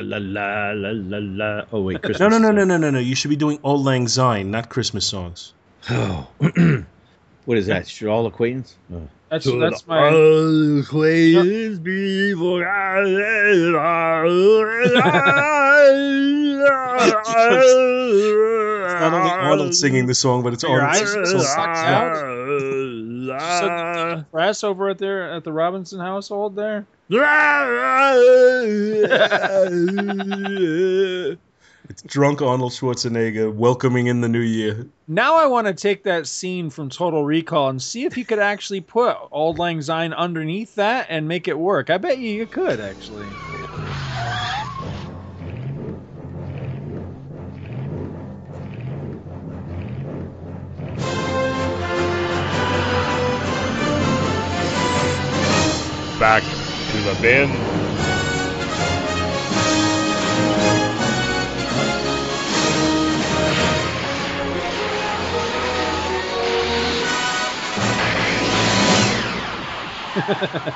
La la la la la. Oh wait, Christmas. No, no, no, no, no, no, no. You should be doing Auld Lang Syne, not Christmas songs. Oh. what is that? Should all acquaintance? Oh. That's that's my. acquaintance before It's not only Arnold singing the song, but it's Your Arnold. eyes singing- sucked out? Press over at there at the Robinson household there. It's drunk Arnold Schwarzenegger welcoming in the new year. Now I want to take that scene from Total Recall and see if you could actually put Auld Lang Syne underneath that and make it work. I bet you you could actually. Back to the bin.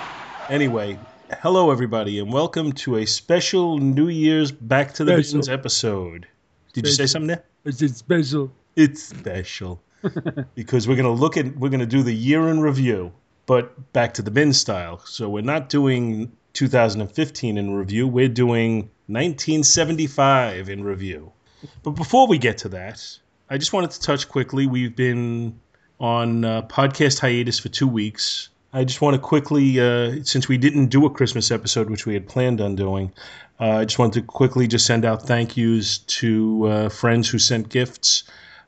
Anyway, hello everybody, and welcome to a special New Year's Back to the Special. Bins episode. Did you say something there? Is it special? It's special because we're gonna look at we're gonna do the year in review, but back to the bin style. So we're not doing 2015 in review. We're doing 1975 in review. But before we get to that, I just wanted to touch quickly. We've been on uh, podcast hiatus for two weeks. I just want to quickly, uh, since we didn't do a Christmas episode, which we had planned on doing, uh, I just wanted to quickly just send out thank yous to uh, friends who sent gifts.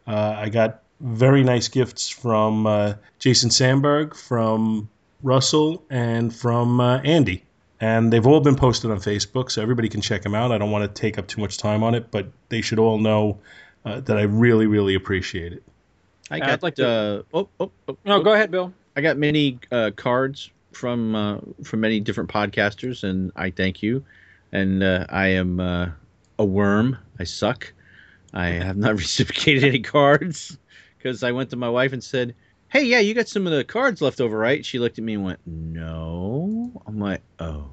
Uh, I got very nice gifts from uh, Jason Sandberg, from Russell, and from uh, Andy. And they've all been posted on Facebook, so everybody can check them out. I don't want to take up too much time on it, but they should all know uh, that I really, really appreciate it. I I'd got like to- uh, oh, oh, oh, No, oh. go ahead, Bill. I got many uh, cards from uh, from many different podcasters, and I thank you. And uh, I am uh, a worm. I suck. I have not reciprocated any cards because I went to my wife and said, "Hey, yeah, you got some of the cards left over, right?" She looked at me and went, "No." I'm like, "Oh."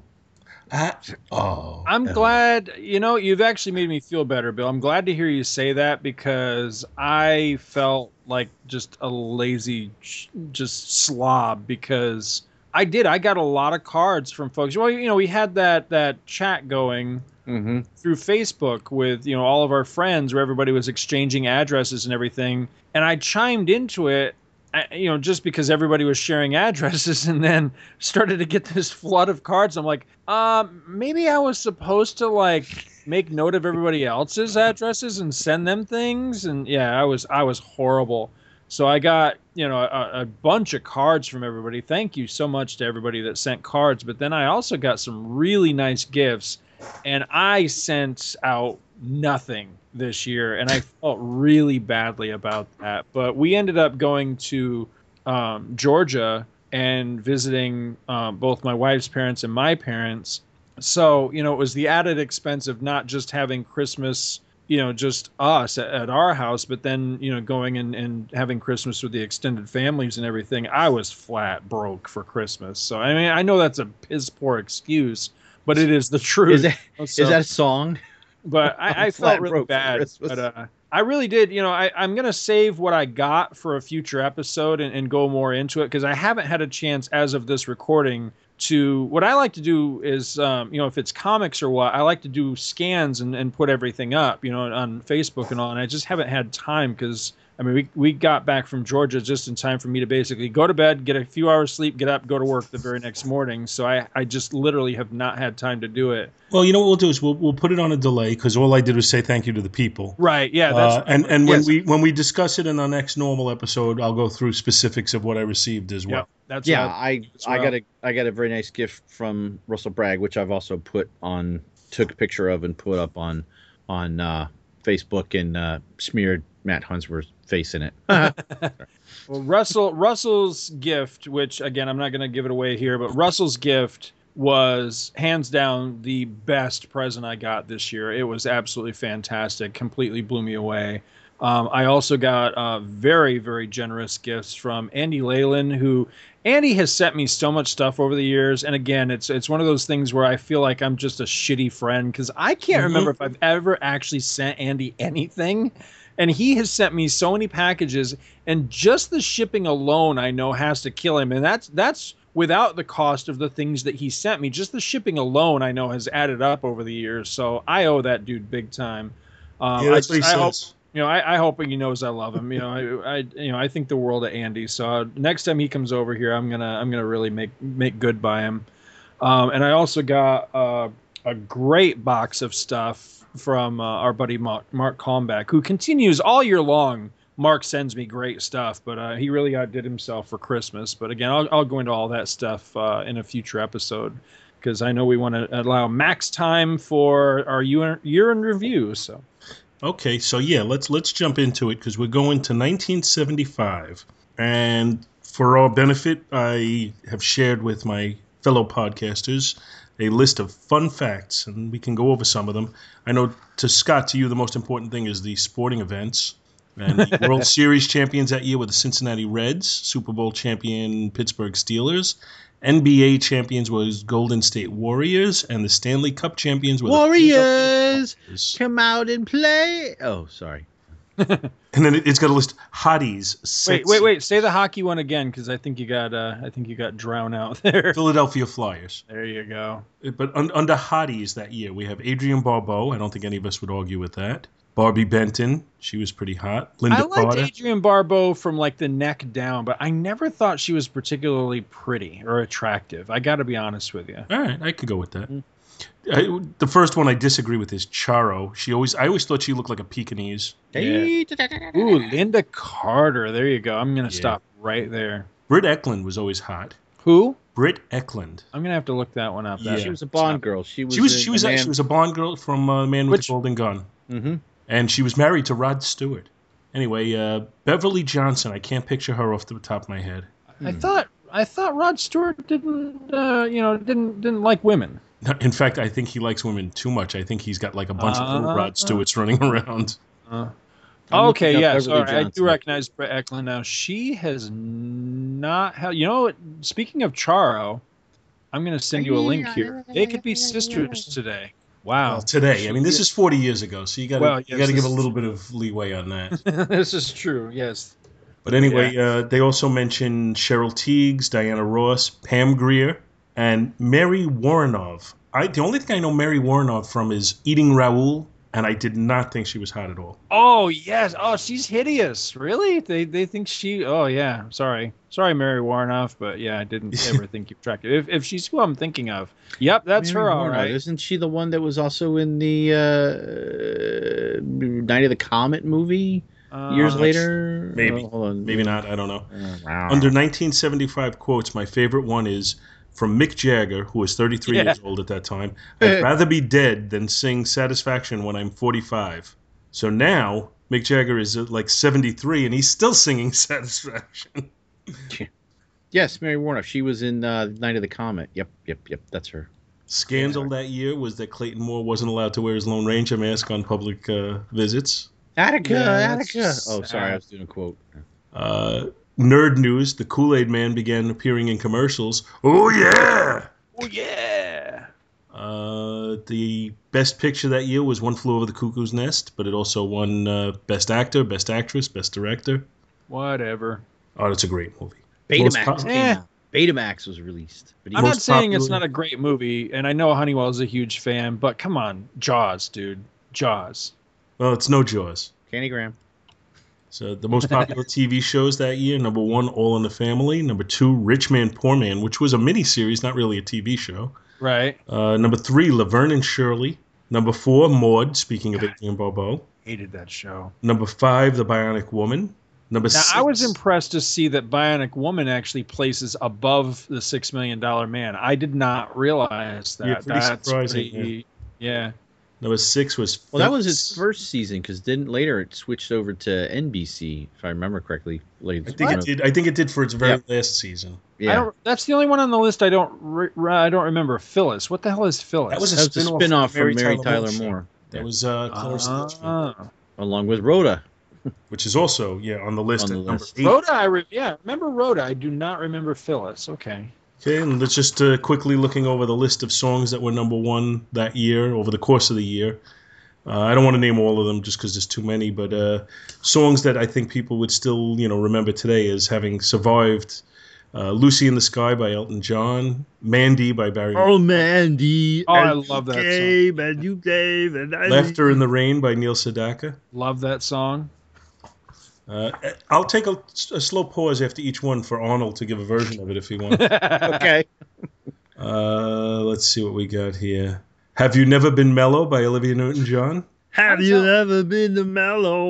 Ah, oh, I'm uh, glad, you know, you've actually made me feel better, Bill. I'm glad to hear you say that because I felt like just a lazy, just slob because I did. I got a lot of cards from folks. Well, you know, we had that that chat going Mm-hmm. through Facebook with you know all of our friends where everybody was exchanging addresses and everything, and I chimed into it, you know, just because everybody was sharing addresses, and then started to get this flood of cards. I'm like, um, maybe I was supposed to like make note of everybody else's addresses and send them things, and yeah, I was I was horrible. So I got you know a, a bunch of cards from everybody. Thank you so much to everybody that sent cards. But then I also got some really nice gifts and I sent out nothing this year, and I felt really badly about that. But we ended up going to um, Georgia and visiting um, both my wife's parents and my parents. So you know, it was the added expense of not just having Christmas, you know, just us at, at our house, but then you know going and, and having Christmas with the extended families and everything. I was flat broke for Christmas. So I mean, I know that's a piss poor excuse, but it is the truth. Is that So- is that a song? but I, I felt really bad. But uh, I really did. You know, I, I'm gonna save what I got for a future episode and, and go more into it because I haven't had a chance as of this recording to. What I like to do is, um, you know, if it's comics or what, I like to do scans and, and put everything up, you know, on Facebook and all. And I just haven't had time because. I mean, we, we got back from Georgia just in time for me to basically go to bed, get a few hours sleep, get up, go to work the very next morning. So I, I just literally have not had time to do it. Well, you know what we'll do is we'll we'll put it on a delay because all I did was say thank you to the people. Right. Yeah. That's Uh, and and when Yes. we when we discuss it in our next normal episode, I'll go through specifics of what I received as Yeah, well. that's yeah, what- I as I got a I got a very nice gift from Russell Bragg, which I've also put on took a picture of and put up on on uh, Facebook and uh, smeared Matt Hunsworth's face in it. Well, Russell Russell's gift, which again I'm not going to give it away here, but Russell's gift was hands down the best present I got this year. It was absolutely fantastic. Completely blew me away. Um, I also got uh, very very generous gifts from Andy Leyland, who Andy has sent me so much stuff over the years, and again, it's it's one of those things where I feel like I'm just a shitty friend because I can't Mhm. remember if I've ever actually sent Andy anything, and he has sent me so many packages, and just the shipping alone I know has to kill him, and that's that's without the cost of the things that he sent me. Just the shipping alone I know has added up over the years, so I owe that dude big time. Um, yeah, that's I, I hope, you know, I, I hope he knows I love him. You know, I, I, you know, I think the world of Andy. So uh, next time he comes over here, I'm gonna, I'm gonna really make make good by him. Um, and I also got uh, a great box of stuff from uh, our buddy Mark, Mark Comback, who continues all year long. Mark sends me great stuff, but uh, he really outdid himself for Christmas. But again, I'll, I'll go into all that stuff uh, in a future episode because I know we want to allow max time for our year, year in review. So. Okay, so yeah, let's let's jump into it because we're going to 1975, and for our benefit, I have shared with my fellow podcasters a list of fun facts, and we can go over some of them. I know to Scott, to you, the most important thing is the sporting events. And the World Series champions that year were the Cincinnati Reds, Super Bowl champion Pittsburgh Steelers, NBA champions was Golden State Warriors, and the Stanley Cup champions were Warriors. come out and play. Oh, sorry. And then it- it's got a list hotties. Wait, wait, wait! Say the hockey one again, because I think you got, uh, I think you got drowned out there. Philadelphia Flyers. There you go. But un- under hotties that year, we have Adrienne Barbeau. I don't think any of us would argue with that. Barbi Benton. She was pretty hot. Lynda I liked Carter. Adrienne Barbeau from like the neck down, but I never thought she was particularly pretty or attractive. I got to be honest with you. All right, I could go with that. Mm. I, the first one I disagree with is Charo. She always, I always thought she looked like a Pekingese. Hey, Ooh, Lynda Carter. There you go. I'm gonna Yeah. stop right there. Britt Ekland was always hot. Who? Britt Ekland. I'm gonna have to look that one up. Yeah. She was a Bond girl. She was. She was, in she was, The a, she was a Bond girl from uh, Man with Which- the Golden Gun. Mm-hmm. and she was married to Rod Stewart. Anyway, uh, Beverly Johnson. I can't picture her off the top of my head. I thought I thought Rod Stewart didn't, uh, you know, didn't didn't like women. In fact, I think he likes women too much. I think he's got like a bunch of little Uh, Rod Stewarts running around. Uh, okay, looking up yeah, sorry. I do recognize Britt Ekland now. She has not held. You know, speaking of Charo, I'm going to send you a link here. They could be sisters today. Wow, Well, today, I mean, this is 40 years ago, so you got to Well, you yes, got to give a little bit of leeway on that. this is true. Yes. But anyway, uh, they also mentioned Cheryl Tiegs, Diana Ross, Pam Grier, and Mary Woronov. I the only thing I know Mary Woronov from is Eating Raoul, and I did not think she was hot at all. Oh yes. Oh, she's hideous. Really? They they think she. Oh yeah. Sorry. Sorry, Mary Woronov, but yeah, I didn't ever think you attractive. If if she's who I'm thinking of. Yep, that's Mary her. All Warnock. right. Isn't she the one that was also in the uh, Night of the Comet movie years Uh, later? maybe. Oh, hold on. Maybe not. I don't know. Uh, wow. Under 1975 quotes, my favorite one is from Mick Jagger, who was 33 Yeah. years old at that time. I'd rather be dead than sing Satisfaction when I'm 45. So now Mick Jagger is uh, like 73 and he's still singing Satisfaction. yes, Mary Warnock. She was in uh, Night of the Comet. Yep, yep, yep. That's her. Scandal that year was that Clayton Moore wasn't allowed to wear his Lone Ranger mask on public uh, visits. Attica, Yeah, Attica. Oh, sorry. I was doing a quote. Uh, nerd news: the Kool Aid Man began appearing in commercials. Oh yeah! Oh yeah. Uh, the best picture that year was One Flew Over the Cuckoo's Nest, but it also won uh, Best Actor, Best Actress, Best Director. Whatever. Oh, that's a great movie. Most Betamax pop- came Eh. Betamax was released. But I'm not Most saying it's not a great movie, and I know Honeywell is a huge fan, but come on, Jaws, dude, Jaws. Well, it's no Jaws. Candygram. So the most popular TV shows that year: number one, All in the Family; number two, Rich Man Poor Man, which was a miniseries, not really a TV show. Right? Uh, number three, Laverne and Shirley. Number four, Maude. Speaking of God. Adrienne Barbeau. Hated that show. Number five, The Bionic Woman. Number Now six. I was impressed to see that Bionic Woman actually places above the Six Million Dollar Man. I did not realize that. Yeah, pretty That's surprising, pretty- yeah. Number six was. Well, that was its first season because didn't later it switched over to NBC if I remember correctly. Late, I think it did. I think it did for its very last season. I Yeah, don't, that's the only one on the list I don't. Re, re- I don't remember Phyllis. What the hell is Phyllis? That was a that was spin-off spin-off from from Mary Tyler Tyler Moore. Moore, That was uh, Cloris Leachman. Ah. along with Rhoda which is also yeah on the list On at the number eight. Rhoda, I re- yeah, remember Rhoda. I do not remember Phyllis. Okay. Okay, and let's just uh, quickly looking over the list of songs that were number one that year over the course of the year. Uh, I don't want to name all of them just because there's too many, but uh, songs that I think people would still, you know, remember today as having survived: uh, "Lucy in the Sky" by Elton John, "Mandy" by Barry, Oh, Mandy. Oh, I love that came And you gave and I "Laughter in the Rain" by Neil Sedaka. Love that song. Uh, I'll take a, a slow pause after each one for Arnold to give a version of it if he wants. Okay. uh, let's see what we got here. "Have You Never Been Mellow" by Olivia Newton-John. Have you ever been to Mellow?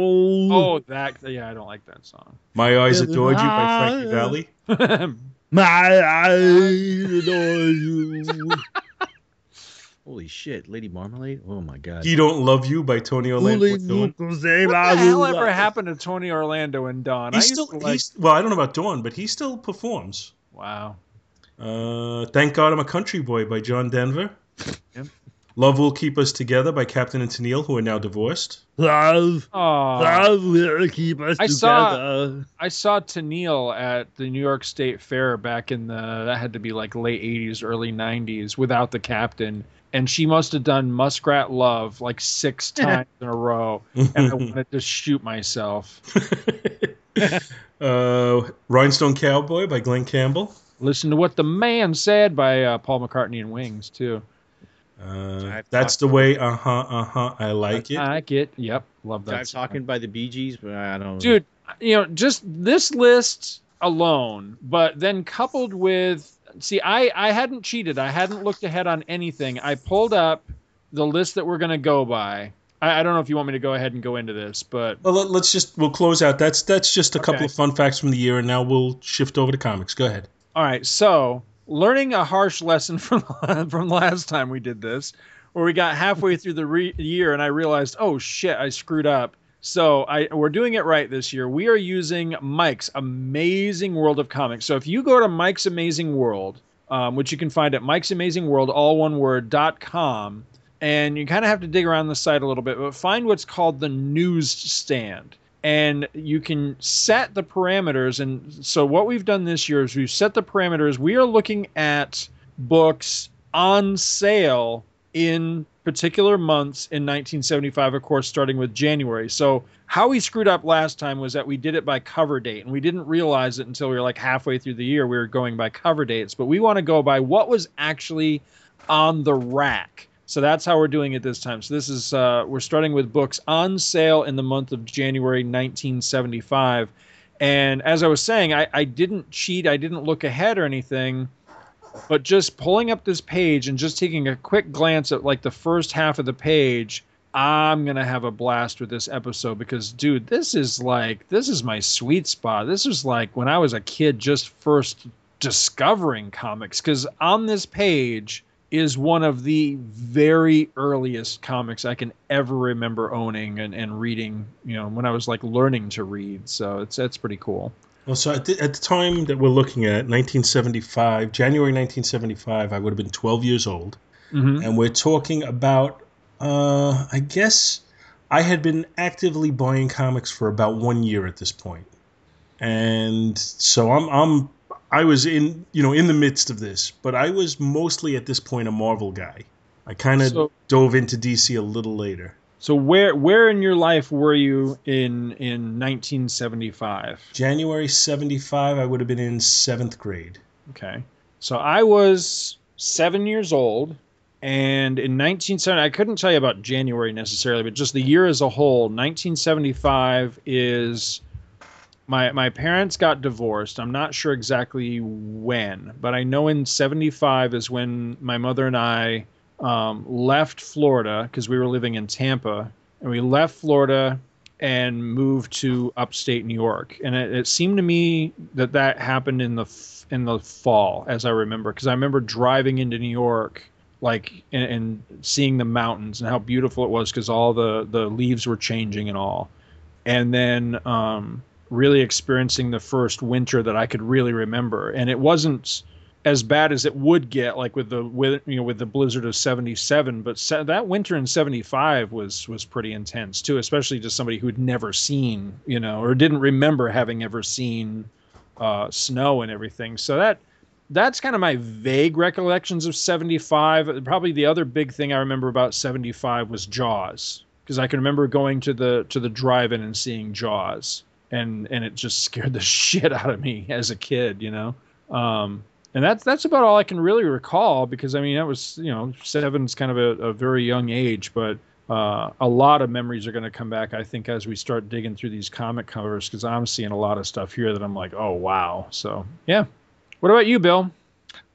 Oh, that yeah, I don't like that song. My Eyes Yeah, Adored You by Frankie Valli. My eyes adore you. Holy shit, Lady Marmalade? Oh my god. He Don't Love You by Tony Orlando. Holy Dawn. Mucko, say what the hell ever happened to Tony Orlando and Don? I He's used still, like. he's, well, I don't know about Dawn, but he still performs. Wow. Uh, Thank God I'm a Country Boy by John Denver. Yep. Love Will Keep Us Together by Captain and Tennille, who are now divorced. Love, Oh, love will keep us I saw- together. I saw Tennille at the New York State Fair back in the that had to be like late '80s, early '90s, without the captain, and she must have done Muskrat Love like six times in a row, and I wanted to shoot myself. uh, Rhinestone Cowboy by Glen Campbell. Listen to what the man said by uh, Paul McCartney and Wings too. Uh, that's the way, uh huh, uh huh, I like it. I like it. Yep, love that. I'm talking by the Bee Gees, but I don't dude you know just this list alone but then coupled with see i i hadn't cheated i hadn't looked ahead on anything i pulled up the list that we're going to go by I, I don't know if you want me to go ahead and go into this but Well, let, us just we'll close out. That's that's just a couple of fun facts from the year, and now we'll shift over to comics. Go ahead. all right so learning a harsh lesson from from last time we did this where we got halfway through the re- year and i realized oh shit i screwed up so I we're doing it right this year. We are using Mike's Amazing World of Comics. So if you go to Mike's Amazing World, um, which you can find at Mike's Amazing World, all one word dot com, and you kind of have to dig around the site a little bit, but find what's called the newsstand. And you can set the parameters. And so what we've done this year is we've set the parameters. We are looking at books on sale in particular months in 1975, of course, starting with January. So, how we screwed up last time was that we did it by cover date, and we didn't realize it until we were like halfway through the year. We were going by cover dates, but we want to go by what was actually on the rack. So that's how we're doing it this time. So this is uh, we're starting with books on sale in the month of January 1975. And as I was saying, I, I didn't cheat. I didn't look ahead or anything but just pulling up this page and just taking a quick glance at like the first half of the page i'm gonna have a blast with this episode because dude this is like this is my sweet spot. This is like when i was a kid just first discovering comics because on this page is one of the very earliest comics i can ever remember owning and, and reading you know when i was like learning to read. So it's that's pretty cool Well, so at the, at the time that we're looking at, 1975, January 1975, I would have been 12 years old. mm-hmm. And we're talking about, uh, I guess I had been actively buying comics for about one year at this point. And so I'm, I'm, I was in, you know, in the midst of this, but I was mostly at this point a Marvel guy. I kind of So- dove into DC a little later. So where where in your life were you in in 1975? January 75, I would have been in seventh grade. Okay. So I was 7 years old and in 1970 I couldn't tell you about January necessarily, but just the year as a whole, 1975 is my my parents got divorced. I'm not sure exactly when, but I know in 75 is when my mother and I um, left Florida because we were living in Tampa, and we left Florida and moved to upstate New York. And it, it seemed to me that that happened in the f- in the fall, as I remember, because I remember driving into New York, like and, and seeing the mountains and how beautiful it was, because all the the leaves were changing and all, and then um, really experiencing the first winter that I could really remember. And it wasn't as bad as it would get, like with the with you know with the blizzard of '77. But se- that winter in '75 was was pretty intense too, especially to somebody who'd never seen you know or didn't remember having ever seen uh, snow and everything. So that that's kind of my vague recollections of 75 probably the other big thing i remember about 75 was jaws because i can remember going to the to the drive-in and seeing jaws and and it just scared the shit out of me as a kid you know um and that's that's about all i can really recall because i mean that was you know seven's kind of a, a very young age but uh, a lot of memories are going to come back i think as we start digging through these comic covers because i'm seeing a lot of stuff here that i'm like oh wow so yeah what about you, Bill?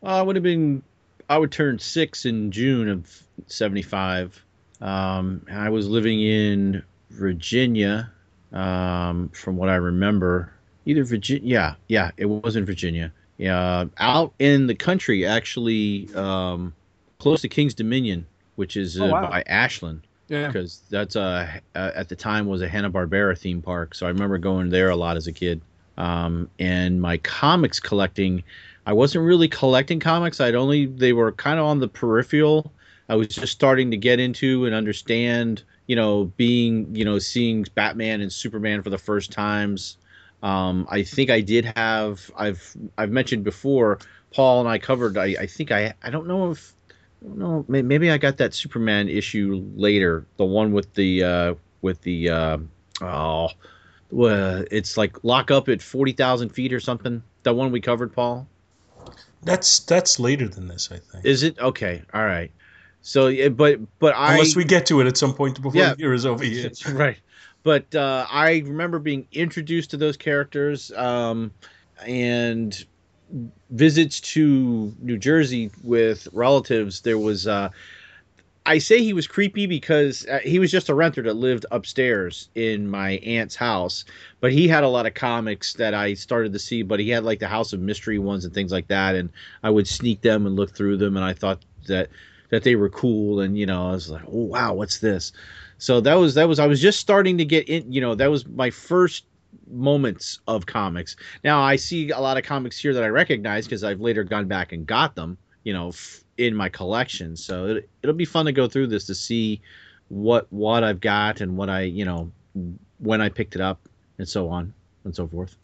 Uh, I would have been, I would turn six in June of 75. Um, I was living in Virginia, um, from what I remember. Either Virginia, yeah, yeah, it was in Virginia. Yeah, out in the country, actually, um, close to King's Dominion, which is uh, Oh, wow. by Ashland Yeah. because that's uh, uh, at the time was a Hanna Barbera theme park. So I remember going there a lot as a kid. Um, and my comics collecting, I wasn't really collecting comics. I'd only they were kind of on the peripheral. I was just starting to get into and understand, you know, being, you know, seeing Batman and Superman for the first times. Um, I think I did have I've I've mentioned before. Paul and I covered. I, I think I I don't know if I don't know maybe I got that Superman issue later, the one with the uh, with the uh, oh, it's like lock up at forty thousand feet or something. The one we covered, Paul. That's that's later than this, I think. Is it okay? All right. So, yeah, but but I Unless we get to it at some point before Yeah. the year is over. Yeah. right. But uh, I remember being introduced to those characters um, and visits to New Jersey with relatives. There was, uh, I say he was creepy because uh, he was just a renter that lived upstairs in my aunt's house, but he had a lot of comics that I started to see. But he had like the House of Mystery ones and things like that, and I would sneak them and look through them, and I thought that that they were cool, and you know, I was like, oh wow, what's this? So that was that was i was just starting to get in you know that was my first moments of comics now i see a lot of comics here that i recognize because i've later gone back and got them you know f- in my collection so it, it'll be fun to go through this to see what what i've got and what i you know when i picked it up and so on and so forth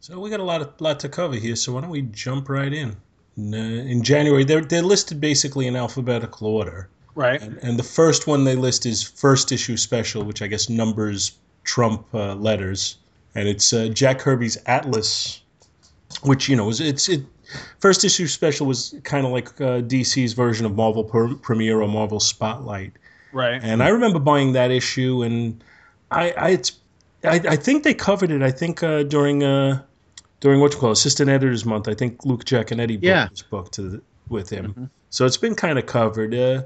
So we got a lot of lot to cover here. So why don't we jump right in? In, uh, in January, they're they're listed basically in alphabetical order, Right. and, and the first one they list is first issue special, which I guess numbers trump uh, letters, and it's uh, Jack Kirby's Atlas, which you know is it's it. First issue special was kind of like uh, DC's version of Marvel per- Premiere or Marvel Spotlight. Right. And I remember buying that issue, and I, I it's, I, I think they covered it. I think uh, during uh, during what you call Assistant Editors Month. I think Luke Giaconetti brought Yeah. this book to the, with him, so it's been kind of covered. Uh,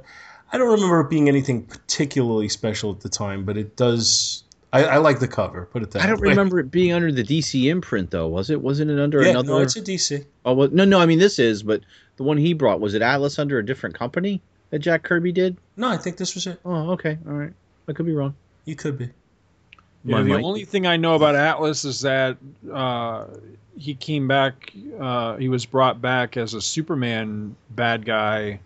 I don't remember it being anything particularly special at the time, but it does. I, I like the cover. Put it that i don't way. remember it being under the dc imprint though was it wasn't it under Yeah, another no, it's a DC. Oh well, no, no. I mean, this is, but the one he brought was it Atlas under a different company that Jack Kirby did? No, I think this was it. Oh, okay, all right. I could be wrong. You could be. Yeah, Mine the might only thing I know about Atlas is that uh, he came back. Uh, he was brought back as a Superman bad guy.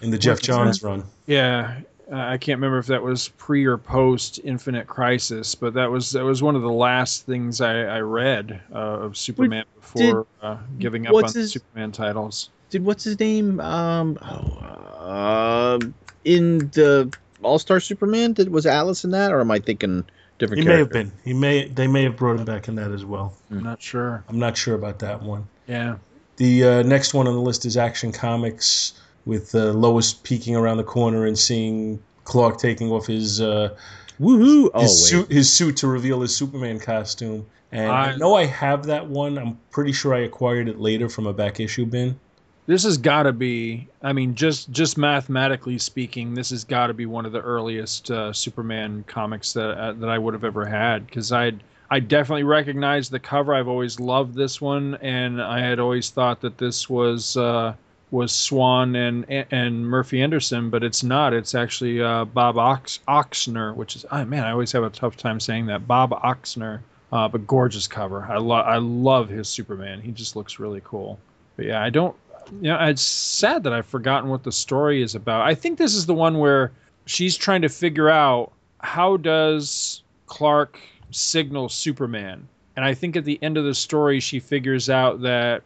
In the Geoff Johns that? run. Yeah, uh, I can't remember if that was pre or post Infinite Crisis, but that was that was one of the last things I, I read uh, of Superman before uh, giving up on what's the his- Superman titles. Did what's his name? Um, oh, uh, in the All Star Superman, did was Alice in that, or am I thinking different? He may have been. He may. They may have brought him back in that as well. I'm not sure. I'm not sure about that one. Yeah. The uh, next one on the list is Action Comics, with uh, Lois peeking around the corner and seeing Clark taking off his uh, Woohoo! Oh his suit his suit to reveal his Superman costume. And I, I- know I have that one. I'm pretty sure I acquired it later from a back issue bin. This has got to be. I mean, just just mathematically speaking, this has got to be one of the earliest uh, Superman comics that uh, that I would have ever had. Because I I definitely recognize the cover. I've always loved this one, and I had always thought that this was uh, was Swan and and Murphy Anderson, but it's not. It's actually uh, Bob Ox, Oksner, which is oh man, I always have a tough time saying that. Bob Oksner, uh, but gorgeous cover. I love I love his Superman. He just looks really cool. But yeah, I don't you know, it's sad that I've forgotten what the story is about. I think this is the one where she's trying to figure out how does Clark signal Superman. And I think at the end of the story, she figures out that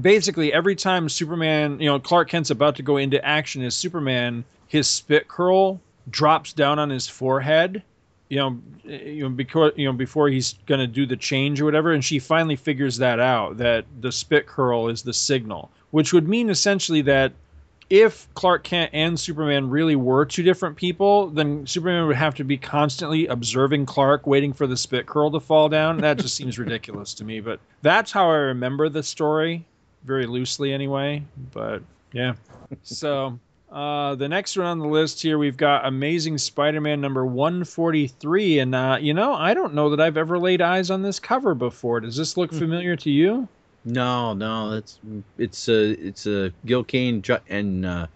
basically every time Superman, you know, Clark Kent's about to go into action as Superman, his spit curl drops down on his forehead. You know, you know, because you know, before he's gonna do the change or whatever, and she finally figures that out that the spit curl is the signal, which would mean essentially that if Clark Kent and Superman really were two different people, then Superman would have to be constantly observing Clark, waiting for the spit curl to fall down. That just seems ridiculous to me. But that's how I remember the story, very loosely anyway. But yeah. So uh, the next one on the list here, we've got Amazing Spider-Man number 143, and uh, you know, I don't know that I've ever laid eyes on this cover before. Does this look familiar to you? No, no, it's it's a it's a Gil Kane and uh,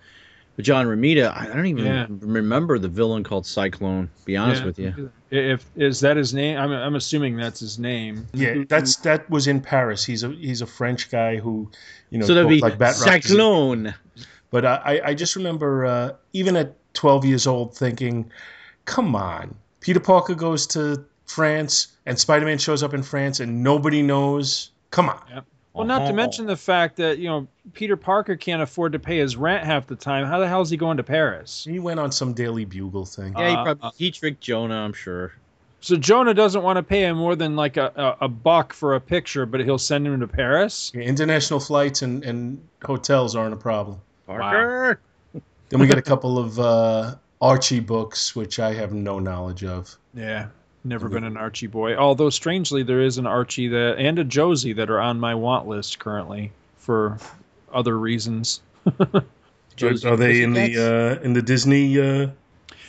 John Romita. I don't even Yeah. remember the villain called Cyclone. Be honest Yeah. with you. If is that his name? I'm I'm assuming that's his name. Yeah, that's that was in Paris. He's a he's a French guy who, you know, so that'd be like Batroc. Cyclone. But uh, I I just remember uh, even at 12 years old thinking, come on, Peter Parker goes to France and Spider-Man shows up in France and nobody knows. Come on. Well, not to Uh-huh. mention the fact that you know Peter Parker can't afford to pay his rent half the time. How the hell is he going to Paris? He went on some Daily Bugle thing. Yeah, he Uh, probably uh, he tricked Jonah. I'm sure. So Jonah doesn't want to pay him more than like a, a, a buck for a picture, but he'll send him to Paris. International flights and, and hotels aren't a problem. Parker. Then we get a couple of uh, Archie books, which I have no knowledge of. Yeah, never been an Archie boy. Although strangely, there is an Archie that and a Josie that are on my want list currently for other reasons. Josie are they in the uh, in the Disney? Uh,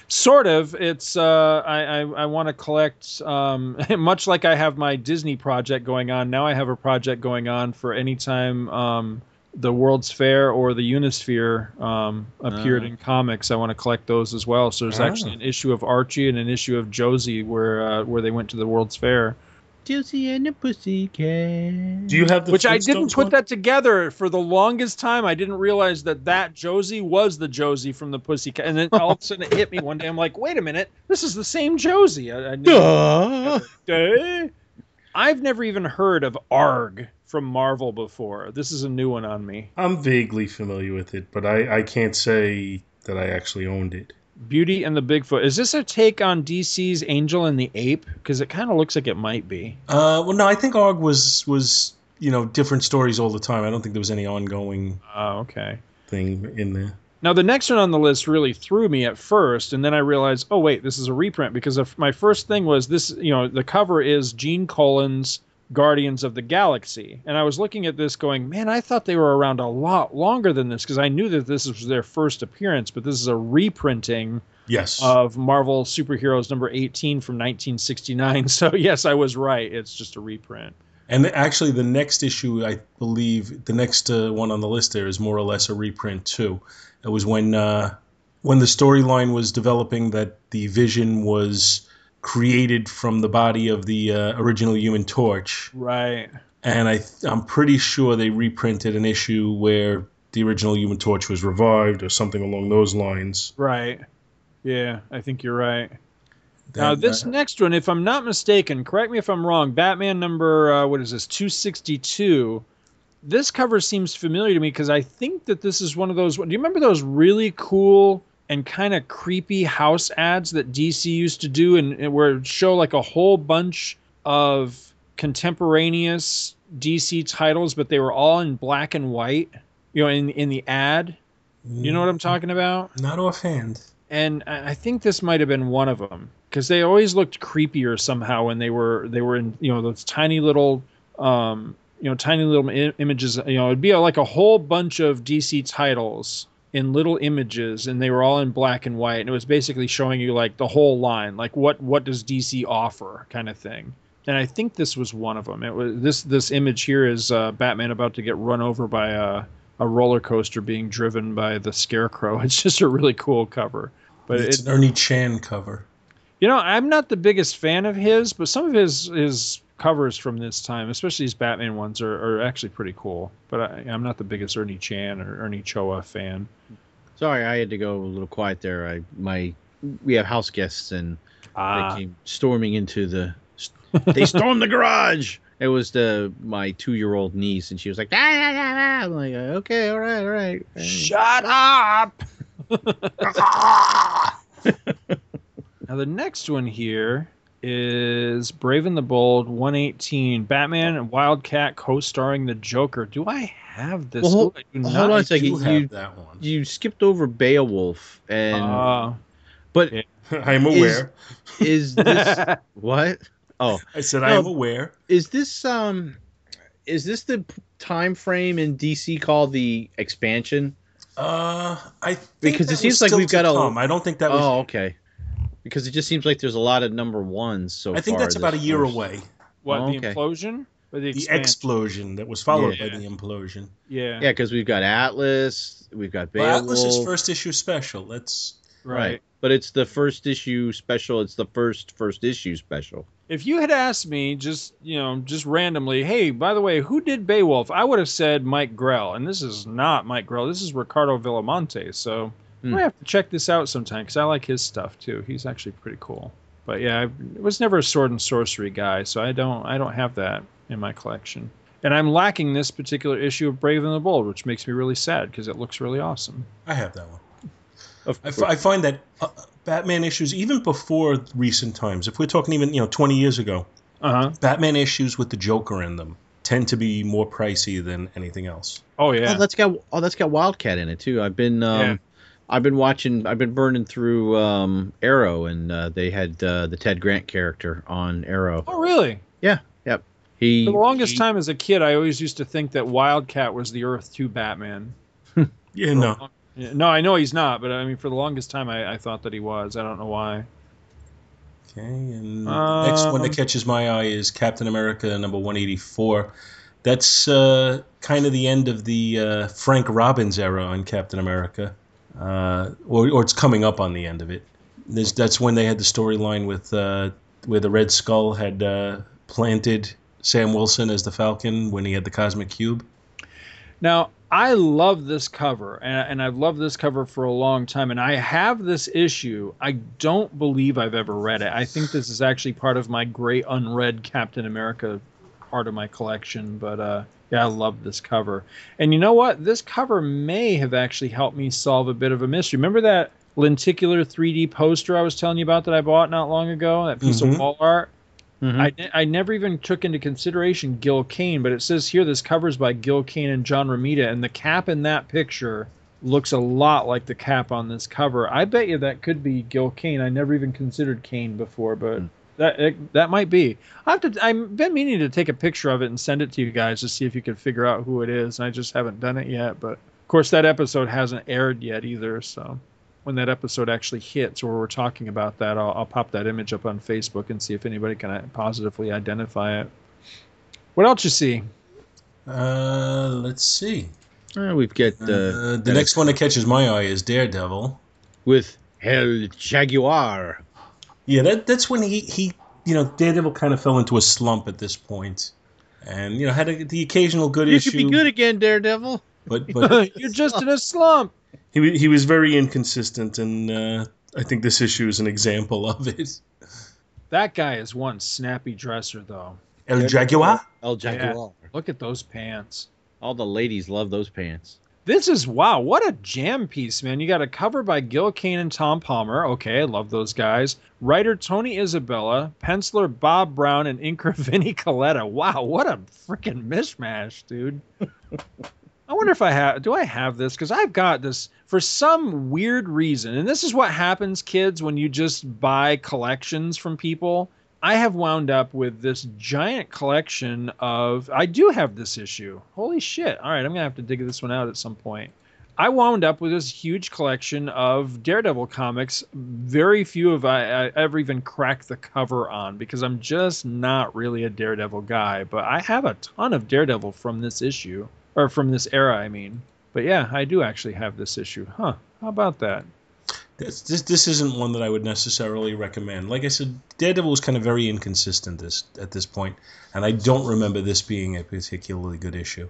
Sort of. It's uh, I I, I want to collect um, much like I have my Disney project going on. Now I have a project going on for anytime um, the World's Fair or the Unisphere um, appeared Ah. in comics. I want to collect those as well. So there's Ah. actually an issue of Archie and an issue of Josie where uh, where they went to the World's Fair. Josie and the Pussycat. do you have the Which I didn't put one? that together for the longest time. I didn't realize that that Josie was the Josie from the Pussycat. And then all of a sudden it hit me one day. I'm like, wait a minute, this is the same Josie. I, I knew- Eh? I've never even heard of ARG from Marvel before. This is a new one on me. I'm vaguely familiar with it, but I, I can't say that I actually owned it. Beauty and the Bigfoot. Is this a take on DC's Angel and the Ape? Because it kind of looks like it might be. Uh, well, no, I think ARG was was you know different stories all the time. I don't think there was any ongoing Oh, okay. thing in there. Now the next one on the list really threw me at first, and then I realized, oh wait, this is a reprint because if my first thing was this. You know, the cover is Gene Colan's Guardians of the Galaxy, and I was looking at this, going, man, I thought they were around a lot longer than this because I knew that this was their first appearance, but this is a reprinting Yes. of Marvel Superheroes number 18 from 1969. So yes, I was right. It's just a reprint. And actually, the next issue, I believe, the next uh, one on the list there is more or less a reprint too. It was when uh, when the storyline was developing that the Vision was created from the body of the uh, original Human Torch, Right. and I I'm pretty sure they reprinted an issue where the original Human Torch was revived or something along those lines. Right. Yeah, I think you're right. Now this uh, next one, if I'm not mistaken, correct me if I'm wrong. Batman number uh, what is this? 262. This cover seems familiar to me because I think that this is one of those. Do you remember those really cool and kind of creepy house ads that DC used to do, and, and where it would show like a whole bunch of contemporaneous DC titles, but they were all in black and white. You know, in in the ad. You know what I'm talking about? Not offhand. and I think this might have been one of them because they always looked creepier somehow when they were they were in you know those tiny little um you know tiny little I- images you know it'd be like a whole bunch of DC titles in little images and they were all in black and white and it was basically showing you like the whole line like what what does DC offer kind of thing. And I think this was one of them it was this this image here is uh, Batman about to get run over by a a roller coaster being driven by the scarecrow. It's just a really cool cover. But it's it, an Ernie Chan cover. you know, I'm not the biggest fan of his, but some of his his covers from this time, especially these Batman ones, are, are actually pretty cool. But I, I'm not the biggest Ernie Chan or Ernie Chua fan. Sorry, I had to go a little quiet there. I my we have house guests and Ah, they came storming into the. They stormed the garage. It was the my two year old niece, and she was like, ah, ah, ah, ah." I'm like, okay, all right, all right. shut up! now the next one here is Brave and the Bold 118 Batman and Wildcat co-starring the Joker. Do I have this? Well, hold- Ooh, I do hold on a I second, you- that one. You skipped over Beowulf, and Ah. but yeah. I'm aware. is this what? Oh, I said No. I am aware. is this um, is this the time frame in DC called the expansion? Uh, I think Because it that was seems like we've got a- come. I don't think that was. oh, okay. Because it just seems like there's a lot of number ones so I think far that's about a year first- away. what Oh, the implosion or the, The explosion that was followed Yeah. by the implosion. Yeah, Yeah, because we've got Atlas, we've got Well, Atlas is first issue special. That's right. But it's the first issue special. It's the first first issue special. If you had asked me just, you know, just randomly, hey, by the way, who did Beowulf? I would have said Mike Grell, and this is not Mike Grell. This is Ricardo Villamonte. So Hmm. I have to check this out sometime because I like his stuff too. He's actually pretty cool. But yeah, I was never a sword and sorcery guy, so I don't, I don't have that in my collection. And I'm lacking this particular issue of Brave and the Bold, which makes me really sad because it looks really awesome. I have that one. Of I, f- I find that uh, Batman issues, even before recent times, if we're talking even you know 20 years ago, Uh huh. Batman issues with the Joker in them tend to be more pricey than anything else. Oh yeah. Oh, that's got oh, that's got Wildcat in it too. I've been um, Yeah. I've been watching. I've been burning through um, Arrow, and uh, they had uh, the Ted Grant character on Arrow. oh really? Yeah. Yep. He For the longest he- time as a kid, I always used to think that Wildcat was the Earth 2 Batman. Yeah, no. Yeah, No, I know he's not, but I mean, for the longest time, I, I thought that he was. I don't know why. Okay, and the next one that Um, catches my eye is Captain America number 184. That's uh, kind of the end of the uh, Frank Robbins era on Captain America, uh, or, or it's coming up on the end of it. There's, that's when they had the storyline with uh, where the Red Skull had uh, planted Sam Wilson as the Falcon when he had the Cosmic Cube. Now, I love this cover, and, and I've loved this cover for a long time, and I have this issue. I don't believe I've ever read it. I think this is actually part of my great unread Captain America part of my collection, but uh, yeah, I love this cover. And you know what? This cover may have actually helped me solve a bit of a mystery. Remember that lenticular 3D poster I was telling you about that I bought not long ago? That piece Mhm. of wall art? Mhm. I, I never even took into consideration Gil Kane, but it says here this covers by Gil Kane and John Romita, and the cap in that picture looks a lot like the cap on this cover. I bet you that could be Gil Kane. I never even considered Kane before, but Hmm. That it, that might be. I have to. I've been meaning to take a picture of it and send it to you guys to see if you can figure out who it is. And I just haven't done it yet. But of course, that episode hasn't aired yet either. So when that episode actually hits, or we're talking about that, I'll, I'll pop that image up on Facebook and see if anybody can uh, positively identify it. What else you see? Uh, let's see. Uh, we've got uh, Uh, the next one that catches my eye is Daredevil. with El Jaguar. Yeah, that that's when he he you know Daredevil kind of fell into a slump at this point, and you know had a, the occasional good You issue. could be good again, Daredevil. but but You're just in a slump. he he was very inconsistent, and uh, I think this issue is an example of it. That guy is one snappy dresser, though. El Jaguar. El Jaguar. Look at those pants. All the ladies love those pants. This is wow, what a jam piece, man. You got a cover by Gil Kane and Tom Palmer. Okay, I love those guys. Writer Tony Isabella, penciler Bob Brown, and inker Vinnie Colletta. Wow, what a freaking mishmash, dude. I wonder if I have do I have this? Because I've got this for some weird reason. And this is what happens, kids, when you just buy collections from people. I have wound up with this giant collection of. I do have this issue. Holy shit. All right, I'm going to have to dig this one out at some point. I wound up with this huge collection of Daredevil comics. Very few of I, I ever even cracked the cover on because I'm just not really a Daredevil guy. But I have a ton of Daredevil from this issue, or from this era, I mean. But yeah, I do actually have this issue. Huh. How about that? This, this this isn't one that I would necessarily recommend. Like I said, Daredevil was kind of very inconsistent this at this point, and I don't remember this being a particularly good issue.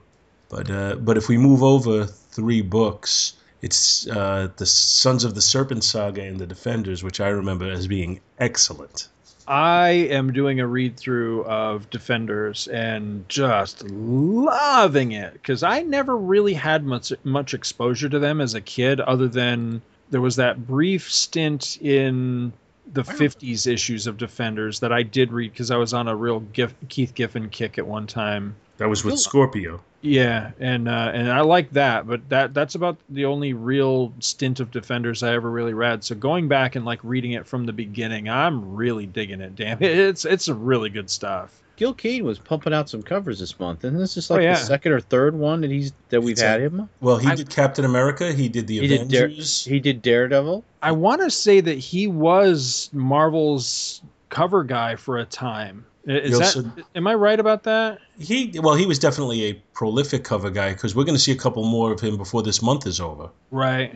But uh, but if we move over three books, it's uh, the Sons of the Serpent saga and the Defenders, which I remember as being excellent. I am doing a read through of Defenders and just loving it because I never really had much much exposure to them as a kid, other than there was that brief stint in the 50s issues of Defenders that I did read because I was on a real Gif- Keith Giffen kick at one time. That was with Scorpio. Yeah, and uh, and I like that, but that that's about the only real stint of Defenders I ever really read. So going back and like reading it from the beginning, I'm really digging it. Damn, it. it's it's really good stuff. Gil Kane was pumping out some covers this month, and this is like Oh, yeah. the second or third one that he's that we've It's had a- him. Well, he I- did Captain America. He did the He did Dare, Avengers. he did Daredevil. I want to say that he was Marvel's cover guy for a time. Is He that also- am I right about that? He well, he was definitely a prolific cover guy because we're going to see a couple more of him before this month is over. Right.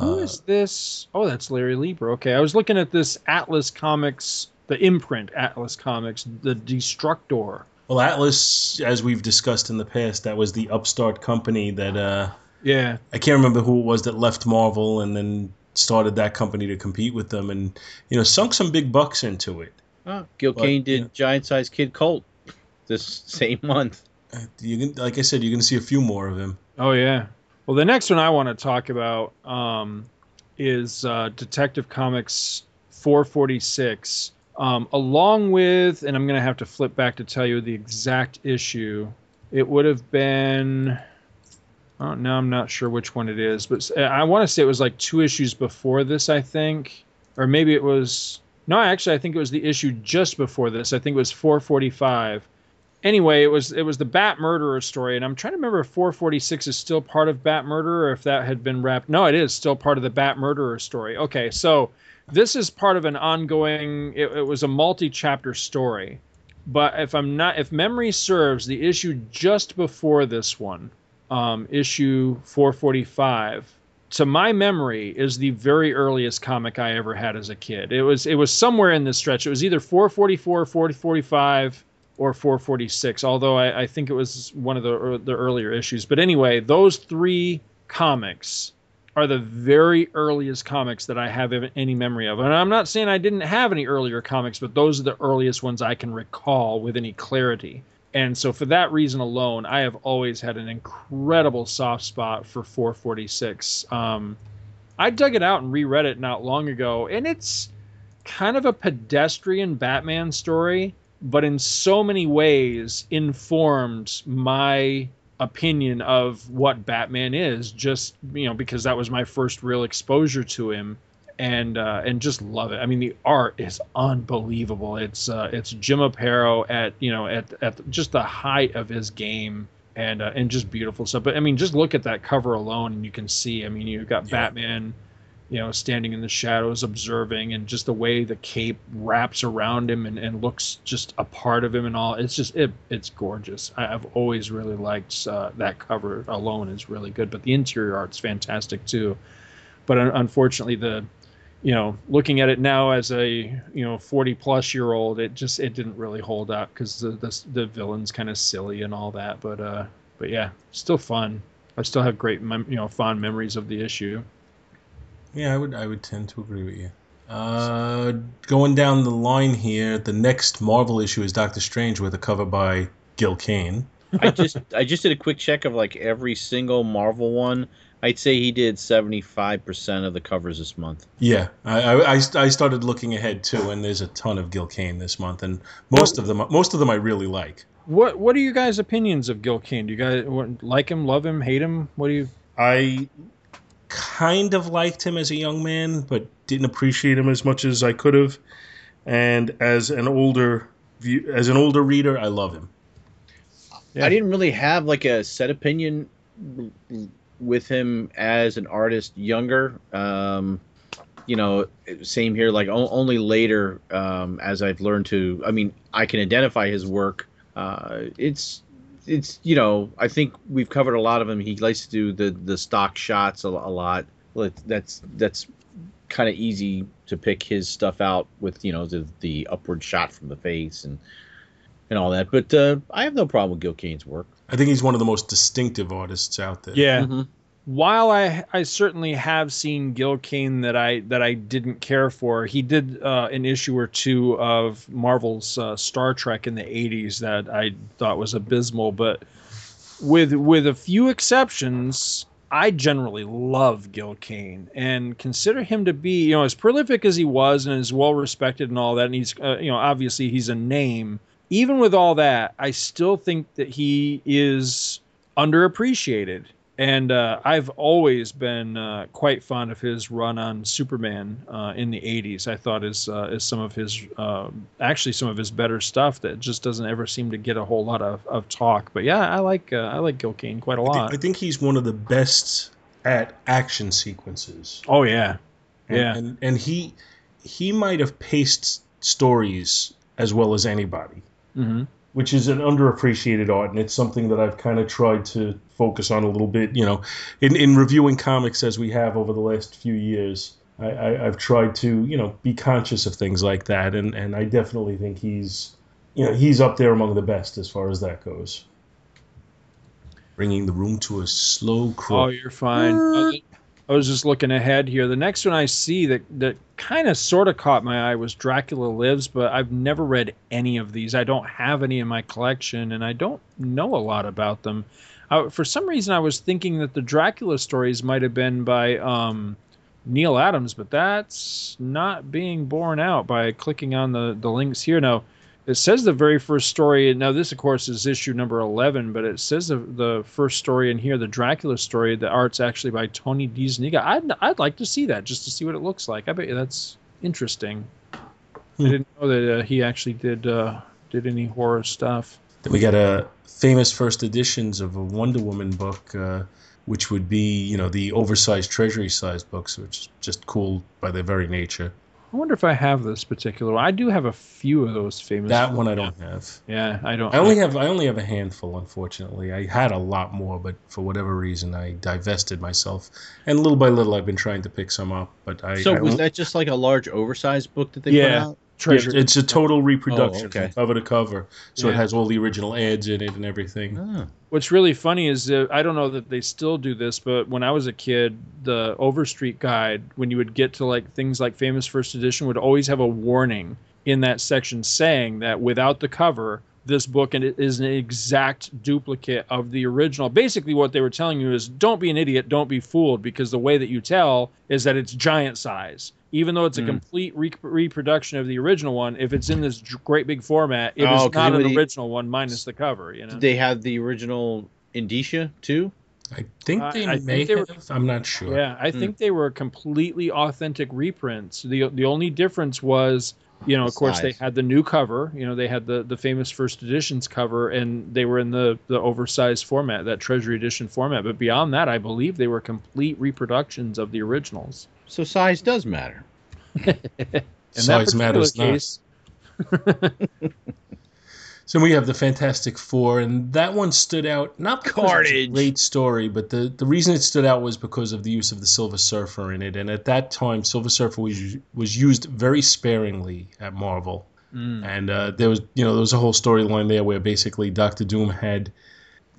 Who Uh, is this? Oh, that's Larry Lieber. Okay, I was looking at this Atlas Comics, the imprint Atlas Comics, the Destructor. well, Atlas, as we've discussed in the past, that was the upstart company that uh, Yeah, I can't remember who it was that left Marvel and then started that company to compete with them, and you know sunk some big bucks into it. Oh, Gil But, Kane did yeah. Giant Size Kid Colt this same month. Uh, You can, like I said, you're going to see a few more of him. Oh yeah. Well, the next one I want to talk about um, is uh, Detective Comics 446, um, along with, and I'm going to have to flip back to tell you the exact issue. It would have been. Oh, now I'm not sure which one it is, but I want to say it was like two issues before this, I think, or maybe it was. No, actually, I think it was the issue just before this. I think it was 445 anyway, it was it was the Bat Murderer story, and I'm trying to remember if 446 is still part of Bat Murderer or if that had been wrapped. No, it is still part of the Bat Murderer story. Okay, so this is part of an ongoing. It, it was a multi-chapter story, but if I'm not, if memory serves, the issue just before this one, um, issue 445. To my memory, is the very earliest comic I ever had as a kid. It was it was somewhere in this stretch. It was either 444, 445, or 446 although I, I think it was one of the, the earlier issues. But anyway those three comics are the very earliest comics that i have any memory of. And i'm not saying i didn't have any earlier comics but those are the earliest ones i can recall with any clarity. And so for that reason alone i have always had an incredible soft spot for 446 um, i dug it out and reread it not long ago and it's kind of a pedestrian batman story but in so many ways informed my opinion of what Batman is just you know because that was my first real exposure to him and uh, and just love it. I mean the art is unbelievable. It's uh, it's Jim Aparo at you know at at just the height of his game and uh, and just beautiful stuff. But I mean just look at that cover alone and you can see I mean you've got Yeah. Batman you know, standing in the shadows, observing, and just the way the cape wraps around him and, and looks just a part of him and all. It's just it, it's gorgeous. I, I've always really liked uh, that cover alone is really good, but the interior art's fantastic too. But un- unfortunately, the you know, looking at it now as a you know 40 plus year old, it just it didn't really hold up because the, the the villain's kind of silly and all that. But uh, but yeah, still fun. I still have great mem- you know fond memories of the issue. Yeah, I would I would tend to agree with you. Uh, going down the line here, the next Marvel issue is Doctor Strange with a cover by Gil Kane. I just I just did a quick check of like every single Marvel one. I'd say he did seventy five percent of the covers this month. Yeah, I, I, I I started looking ahead too, and there's a ton of Gil Kane this month, and most of them most of them I really like. What What are you guys' opinions of Gil Kane? Do you guys like him, love him, hate him? What do you? I kind of liked him as a young man, but didn't appreciate him as much as I could have. And as an older view, as an older reader, I love him. Yeah. I didn't really have like a set opinion with him as an artist younger. Um, you know, same here. Like o- only later, um, as I've learned to, I mean, I can identify his work. Uh, it's it's you know, I think we've covered a lot of him. He likes to do the the stock shots a, a lot. That's that's kind of easy to pick his stuff out with you know the the upward shot from the face and and all that. But uh, I have no problem with Gil Kane's work. I think he's one of the most distinctive artists out there. Yeah. Mhm. While I I certainly have seen Gil Kane that I that I didn't care for, he did uh, an issue or two of Marvel's uh, Star Trek in the '80s that I thought was abysmal. But with with a few exceptions, I generally love Gil Kane and consider him to be you know as prolific as he was and as well respected and all that. And he's uh, you know obviously he's a name. Even with all that, I still think that he is underappreciated. And uh, I've always been uh, quite fond of his run on Superman uh, in the '80s. I thought is uh, is some of his uh, actually some of his better stuff that just doesn't ever seem to get a whole lot of, of talk. But yeah, I like uh, I like Gil Kane quite a I, thi- lot. I think he's one of the best at action sequences. oh yeah, And, yeah. and and he he might have paced stories as well as anybody, hmm which is an underappreciated art, and it's something that I've kind of tried to focus on a little bit. You know, in in reviewing comics as we have over the last few years. I, I, I've tried to, you know, be conscious of things like that, and, and I definitely think he's, you know, he's up there among the best as far as that goes. Bringing the room to a slow crawl. Oh, you're fine. Uh, oh, I was- just looking ahead here. The next one I see that that kind of sort of caught my eye was Dracula Lives, but I've never read any of these. I don't have any in my collection, and I don't know a lot about them. Uh, for some reason, I was thinking that the Dracula stories might have been by um, Neal Adams, but that's not being borne out by clicking on the the links here. Now, it says the very first story. And now, this, of course, is issue number 11, but it says the, the first story in here, the Dracula story, the art's actually by Tony DeZuniga. I'd, I'd like to see that just to see what it looks like. I bet you that's interesting. I Hmm. didn't know that uh, he actually did uh, did any horror stuff. Then we got a famous first editions of a Wonder Woman book, uh, which would be, you know, the oversized treasury size books, which is just cool by their very nature. I wonder if I have this particular one. I do have a few of those famous. That one I don't have. Yeah, I don't. I only have I only have a handful, unfortunately. I had a lot more, but for whatever reason, I divested myself, and little by little, I've been trying to pick some up. But I, So I was don't- that just like a large oversized book that they Yeah. put out? Treasure. Yeah, it's a total oh, reproduction okay. from cover to cover, so it has all the original ads in it and everything. Oh. What's really funny is that I don't know that they still do this, but when I was a kid, the Overstreet guide, when you would get to like things like famous first edition, would always have a warning in that section saying that without the cover, this book and it is an exact duplicate of the original. Basically, what they were telling you is don't be an idiot, don't be fooled, because the way that you tell is that it's giant size. Even though it's a Mm. complete re- reproduction of the original one, if it's in this great big format, it is Oh, 'cause not an would original one minus the cover. You know. Did they have the original Indicia too? I think I- they I think may they were- have. I'm not sure. Yeah, I Hmm. think they were completely authentic reprints. The the only difference was, you know, The of course they had the new cover, you know, they had the the famous first editions cover and they were in the the oversized format, that treasury edition format, but beyond that, I believe they were complete reproductions of the originals. So size does matter. In that Size matters particular not. So we have the Fantastic Four, and that one stood out not because it's a Carnage. great story, but the, the reason it stood out was because of the use of the Silver Surfer in it. And at that time, Silver Surfer was was used very sparingly at Marvel. Mm. And uh, there was, you know, there was a whole storyline there where basically Doctor Doom had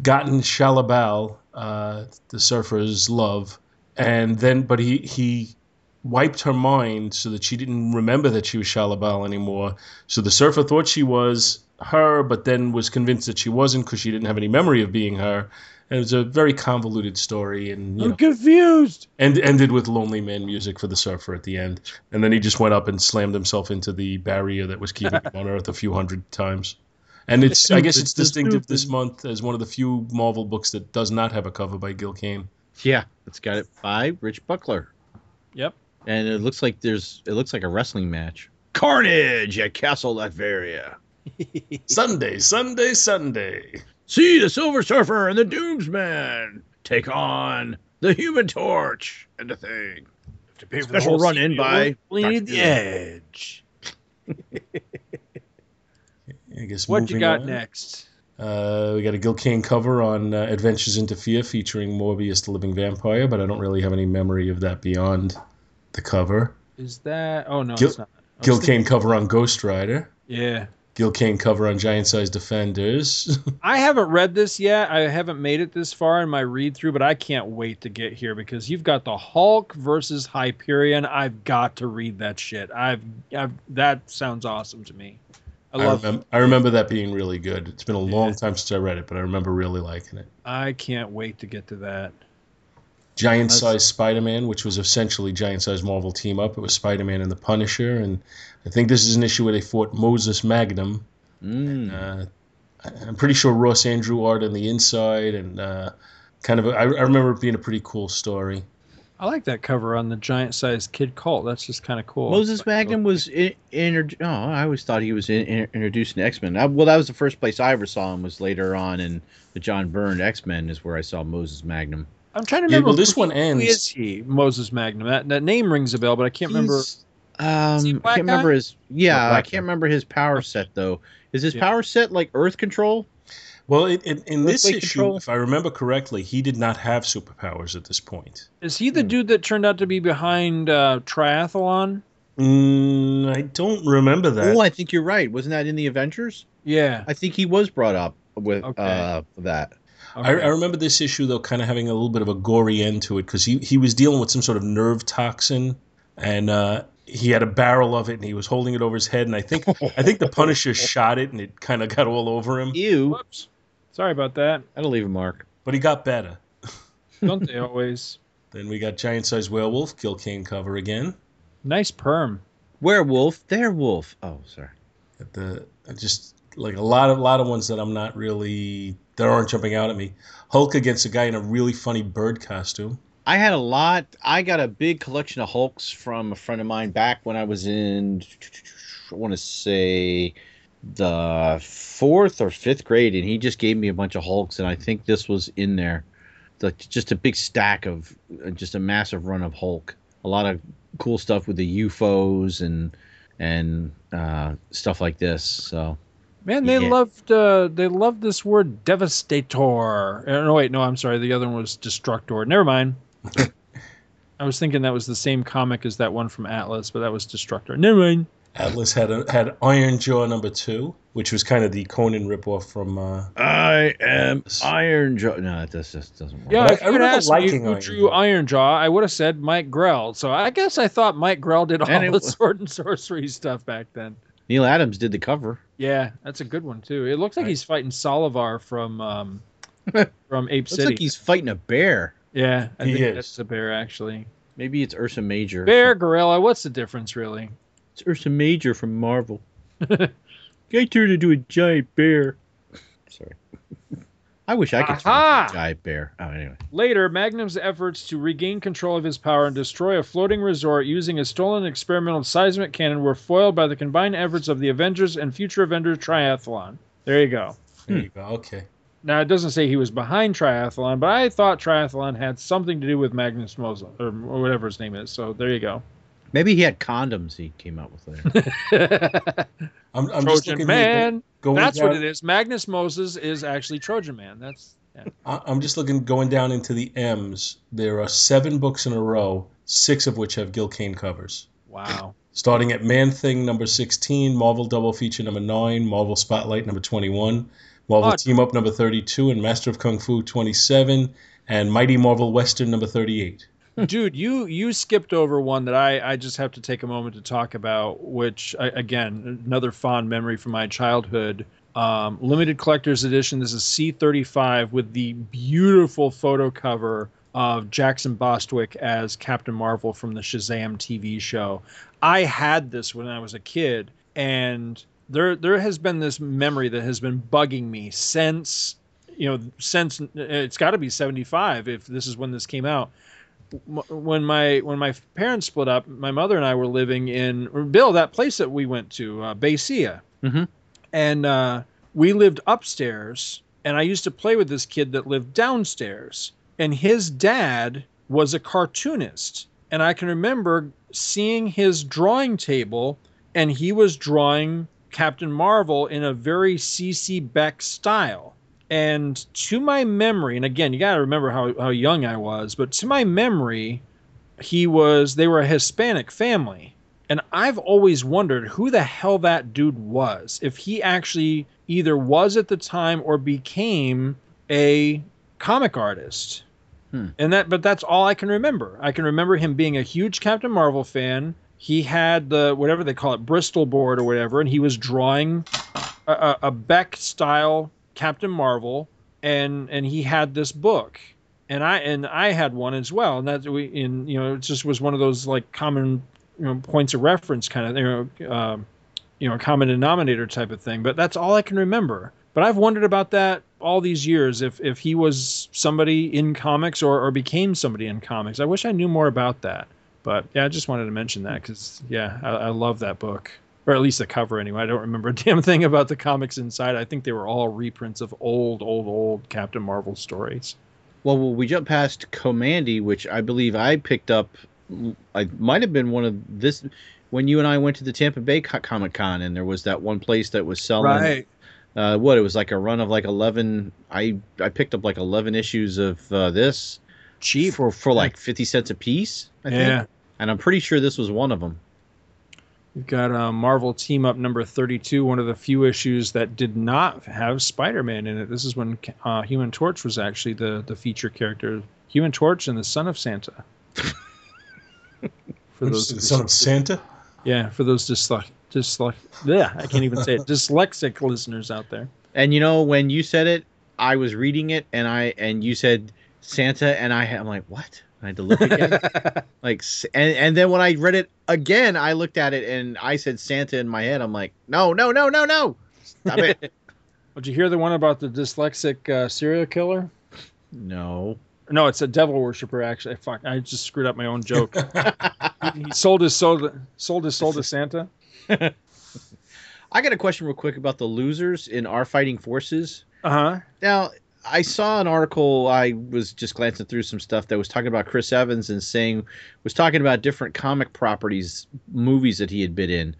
gotten Shalla-Bal, uh, the Surfer's love, and then, but he he wiped her mind so that she didn't remember that she was Shalla-Bal anymore. So the Surfer thought she was her, but then was convinced that she wasn't because she didn't have any memory of being her. And it was a very convoluted story, and you I'm know, confused. and ended with Lonely Man music for the Surfer at the end. And then he just went up and slammed himself into the barrier that was keeping him on Earth a few hundred times. And it's, I guess, it's distinctive this month as one of the few Marvel books that does not have a cover by Gil Kane. Yeah, it's got it by Rich Buckler, Yep. and it looks like there's it looks like a wrestling match. Carnage at Castle Latveria. Sunday, Sunday, Sunday. See the Silver Surfer and the Doomsman take on the Human Torch and the Thing. To pay for Special whole run in by we need the edge. I guess What you got on. next? Uh, we got a Gil Kane cover on uh, Adventures into Fear featuring Morbius the Living Vampire, but I don't really have any memory of that beyond the cover. Is that? Oh no, Gil- it's not. Gil thinking- Kane cover on Ghost Rider. Yeah. Gil Kane cover on Giant Size Defenders. I haven't read this yet. I haven't made it this far in my read through, but I can't wait to get here because you've got the Hulk versus Hyperion. I've got to read that shit. I've, I've that sounds awesome to me. I I, love. remember, I remember that being really good. It's been a long Yeah. time since I read it, but I remember really liking it. I can't wait to get to that. Giant That's- Size Spider Man, which was essentially Giant Size Marvel team up. It was Spider Man and the Punisher, and I think this is an issue where they fought Moses Magnum. Mm. Uh, I- I'm pretty sure Ross Andru art on the inside, and uh, kind of. A, I, I remember it being a pretty cool story. I like that cover on the giant sized Kid Colt. That's just kind of cool. Moses Magnum was in, in, oh, I always thought he was in, in, introduced in X Men. Well, that was the first place I ever saw him. Was later on in the John Byrne X Men is where I saw Moses Magnum. I'm trying to Yeah, remember. well, this who- one ends. is he? Moses Magnum. That that name rings a bell, but I can't remember. He's- Um, he a I black can't remember his. Yeah, I can't guy. remember his power set though. Is his Yeah. power set like Earth Control? Well, it, it, in this issue, control? if I remember correctly, he did not have superpowers at this point. Is he the Hmm. dude that turned out to be behind uh, Triathlon? Mm, I don't remember that. Oh, I think you're right. Wasn't that in the Avengers? Yeah. I think he was brought up with Okay. uh, that. I, I remember this issue though, kind of having a little bit of a gory end to it because he he was dealing with some sort of nerve toxin, and uh, he had a barrel of it, and he was holding it over his head, and I think I think the Punisher shot it, and it kind of got all over him, Ew. Whoops. Sorry about that. That'll leave a mark. but he got better. Don't they always? Then we got giant sized Werewolf, Gil Kane cover again. Nice perm. Werewolf. There, wolf. Oh, sorry. At the just like a lot of lot of ones that I'm not really that aren't jumping out at me. Hulk against a guy in a really funny bird costume. I had a lot. I got a big collection of Hulks from a friend of mine back when I was in, I want to say, the fourth or fifth grade, and he just gave me a bunch of Hulks, and I think this was in there. Like just a big stack of, uh, just a massive run of Hulk. A lot of cool stuff with the UFOs and and uh, stuff like this. So Man, they Yeah. loved uh, they loved this word devastator. Uh, No, wait, no, I'm sorry. The other one was destructor. Never mind. I was thinking that was the same comic as that one from Atlas, but that was destructor. Never mind. Atlas had a, had Iron Jaw number two, which was kind of the Conan ripoff from. Uh, I am Iron Jaw. No, this just doesn't work. Yeah, But I- if I you had remember me who Iron drew Jaw. Iron Jaw, I would have said Mike Grell. So I guess I thought Mike Grell did all And the w- sword and sorcery stuff back then. Neal Adams did the cover. Yeah, that's a good one too. It looks like Right. he's fighting Salivar from um, from Ape Looks City. like he's fighting a bear. yeah, I He think is. that's a bear actually. Maybe it's Ursa Major. Bear, gorilla, what's the difference really? It's Ursa Major from Marvel. Guy turned into a giant bear. Sorry. I wish I could turn into a giant bear. Oh, anyway. Later, Magnum's efforts to regain control of his power and destroy a floating resort using a stolen experimental seismic cannon were foiled by the combined efforts of the Avengers and future Avengers Triathlon. There you go. there you hmm. go. Okay. Now it doesn't say he was behind Triathlon, but I thought Triathlon had something to do with Magnus Mosa or whatever his name is. So there you go. Maybe he had condoms he came out with later. I'm, I'm just Trojan looking Man. Here, go- going That's down, what it is. Magnus Moses is actually Trojan Man. That's yeah. I- I'm just looking going down into the M's. There are seven books in a row, six of which have Gil Kane covers. wow. Starting at Man Thing number 16, Marvel Double Feature number 9, Marvel Spotlight number 21, Marvel Odd. Team Up number 32, and Master of Kung Fu 27, and Mighty Marvel Western number 38. Dude, you you skipped over one that I I just have to take a moment to talk about, which I, again another fond memory from my childhood. Um, limited collector's edition. This is C35 with the beautiful photo cover of Jackson Bostwick as Captain Marvel from the Shazam TV show. I had this when I was a kid, and there there has been this memory that has been bugging me since you know since it's got to be 75 if this is when this came out when my when my parents split up my mother and i were living in bill that place that we went to uh, Baysia. Mhm. and uh, we lived upstairs and i used to play with this kid that lived downstairs and his dad was a cartoonist and i can remember seeing his drawing table and he was drawing captain marvel in a very C. C. Beck style and to my memory, and again, you got to remember how, how young I was, but to my memory, he was they were a Hispanic family. And I've always wondered who the hell that dude was. If he actually either was at the time or became a comic artist. Hmm. And that but that's all I can remember. I can remember him being a huge Captain Marvel fan. He had the whatever they call it Bristol board or whatever and he was drawing a, a, a Beck style Captain Marvel and and he had this book and I and I had one as well, and that we in you know it just was one of those like common you know points of reference kind of you know um, you know common denominator type of thing. But that's all I can remember. But I've wondered about that all these years if if he was somebody in comics or or became somebody in comics. I wish I knew more about that. But yeah, I just wanted to mention that because yeah, I, I love that book. Or at least the cover anyway. I don't remember a damn thing about the comics inside. I think they were all reprints of old, old, old Captain Marvel stories. Well, well, we jumped past Kamandi, which I believe I picked up. I might have been one of this when you and I went to the Tampa Bay Co- Comic Con, and there was that one place that was selling. Uh, what it was like a run of like eleven. I I picked up like eleven issues of uh, this Cheap. for for like fifty cents a piece. I Yeah. think. and I'm pretty sure this was one of them. We've got uh, Marvel Team Up number 32, one of the few issues that did not have Spider Man in it. This is when uh, Human Torch was actually the, the feature character. Human Torch and the Son of Santa. for those, the son of Santa. yeah, for those dyslex, dyslex, yeah, I can't even say it, dyslexic listeners out there. And you know when you said it, I was reading it, and I and you said Santa, and I I'm like, what? I had to look again. like, and and then when I read it again, I looked at it and I said Santa in my head. I'm like, no, no, no, no, no, stop it. Did you hear the one about the dyslexic uh, serial killer? no. No, it's a devil worshiper. Actually, fuck, I just screwed up my own joke. he, he sold his soul, to, sold his soul to Santa. I got a question real quick about the losers in our fighting forces. Uh huh. Now, I saw an article. I was just glancing through some stuff that was talking about Chris Evans and saying was talking about different comic properties, movies that he had been in,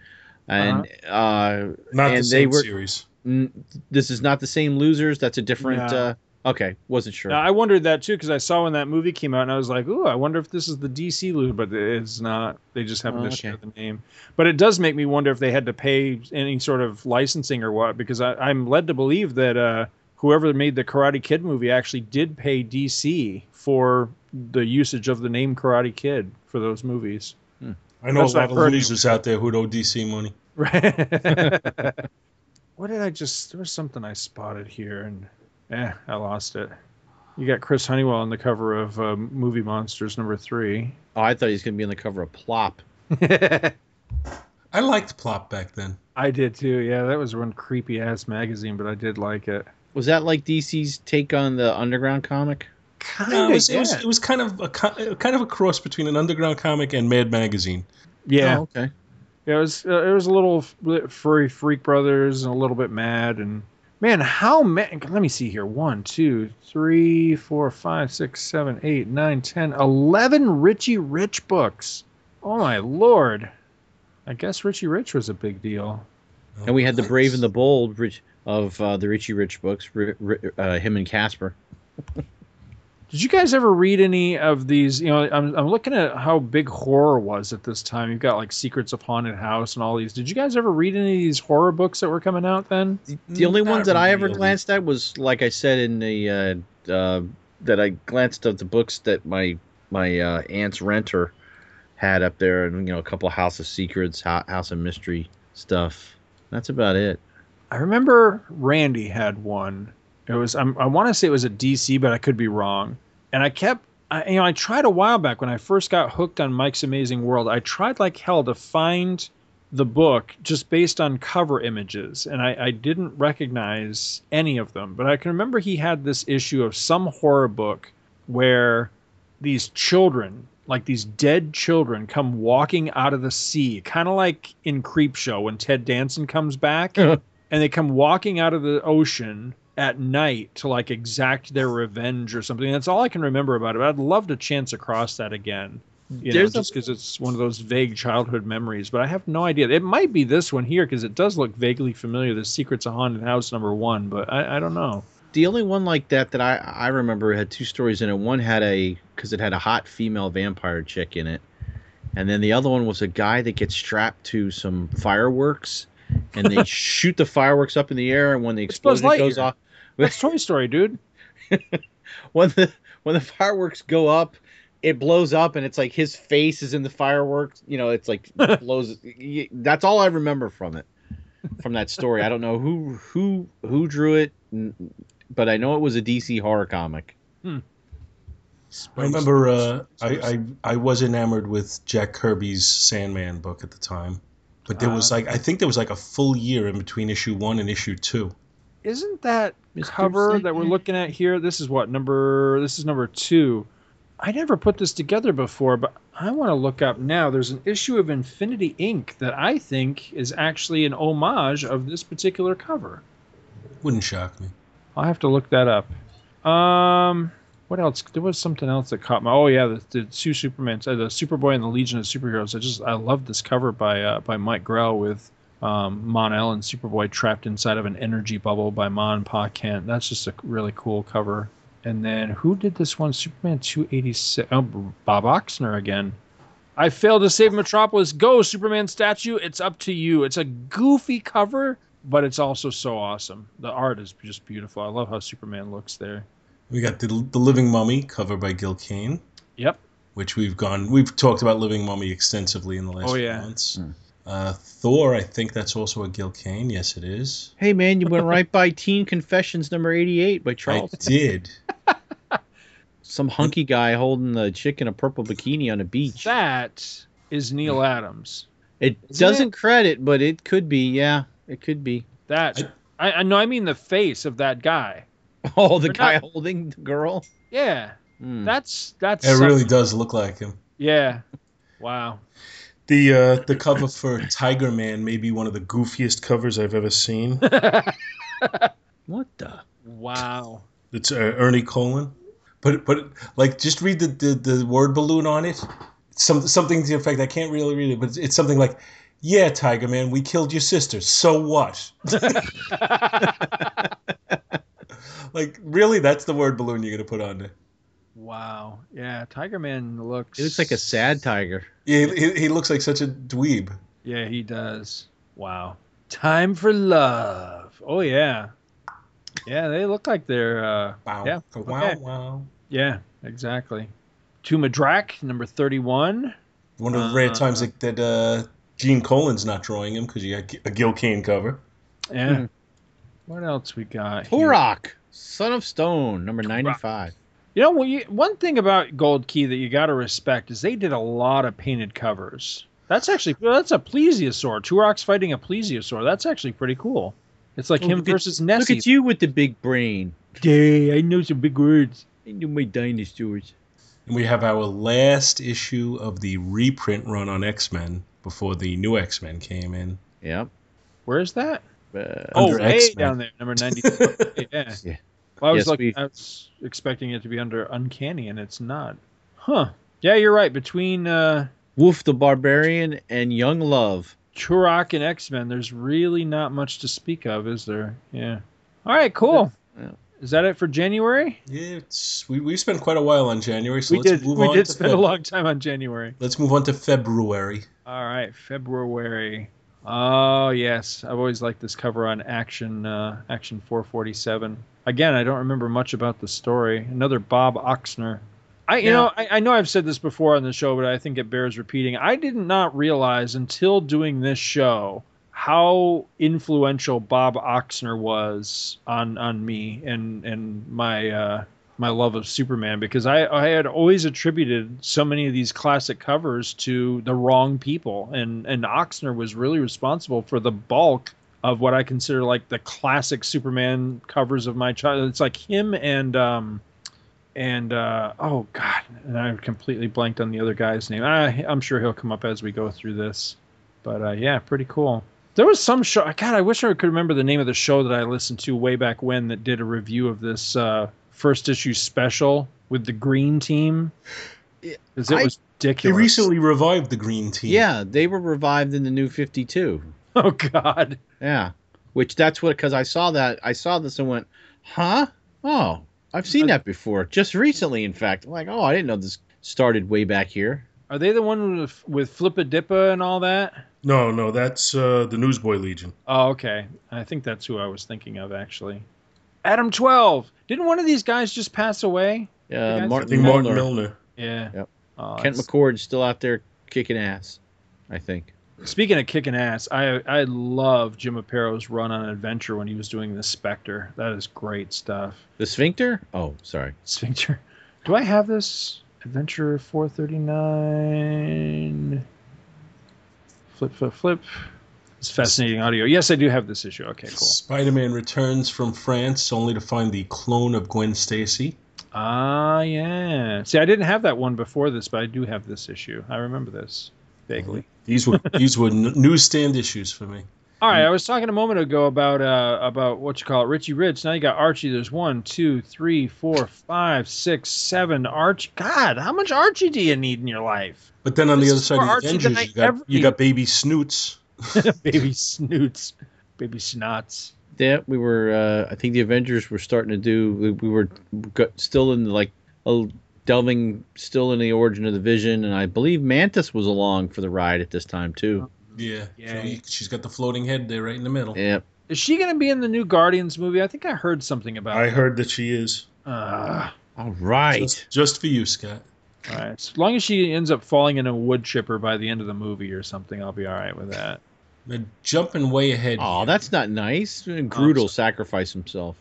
and uh Not And the they same were- series. n- this is not the same losers. That's a different. Yeah. uh Okay, wasn't sure. Now, I wondered that too because I saw when that movie came out and I was like, "Ooh, I wonder if this is the DC loot," but it's not. They just happen Oh, to okay. share the name. But it does make me wonder if they had to pay any sort of licensing or what, because I, I'm led to believe that uh, whoever made the Karate Kid movie actually did pay DC for the usage of the name Karate Kid for those movies. I know That's a lot I've of heard losers out there who owe DC money. Right. what did I just? There was something I spotted here, and eh, I lost it. You got Chris Honeywell on the cover of um, Movie Monsters number three. oh, I thought he was going to be on the cover of Plop. I liked Plop back then. I did too. Yeah, that was one creepy ass magazine, but I did like it. Was that like DC's take on the Underground comic? Kind No, of. it, was, it, was, it was kind of a kind of a cross between an underground comic and Mad Magazine. yeah. Oh, okay. Yeah, it was. Uh, it was a little furry Freak Brothers and a little bit mad and man, how many? Let me see here. One, two, three, four, five, six, seven, eight, nine, ten, eleven Richie Rich books. Oh my lord! I guess Richie Rich was a big deal. And we had the Brave and the Bold Rich, of uh, the Richie Rich books, Ri- Ri- uh, him and Casper. Did you guys ever read any of these? You know, I'm, I'm looking at how big horror was at this time. You've got like Secrets of Haunted House and all these. Did you guys ever read any of these horror books that were coming out then? The only Not ones that I ever glanced at was, like I said in the uh, uh, that I glanced at the books that my my uh, aunt's renter had up there, and you know, a couple of House of Secrets, House of Mystery stuff. That's about it. I remember Randy had one. It was I'm, I want to say it was a DC, but I could be wrong. And I kept, I, you know, I tried a while back when I first got hooked on Mike's Amazing World. I tried like hell to find the book just based on cover images, and I, I didn't recognize any of them. But I can remember he had this issue of some horror book where these children, like these dead children, come walking out of the sea, kind of like in Creepshow when Ted Danson comes back uh-huh. And they come walking out of the ocean at night to like exact their revenge or something. That's all I can remember about it. But I'd love to chance across that again. You know, There's a- just because it's one of those vague childhood memories, but I have no idea. It might be this one here because it does look vaguely familiar. The Secrets of Haunted House number one, but I, I don't know. the only one like that that I I remember had two stories in it. One had a because it had a hot female vampire chick in it, and then the other one was a guy that gets strapped to some fireworks, and they shoot the fireworks up in the air, and when the It's Buzz explosion goes Lightyear. off, That's Toy Story, dude. when the when the fireworks go up, it blows up, and it's like his face is in the fireworks. You know, it's like blows. That's all I remember from it, from that story. I don't know who who who drew it, but I know it was a DC horror comic. I remember uh, I, I I was enamored with Jack Kirby's Sandman book at the time, but there was Ah. like I think there was like a full year in between issue one and issue two. Isn't that Mr. cover that we're looking at here? This is what number? This is number two. I never put this together before, but I want to look up now. There's an issue of Infinity Inc. that I think is actually an homage of this particular cover. Wouldn't shock me. I'll have to look that up. Um, what else? There was something else that caught my. Oh yeah, the, the two Supermans, uh, the Superboy and the Legion of Superheroes. I just I love this cover by uh, by Mike Grell with um, Mon El and Superboy trapped inside of an energy bubble by Mon Pa Kent. That's just a really cool cover. And then who did this one? Superman 286. Oh, Bob Oksner again. I failed to save Metropolis. Go, Superman statue. It's up to you. It's a goofy cover, but it's also so awesome. The art is just beautiful. I love how Superman looks there. We got the the Living Mummy cover by Gil Kane, Yep. which we've gone we've talked about Living Mummy extensively in the last Oh, few months. Hmm. Uh, Thor, I think that's also a Gil Kane. Yes, it is. Hey man, you went right by Teen Confessions number eighty-eight by Charles. I Charles. did. Some hunky guy holding the chick in a purple bikini on a beach. That is Neal Adams. It Isn't doesn't credit, but it could be. Yeah, it could be. That I, I know. I mean the face of that guy. Oh, the They're guy not- holding the girl. Yeah, Hmm. that's that's. It really something. does look like him. Yeah. Wow. The uh, the cover for Tiger Man may be one of the goofiest covers I've ever seen. What the? wow. It's uh, Ernie Colan, but but like just read the, the, the word balloon on it. Some something to the effect I can't really read it, but it's, it's something like, "Yeah, Tiger Man, we killed your sister. So what?" like really, that's the word balloon you're gonna put on there. Wow. Yeah. Tiger Man looks. It looks like a sad tiger. Yeah, he, he looks like such a dweeb. Yeah, he does. Wow. Time for love. Oh yeah. Yeah, they look like they're. uh Wow, Yeah, wow, okay. wow. Yeah, exactly. Tuma Drak, number thirty-one. One of the rare Uh, times that, that uh, Gene Colan's not drawing him because you got a Gil Kane cover. Yeah. Mhm. What else we got? here? Turok, Son of Stone, number ninety-five. You know, when you, one thing about Gold Key that you got to respect is they did a lot of painted covers. That's actually that's a plesiosaur. Turok's fighting a plesiosaur. That's actually pretty cool. It's like Oh, him look at- versus Look at you with the big brain. Yeah, I know some big words. I know my dinosaurs. And we have our last issue of the reprint run on X Men before the new X Men came in. Yep. Where's that? Uh, Oh, Under way X-Men. down there, number ninety. yeah. Yeah. Well, I was Yes, like, we- I was expecting it to be under Uncanny, and it's not. Huh? Yeah, you're right. Between uh, Wolf the Barbarian and Young Love. Turok and X Men, there's really not much to speak of, is there? Yeah. All right, cool. Yeah. Is that it for January? Yeah, it's we we spent quite a while on January, so we let's did. move We on did to spend a long time on January. Let's move on to February. All right, February. Oh yes, I've always liked this cover on Action uh, Action 447. Again, I don't remember much about the story. Another Bob Oksner. I you Yeah. know I, I know I've said this before on the show, but I think it bears repeating. I did not realize until doing this show how influential Bob Oksner was on on me and and my uh, my love of Superman because I, I had always attributed so many of these classic covers to the wrong people and and Oksner was really responsible for the bulk of what I consider like the classic Superman covers of my child. It's like him and um and uh oh god, and I completely blanked on the other guy's name. I, I'm sure he'll come up as we go through this, but uh, yeah, pretty cool. There was some show. God, I wish I could remember the name of the show that I listened to way back when that did a review of this uh, first issue special with the Green Team. Yeah, 'Cause it I- was They recently revived the Green Team. Yeah, they were revived in the new 52. Oh God. Yeah. Which that's what, because I saw that, I saw this and went, huh? Oh, I've seen I- that before. Just recently, in fact. I'm like, oh, I didn't know this started way back here. Are they the one with, with Flippa Dippa and all that? No, no, that's uh, the Newsboy Legion. Oh, okay. I think that's who I was thinking of actually. Adam 12. Didn't one of these guys just pass away? Uh, guys- I Martin Martin Milner. Milner. Yeah. Yep. Oh, Kent that's- McCord's still out there kicking ass. I think. Speaking of kicking ass, I I love Jim Aparo's run on Adventure when he was doing the Spectre. That is great stuff. The Sphincter? Oh, sorry. Sphincter. Do I have this? Adventure 439. Flip, flip, flip. It's fascinating audio. Yes, I do have this issue. Okay, cool. Spider-Man returns from France only to find the clone of Gwen Stacy. Ah, yeah. See, I didn't have that one before this, but I do have this issue. I remember this vaguely. These were these were n- newsstand issues for me. All right, I was talking a moment ago about uh about what you call it, Richie Rich. Now you got Archie. There's one, two, three, four, five, six, seven. Archie. God, how much Archie do you need in your life? But then on This the other side of the Avengers, you got, ever you got Baby Snoots. baby snoots, baby snots. Yeah, we were. Uh, I think the Avengers were starting to do. We, we were got, still in like a, delving still in the origin of the Vision, and I believe Mantis was along for the ride at this time too. Yeah, Yeah. she- she's got the floating head there right in the middle. Yeah, Is she going to be in the new Guardians movie? I think I heard something about. I it. heard that she is. Uh, all right. Just, just for you, Scott. All right. As long as she ends up falling in a wood chipper by the end of the movie or something, I'll be all right with that. Now, jumping way ahead. Oh, here. that's not nice. Groot will sorry. sacrifice himself.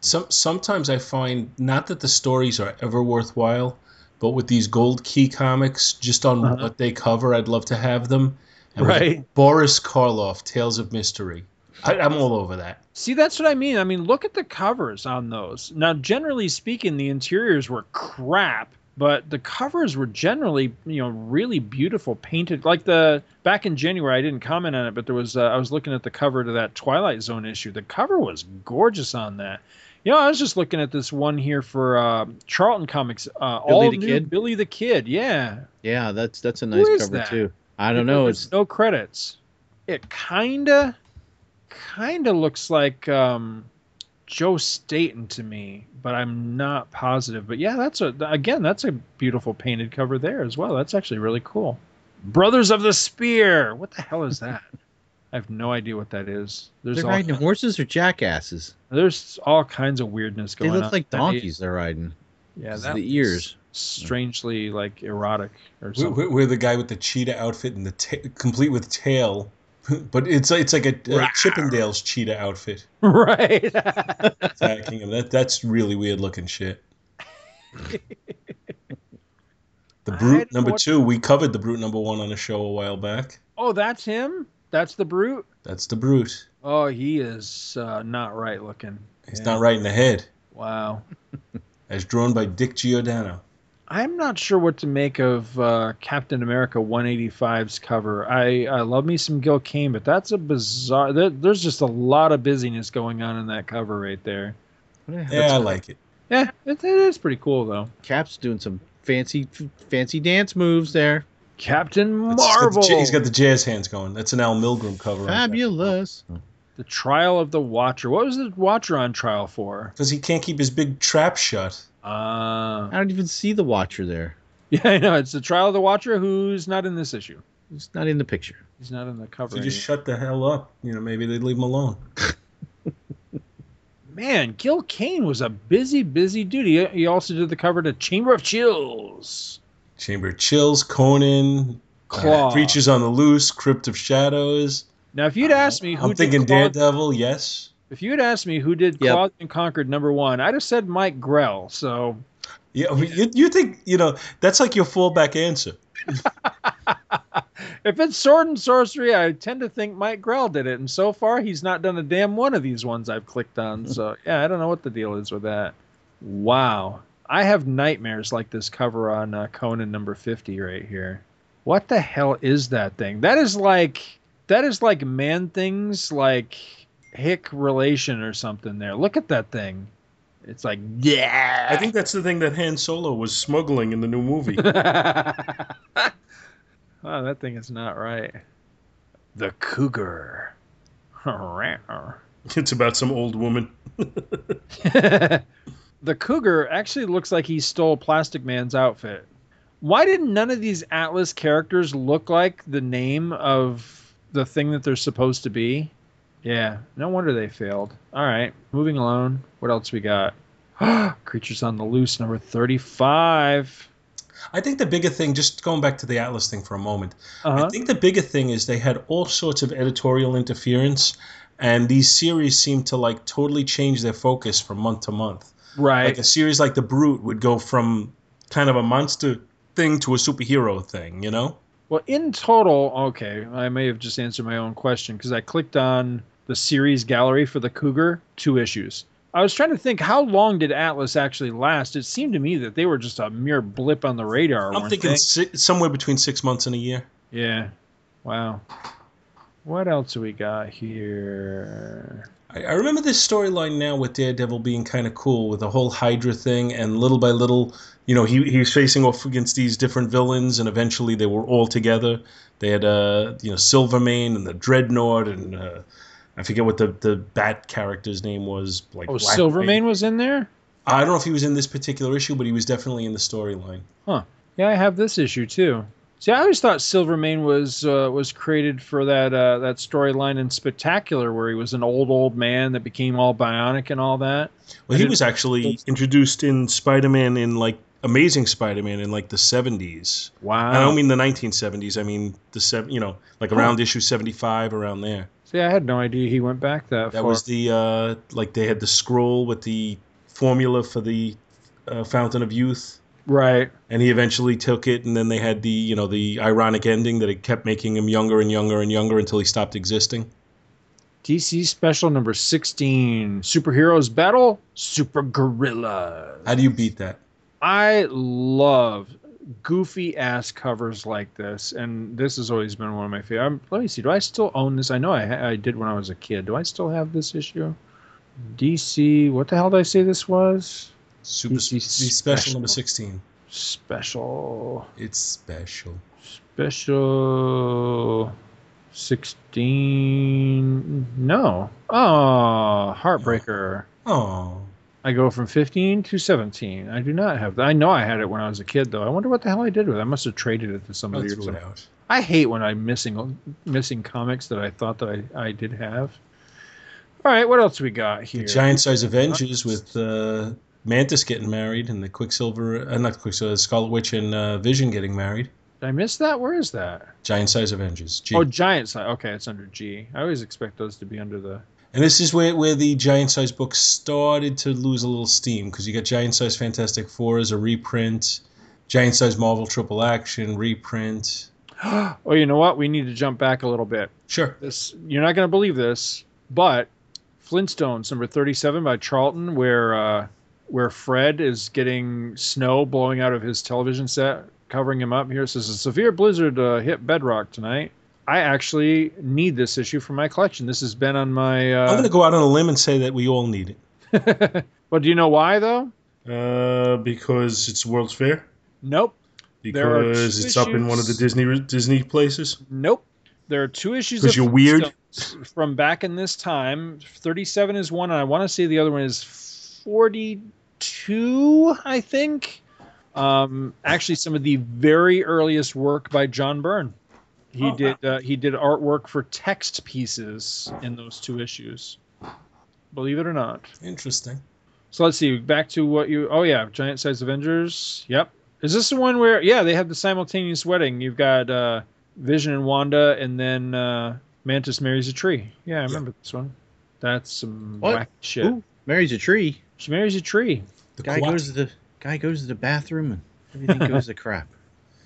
Some sometimes I find not that the stories are ever worthwhile, but with these gold key comics, just on Uh-huh. what they cover, I'd love to have them. And Right. Boris Karloff, Tales of Mystery. I, I'm all over that. See, that's what I mean. I mean, look at the covers on those. Now, generally speaking, the interiors were crap, but the covers were generally, you know, really beautiful, painted. Like the back in January, I didn't comment on it, but there was uh, I was looking at the cover to that Twilight Zone issue. The cover was gorgeous on that. You know, I was just looking at this one here for uh, Charlton Comics. Uh, Billy all the new Kid? Billy the Kid. Yeah, Yeah, that's that's a nice is cover that? too. I don't know. It's no credits. It kinda, kinda looks like um, Joe Staton to me, but I'm not positive. But yeah, that's a again, that's a beautiful painted cover there as well. That's actually really cool. Brothers of the Spear. What the hell is that? I have no idea what that is. There's they're all, riding horses or jackasses. there's all kinds of weirdness going on. They look like donkeys. They're riding. Yeah, that the ears. strangely like erotic or We're, something. we're, we're the guy with the cheetah outfit and the ta- complete with tail, but it's it's like a, a Chippendales cheetah outfit right. attacking him. That that's really weird looking shit. The brute number what- two, we covered the brute number one on a show a while back. oh, that's him. That's the brute. That's the brute. Oh, he is uh, not right looking. He's Yeah. not right in the head, Wow. as drawn by Dick Giordano. I'm not sure what to make of uh, Captain America 185's cover. I, I love me some Gil Kane, but that's a bizarre. There, there's just a lot of busyness going on in that cover right there. Yeah, I like it. Yeah, it, it is pretty cool though. Cap's doing some fancy fancy dance moves there. Captain It's- he's got the Marvel, He's got the jazz hands going. That's an Al Milgrom cover. Fabulous. the trial of the Watcher. What was the Watcher on trial for? Because he can't keep his big trap shut. Uh, I don't even see the Watcher there. yeah, I know. It's the trial of the Watcher who's not in this issue. He's not in the picture. He's not in the cover. If he just shut the hell up, you know, maybe they'd leave him alone. Man, Gil Kane was a busy, busy dude. He, he also did the cover to Chamber of Chills. Chamber of Chills, Conan, Claw. uh, Creatures on the Loose, Crypt of Shadows. Now, if you'd asked me who I'm did thinking Claw, Daredevil, yes. If you'd asked me who did Yep. Claw the Unconquered number one, I'd have said Mike Grell. So Yeah, I You, you think, you know, that's like your fallback answer. if it's sword and sorcery, I tend to think Mike Grell did it, and so far he's not done a damn one of these ones I've clicked on. So yeah, I don't know what the deal is with that. Wow, I have nightmares like this cover on uh, Conan number fifty right here. What the hell is that thing? That is like that is like man things like hick relation or something. There, look at that thing. It's like yeah. I think that's the thing that Han Solo was smuggling in the new movie. oh, that thing is not right. The cougar. It's about some old woman. the cougar actually looks like he stole Plastic Man's outfit. Why didn't none of these Atlas characters look like the name of the thing that they're supposed to be? Yeah, no wonder they failed. All right, moving along. What else we got? Creatures on the Loose, number 35. I think the bigger thing, just going back to the Atlas thing for a moment, Uh-huh. I think the bigger thing is they had all sorts of editorial interference, and these series seem to like totally change their focus from month to month. Right. Like a series like The Brute would go from kind of a monster thing to a superhero thing, you know? Well, in total, okay, I may have just answered my own question because I clicked on the series gallery for the Cougar, two issues. I was trying to think how long did Atlas actually last? It seemed to me that they were just a mere blip on the radar. I'm thinking si- somewhere between six months and a year. Yeah. Wow. What else do we got here? I, I remember this storyline now with Daredevil being kind of cool with the whole Hydra thing, and little by little, you know, he he was facing off against these different villains, and eventually they were all together. They had uh, you know, Silvermane and the Dreadnought, and uh, I forget what the the Bat character's name was. Like Oh, Black Silvermane was in there? I don't know if he was in this particular issue, but he was definitely in the storyline. Huh? Yeah, I have this issue too. See, I always thought Silvermane was uh, was created for that uh, that storyline in Spectacular, where he was an old old man that became all bionic and all that. Well, he was actually introduced in Spider-Man in like Amazing Spider-Man in like the 70s. Wow. I don't mean the 1970s. I mean the seven, you know, like around issue 75, around there. See, I had no idea he went back that, That far. That was the uh, like they had the scroll with the formula for the uh, Fountain of Youth, right. and he eventually took it, and then they had the you know the ironic ending that it kept making him younger and younger and younger until he stopped existing. DC Special number sixteen: Superheroes Battle Super Gorilla. How do you beat that? I love goofy ass covers like this, and this has always been one of my favorite. Um, let me see. Do I still own this? I know I, I did when I was a kid. Do I still have this issue? DC. What the hell did I say this was? Super DC special special. number 16. Special. It's special. Special. 16. No. Oh, Heartbreaker. Oh, I go from 15 to 17. I do not have that. I know I had it when I was a kid, though. I wonder what the hell I did with it. I must have traded it to somebody I or something. I hate when I'm missing missing comics that I thought that I, I did have. All right, what else we got here? The giant size Avengers with uh, Mantis getting married and the Quicksilver, uh, not Quicksilver, Scarlet Witch and uh, Vision getting married. Did I miss that? Where is that? Giant size Avengers. G. Oh, giant size. Okay, it's under G. I always expect those to be under the. And this is where, where the giant size books started to lose a little steam because you got giant size Fantastic Four as a reprint, giant size Marvel Triple Action reprint. oh, you know what? We need to jump back a little bit. Sure. This you're not going to believe this, but Flintstones number 37 by Charlton, where uh, where Fred is getting snow blowing out of his television set, covering him up. Here it says a severe blizzard uh, hit Bedrock tonight. I actually need this issue for my collection. This has been on my. I'm going Uh, to go out on a limb and say that we all need it well, do you know why though? uh, because it's World's Fair. Nope. There are Because two it's up in one of the. Disney Disney places. Nope. There are two issues. 'Cause of you're weird? From back in this time, 37 is one, and I want to say the other one is 42, I think. Um, actually, some of the very earliest work by John Byrne. He Oh, did uh, he did artwork for text pieces in those two issues. Believe it or not. Interesting. So let's see. Back to what you. Oh yeah, giant size Avengers. Yep. Is this the one where? Yeah, they have the simultaneous wedding. You've got uh, Vision and Wanda, and then uh, Mantis marries a tree. Yeah, I remember this one. That's some What? whack shit. Ooh, marries a tree. She marries a tree. The Guy Quat- goes to the guy goes to the bathroom and everything goes to crap.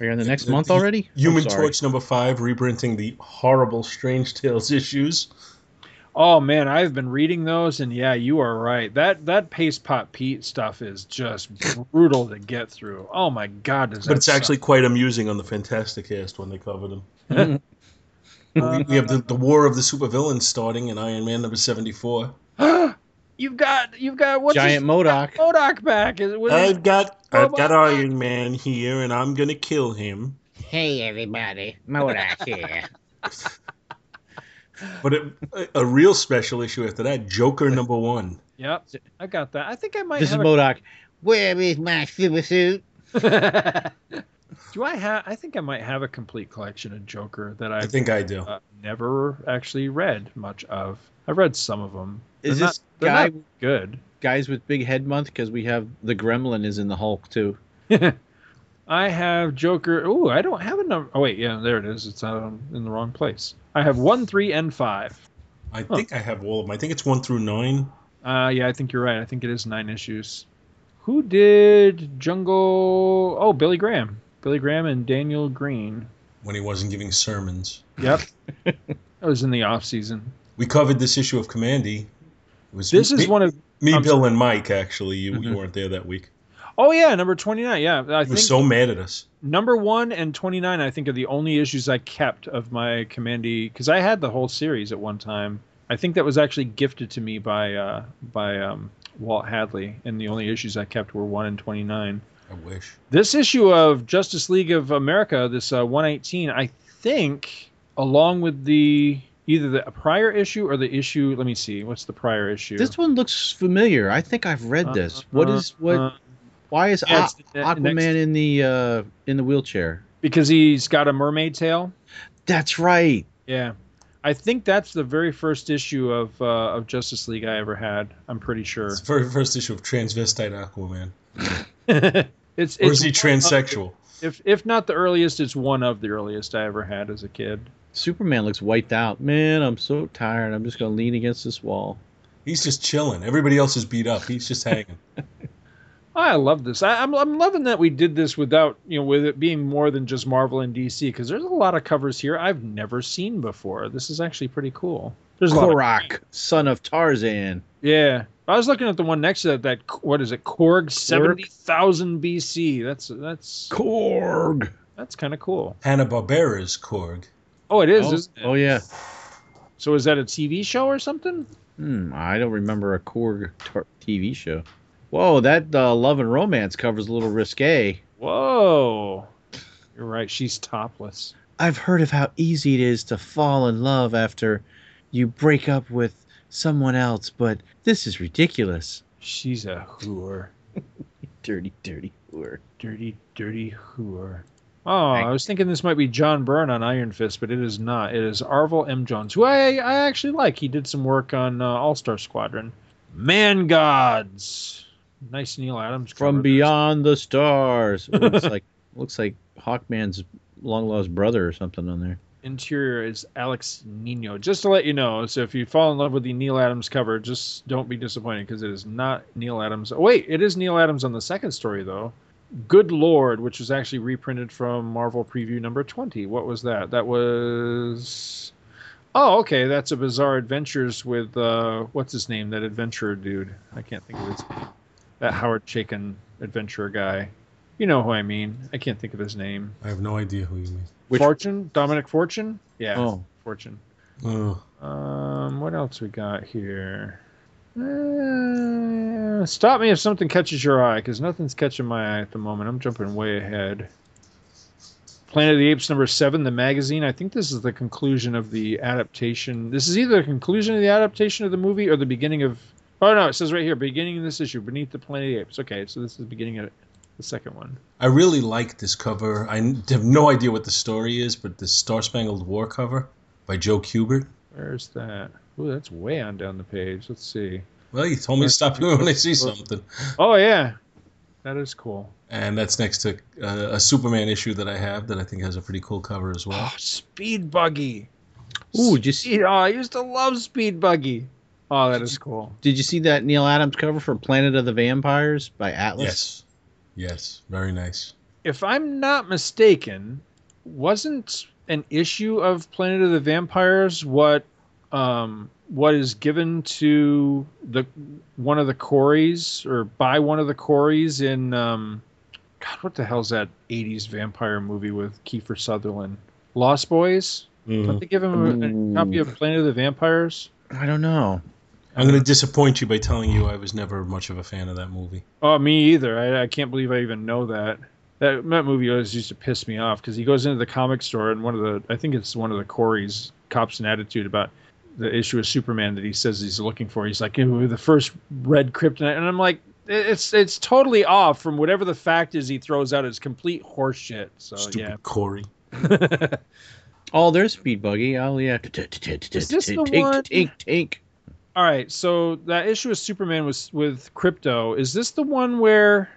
Are you on the next The- month already? Human Torch number five, reprinting the horrible Strange Tales issues. Oh man, I've been reading those, and yeah, you are right. That that Paste Pot Pete stuff is just brutal to get through. Oh my god, does But that it's actually quite amusing on the Fantasticast when they cover them. We, we have the, the War of the Supervillains starting in Iron Man number 74. you've got you've got what's Giant his- MODOK. MODOK back. Is it, was it- I've got I've got Iron Man here and I'm gonna kill him. Hey everybody, MODOK here. But it, a, a real special issue after that, Joker number one. Yep, I got that. I think I might This is have. a- MODOK. Where is my super suit? Do I have? I think I might have a complete collection of Joker that I I've think I do. uh, never actually read much of. I've read some of them. Is They're this not, guy not good? guys with big head month? Because we have the Gremlin is in the Hulk too. I have Joker. Oh, I don't have a number. Oh wait, yeah, there it is. It's um, in the wrong place. I have one, three, and five. I think I have all of them. I think it's one through nine. Uh, yeah, I think you're right. I think it is nine issues. Who did Jungle? Oh, Billy Graham. Billy Graham and Daniel Green. when he wasn't giving sermons. Yep. that was in the off season. We covered this issue of Kamandi. It was This is one of. me, I'm Bill, and Mike. Actually, you, Mhm. you weren't there that week. Oh yeah, number twenty nine. Yeah, I He think was so mad at us. number one and 29 i think are the only issues i kept of my kamandi because i had the whole series at one time i think that was actually gifted to me by uh, by um, walt hadley and the only issues i kept were 1 and 29 I wish. this issue of justice league of america this uh, 118 i think along with the either the prior issue or the issue let me see what's the prior issue This one looks familiar. I think I've read this. What is what? Uh, why is yeah, Aqu- the Aquaman next- in the uh, in the wheelchair? because he's got a mermaid tail That's right. Yeah, I think that's the very first issue of uh, of Justice League I ever had. I'm pretty sure. It's the very first issue of Transvestite Aquaman. it's Or it's is he one of- transsexual? if if not the earliest, it's one of the earliest I ever had as a kid. Superman looks wiped out. Man, I'm so tired. I'm just gonna lean against this wall. He's just chilling. Everybody else is beat up. He's just hanging. I love this. I, I'm I'm loving that we did this without you know with it being more than just Marvel and DC because there's a lot of covers here I've never seen before. This is actually pretty cool. There's a lot. Of, son of Tarzan. Yeah, I was looking at the one next to that. That what is it? Korg seventy thousand BC. That's that's Korg. that's kind of cool. Hanna Barbera's Korg. Oh, it is. Oh, isn't it? oh yeah. So is that a TV show or something? Hmm, I don't remember a Korg tar- TV show. Whoa, that uh, love and romance cover's a little risque. Whoa. You're right. She's topless. I've heard of how easy it is to fall in love after you break up with someone else, but this is ridiculous. She's a whore. Dirty, dirty whore. Dirty, dirty whore. Oh, I was thinking this might be John Byrne on Iron Fist, but it is not. It is Arvell M. Jones, who I, I actually like. He did some work on uh, All Star Squadron. Man Gods. Nice Neal Adams. From cover. beyond the stars. It looks like looks like Hawkman's long lost brother or something on there. Interior is Alex Nino. Just to let you know, so if you fall in love with the Neal Adams cover, just don't be disappointed because it is not Neal Adams. Oh, wait, it is Neal Adams on the second story though. Good Lord, which was actually reprinted from Marvel Preview number 20. What was that? That was Oh, okay, that's a Bizarre Adventures with uh what's his name? That adventurer dude. I can't think of his name. That Howard Chaykin adventurer guy. You know who I mean. I can't think of his name. I have no idea who you mean. Which- Fortune? Dominic Fortune? Yeah. Oh, Fortune. Oh, Um, what else we got here? Uh, stop me if something catches your eye, because nothing's catching my eye at the moment. I'm jumping way ahead. Planet of the Apes number seven, the magazine. I think this is the conclusion of the adaptation. This is either the conclusion of the adaptation of the movie or the beginning of. Oh no, it says right here, beginning of this issue, beneath the Planet of the Apes. Okay, so this is the beginning of the second one. I really like this cover. I have no idea what the story is, but the Star Spangled War cover by Joe Kubert. Where's that? Ooh, that's way on down the page. Let's see. Well, you told me to stop doing when I see something. Oh yeah, that is cool. And that's next to uh, a Superman issue that I have that I think has a pretty cool cover as well. Oh, Speed Buggy. Ooh, just see? oh, I used to love Speed Buggy. Oh, that is cool. did you see that Neal Adams cover for Planet of the Vampires by Atlas? Yes. Yes. Very nice. If I'm not mistaken, wasn't an issue of Planet of the Vampires what um what is given to the one of the Coreys or by one of the Coreys in um God, what the hell's that 80s vampire movie with Kiefer Sutherland? Lost Boys? Don't they give him a, a copy of Planet of the Vampires? I don't know. I'm going to disappoint you by telling you I was never much of a fan of that movie. Oh, me either. I, I can't believe I even know that. That, that movie always used to piss me off because he goes into the comic store and one of the I think it's one of the Corey's cops an attitude about the issue of Superman that he says he's looking for. He's like, "Ew, the first red kryptonite, and I'm like, it's it's totally off from whatever the fact is he throws out. It's complete horseshit. So Stupid Corey. Oh, there's Speed Buggy. Oh yeah. Is this the Tink, one- Tink, tink. All right, so that issue of Superman was with Krypto. Is this the one where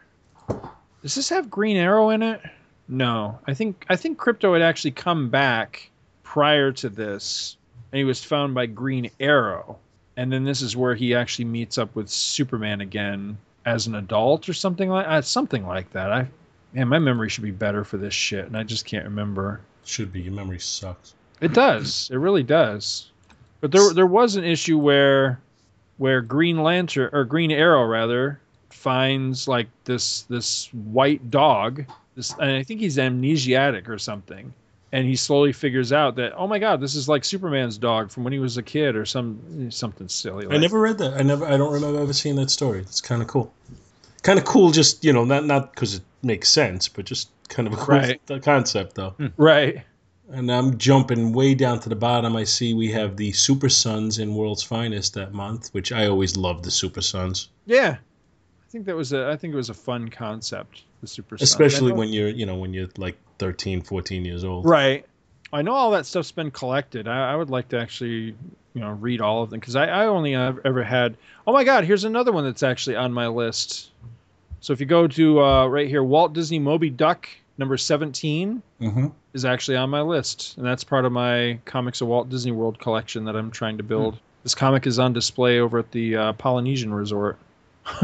does this have Green Arrow in it? No, I think I think Krypto had actually come back prior to this, and he was found by Green Arrow, and then this is where he actually meets up with Superman again as an adult or something like uh, something like that. I man, my memory should be better for this shit, and I just can't remember. Should be. Your memory sucks. It does. It really does. But there there was an issue where where Green Lantern or Green Arrow rather finds like this this white dog. This and I think he's amnesiac or something. And he slowly figures out that oh my god, this is like Superman's dog from when he was a kid or some something silly. I never read that. I never. I don't remember ever seeing that story. It's kind of cool. Kind of cool. Just you know, not not because it makes sense, but just kind of a cool Right. concept though. Right. And I'm jumping way down to the bottom. I see we have the Super Sons in World's Finest that month, which I always loved the Super Sons, Yeah. I think that was a I think it was a fun concept. The Super Sons. Especially when you're you know when you're like 13, 14 years old. Right. I know all that stuff's been collected. I, I would like to actually, you know, read all of them because I, I only ever had. Oh my God! Here's another one that's actually on my list. So if you go to uh, right here, Walt Disney Moby Duck number 17 hmm is actually on my list, and that's part of my comics of Walt Disney World collection that I'm trying to build. This comic is on display over at the uh, Polynesian Resort.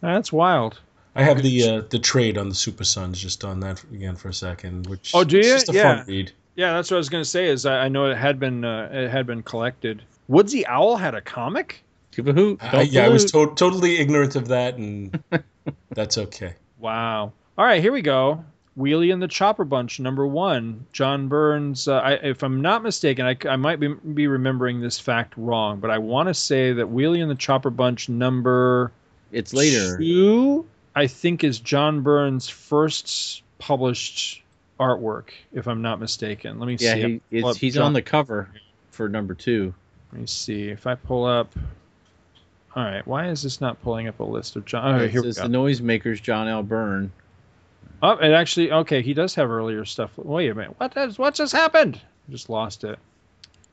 that's wild. I have the uh, the trade on the Super Sons just on that again for a second, which Oh, do you? just a Yeah. fun read. Yeah, that's what I was gonna say. Is I, I know it had been uh, it had been collected. Woodsy Owl had a comic. Give a hoot. I, Don't yeah, I was to- totally ignorant of that, and that's okay. Wow. All right, here we go. Wheelie and the Chopper Bunch, number one. John Byrne's. Uh, I, if I'm not mistaken, I, I might be, be remembering this fact wrong, but I want to say that Wheelie and the Chopper Bunch, number It's later. two, I think is John Byrne's first published artwork. If I'm not mistaken, let me Yeah, see. he, it's, up he's John- on the cover for number two. Let me see if I pull up. All right, why is this not pulling up a list of John? Oh, it here we says the noisemakers John L. Byrne. Oh, it actually okay. He does have earlier stuff. Wait a minute. What has what just happened? I just lost it.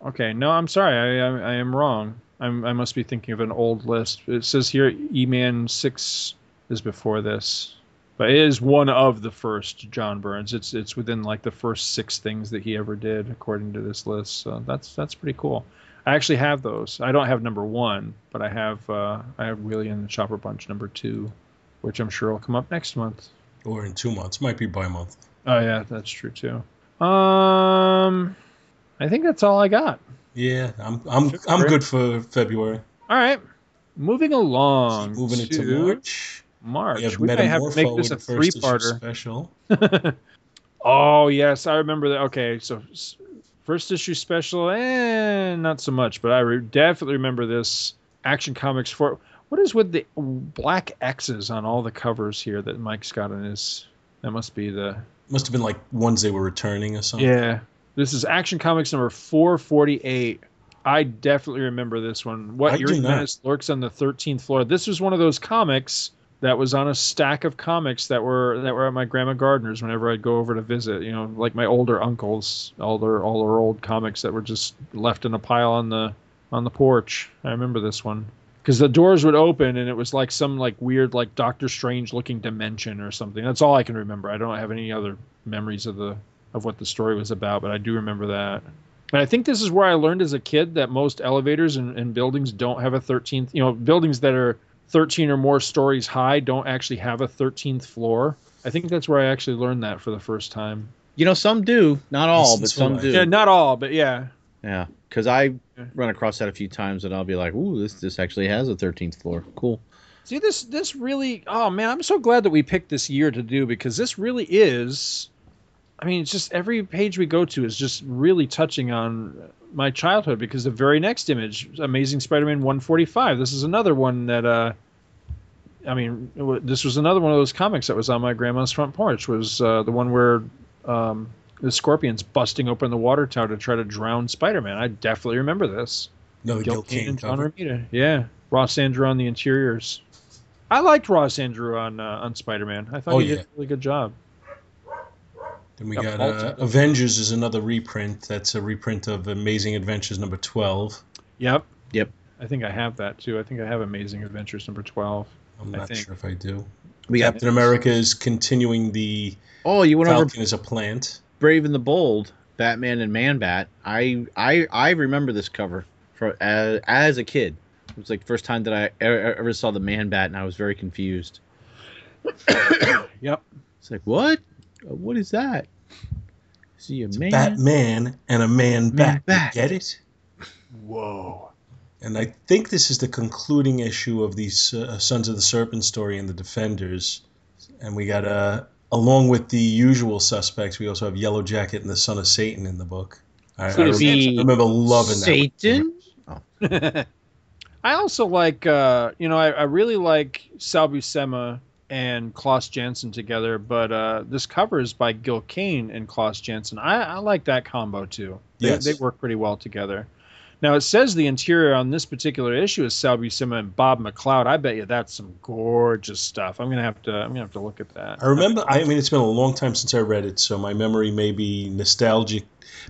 Okay, no, I'm sorry. I I, I am wrong. I'm I must be thinking of an old list. It says here E-Man six is before this, but it is one of the first John Byrne's. It's it's within like the first six things that he ever did according to this list. So that's that's pretty cool. I actually have those. I don't have number one, but I have uh, I have Wheelie and the Chopper Bunch number two, which I'm sure will come up next month. Or in two months, might be by month. Oh yeah, that's true too. Um, I think that's all I got. Yeah, I'm I'm I'm good for February. All right, moving along. Moving to into March, March. we have We may have to make this a with the first issue three-parter. special. oh yes, I remember that. Okay, so first issue special, eh, not so much, but I re- definitely remember this Action Comics for. What is with the black X's on all the covers here that Mike's got in his? That must be the Must have been like ones they were returning or something. Yeah. This is Action Comics number 448. I definitely remember this one. What Your. Menace lurks on the 13th floor. This was one of those comics that was on a stack of comics that were that were at my grandma Gardner's whenever I'd go over to visit. You know, like my older uncles, all their all their old comics that were just left in a pile on the on the porch. I remember this one because the doors would open and it was like some like weird like Doctor Strange looking dimension or something. That's all I can remember. I don't have any other memories of the of what the story was about, but I do remember that. And I think this is where I learned as a kid that most elevators and, and buildings don't have a 13th, you know, buildings that are 13 or more stories high don't actually have a 13th floor. I think that's where I actually learned that for the first time. You know, some do, not all, but some what do. Yeah, not all, but yeah. Yeah, because I run across that a few times, and I'll be like, "Ooh, this this actually has a 13th floor. Cool." See this this really oh man, I'm so glad that we picked this year to do because this really is I mean, it's just every page we go to is just really touching on my childhood because the very next image, Amazing Spider-Man 145. This is another one that uh I mean, this was another one of those comics that was on my grandma's front porch was uh, the one where um the Scorpions busting open the water tower to try to drown Spider-Man. I definitely remember this. No, Gil Gil Kane Kane and John. Romita. Yeah, Ross Andru on the interiors. I liked Ross Andru on uh, on Spider-Man. I thought Oh, he did a really good job. Then we Got got uh. Avengers is another reprint. That's a reprint of Amazing Adventures number 12. Yep. Yep. I think I have that too. I think I have Amazing Adventures number twelve. I'm I not think. sure if I do. We got Captain America is continuing the oh, you went over Falcon as a plant. Brave and the Bold, Batman and Man Bat. I I I remember this cover for as, as a kid. It was like the first time that I ever, ever saw the Man Bat, and I was very confused. Yep. It's like what? What is that? Is he a man? Batman and a man bat. bat. Get it? Whoa. And I think this is the concluding issue of these uh, Sons of the Serpent story and the Defenders. And we got, uh, along with the usual suspects, we also have Yellow Jacket and the Son of Satan in the book. I, I Could it rem- be I remember loving Satan? I also like, uh, you know, I, I really like Sal Buscema and Klaus Janson together, but uh, this cover is by Gil Kane and Klaus Janson. I, I like that combo too. They, Yes. they work pretty well together. Now it says the interior on this particular issue is Sal Buscema and Bob McLeod. I bet you that's some gorgeous stuff. I'm gonna have to. I'm gonna have to look at that. I remember. I mean, it's been a long time since I read it, so my memory may be nostalgic,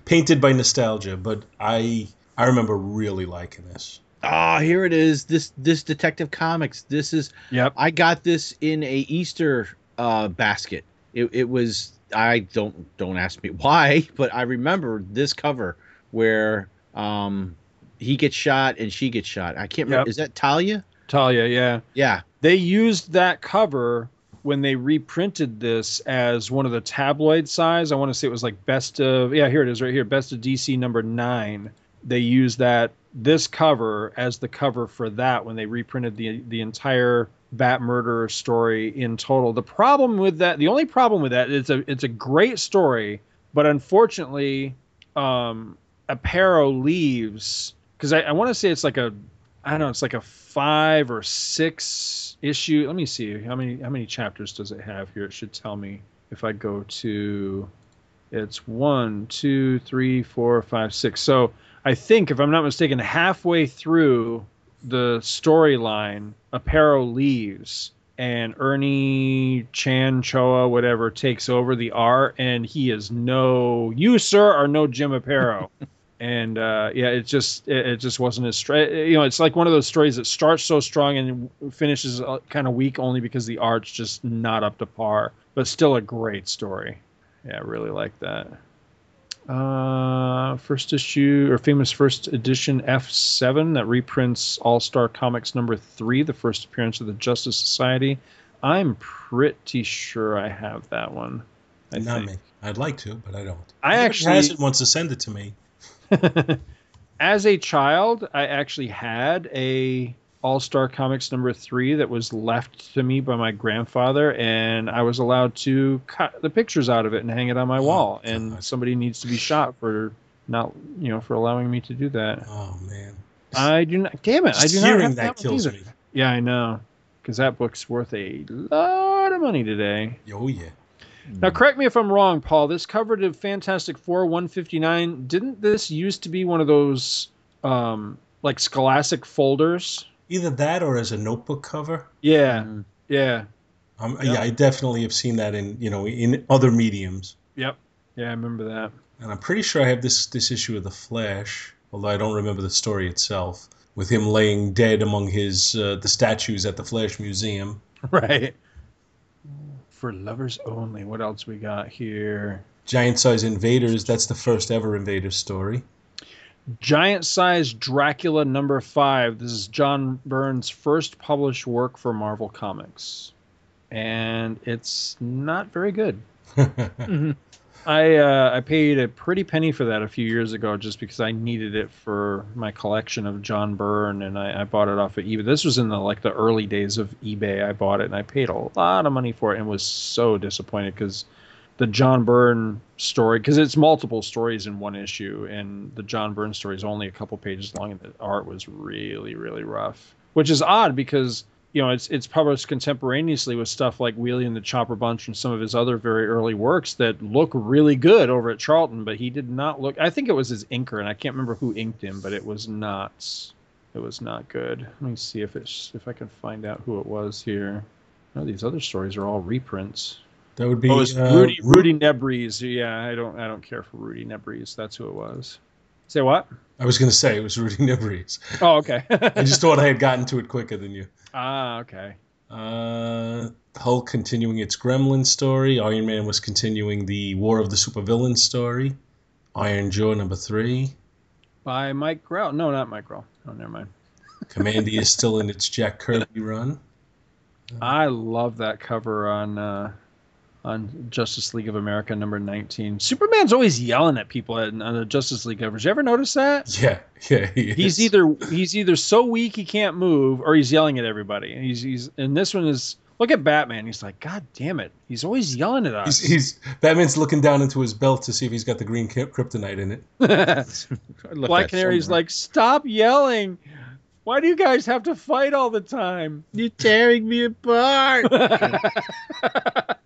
painted by nostalgia. But I, I remember really liking this. Ah, here it is. This this Detective Comics. This is Yep. I got this in a Easter uh, basket. It, it was I don't don't ask me why, but I remember this cover where um he gets shot and she gets shot. I can't remember. Yep. Is that Talia? Talia, yeah. Yeah. They used that cover when they reprinted this as one of the tabloid size. I want to say it was like best of yeah, here it is right here, best of DC number nine. They used that this cover as the cover for that when they reprinted the the entire Bat Murderer story in total. The problem with that, the only problem with that, it's a it's a great story, but unfortunately, um, Aparo leaves because I, I want to say it's like a I don't know, it's like a five or six issue. Let me see how many how many chapters does it have here. It should tell me if I go to it's one, two, three, four, five, six. So I think if I'm not mistaken, halfway through the storyline, Aparo leaves and Ernie Chan Chua, whatever, takes over the art, and he is no you, sir, are no Jim Aparo. and uh, yeah, it just it, it just wasn't as straight. You know, it's like one of those stories that starts so strong and finishes uh, kind of weak, only because the art's just not up to par. But still a great story. Yeah, I really like that. Uh, first issue or famous first edition F7 that reprints All Star Comics number three, the first appearance of the Justice Society. I'm pretty sure I have that one. I Not think. me. I'd like to, but I don't. I actually- has it wants to send it to me. As a child, I actually had a All Star Comics number three that was left to me by my grandfather, and I was allowed to cut the pictures out of it and hang it on my Oh, wall. And somebody needs to be shot for not, you know, for allowing me to do that. Oh man. I do not. Damn it! I Just do not hearing have that that kills either. me. Yeah, I know, because that book's worth a lot of money today. Oh yeah. Now, correct me if I'm wrong, Paul. This cover to Fantastic Four 159. Didn't this used to be one of those um, like Scholastic folders? Either that or as a notebook cover. Yeah, Mhm. yeah, Um, Yeah. Yeah, I definitely have seen that in you know in other mediums, yep, yeah. I remember that. and I'm pretty sure I have this this issue of the Flash, although I don't remember the story itself, with him laying dead among his uh, the statues at the Flash Museum. Right. For lovers only. What else we got here? Giant size invaders. That's the first ever Invaders story. Giant size Dracula number five. This is John Byrne's first published work for Marvel Comics, and it's not very good. Mm-hmm. I uh, I paid a pretty penny for that a few years ago just because I needed it for my collection of John Byrne, and I, I bought it off of eBay. This was in the like the early days of eBay. I bought it and I paid a lot of money for it and was so disappointed because the John Byrne story because it's multiple stories in one issue, and the John Byrne story is only a couple pages long, and the art was really really rough, which is odd because you know, it's it's published contemporaneously with stuff like Wheelie and the Chopper Bunch and some of his other very early works that look really good over at Charlton. But he did not look. I think it was his inker, and I can't remember who inked him, but it was not. It was not good. Let me see if it's if I can find out who it was here. No, these other stories are all reprints. That would be Oh, uh, Rudy Ru- Rudy Nebres. Yeah, I don't I don't care for Rudy Nebres. That's who it was. Say what? I was going to say it was Rudy Nebres. Oh, okay. I just thought I had gotten to it quicker than you. Ah, okay. Uh, Hulk continuing its Gremlin story. Iron Man was continuing the War of the Supervillains story. Iron Jaw number three. By Mike Grell. No, not Mike Grell. Oh, never mind. Kamandi is still in its Jack Kirby run. I love that cover on uh, on Justice League of America number nineteen. Superman's always yelling at people on on the Justice League covers. You ever notice that? Yeah, yeah. He He's either he's either so weak he can't move, or he's yelling at everybody. And he's he's and this one is look at Batman. He's like, God damn it! He's always yelling at us. He's, he's Batman's looking down into his belt to see if he's got the green ki- kryptonite in it. I left Black that Canary's somewhere. like, stop yelling. Why do you guys have to fight all the time? you're tearing me apart.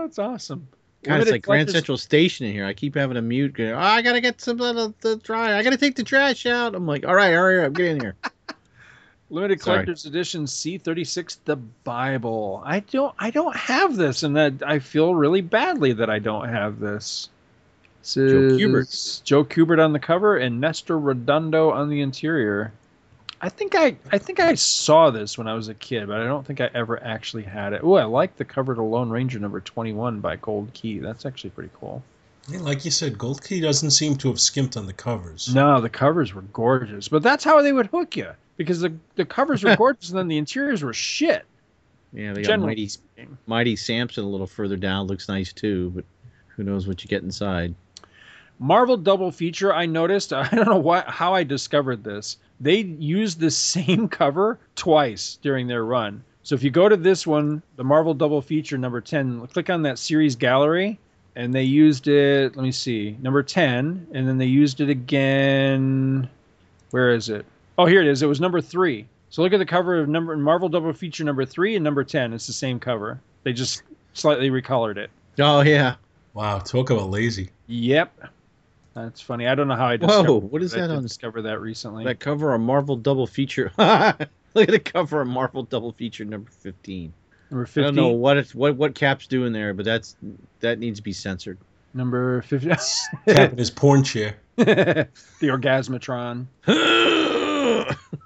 oh, it's awesome. God, it's like Grand Central Station in here. I keep having to mute. Going, oh, I gotta get some of the dry. I gotta take the trash out. I'm like, all right, hurry up, get in here. Limited Sorry. collector's edition C36 the Bible. I don't I don't have this and that I feel really badly that I don't have this. Joe Kubert. Joe Kubert on the cover and Nestor Redondo on the interior. I think I I think I saw this when I was a kid, but I don't think I ever actually had it. Oh, I like the cover to Lone Ranger number 21 by Gold Key. That's actually pretty cool. Yeah, like you said, Gold Key doesn't seem to have skimped on the covers. No, the covers were gorgeous, but that's how they would hook you because the the covers were gorgeous and then the interiors were shit. Yeah, they got Generally Mighty, speaking. Mighty Samson a little further down. Looks nice too, but who knows what you get inside. Marvel double feature. I noticed. I don't know why how I discovered this. They used the same cover twice during their run. So if you go to this one, the Marvel double feature number ten, click on that series gallery, and they used it. Let me see, number ten, and then they used it again. Where is it? Oh, here it is. It was number three. So look at the cover of number Marvel double feature number three and number ten. It's the same cover. They just slightly recolored it. Oh yeah. Wow, talk about lazy. Yep. That's funny. I don't know how I Whoa, discovered what is but I that did on- discover that recently. That cover on Marvel double feature. Look at the cover of Marvel double feature number fifteen. number fifteen. I don't know what it's what what Cap's doing there, but that's that needs to be censored. Number 15. Cap in his porn chair. the Orgasmatron.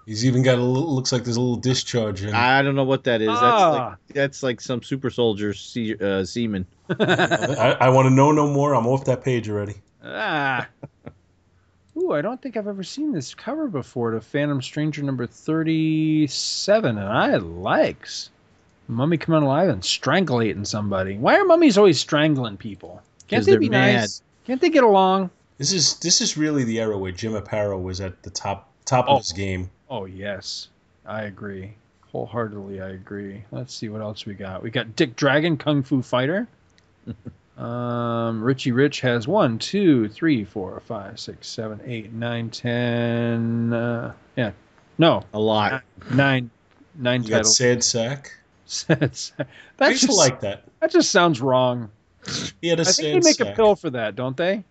He's even got a little, looks like there's a little discharge in. I don't know what that is. That's Ah. like that's like some super soldier sea, uh, seaman. I, I want to know no more. I'm off that page already. Ah. Ooh, I don't think I've ever seen this cover before to Phantom Stranger number 37, and I likes. Mummy coming alive and strangulating somebody. Why are mummies always strangling people? Can't they be mad. nice? Can't they get along? This is this is really the era where Jim Aparo was at the top top Oh. of his game. Oh yes, I agree. Wholeheartedly, I agree. Let's see what else we got. We got Dick Dragon, Kung Fu Fighter. um, Richie Rich has one, two, three, four, five, six, seven, eight, nine, ten. Uh, yeah, no, A lot. nine, nine You got titles. Sad Sack. That's I that used to just like that. that just sounds wrong. He had a I sad think they make sack. a pill for that, don't they?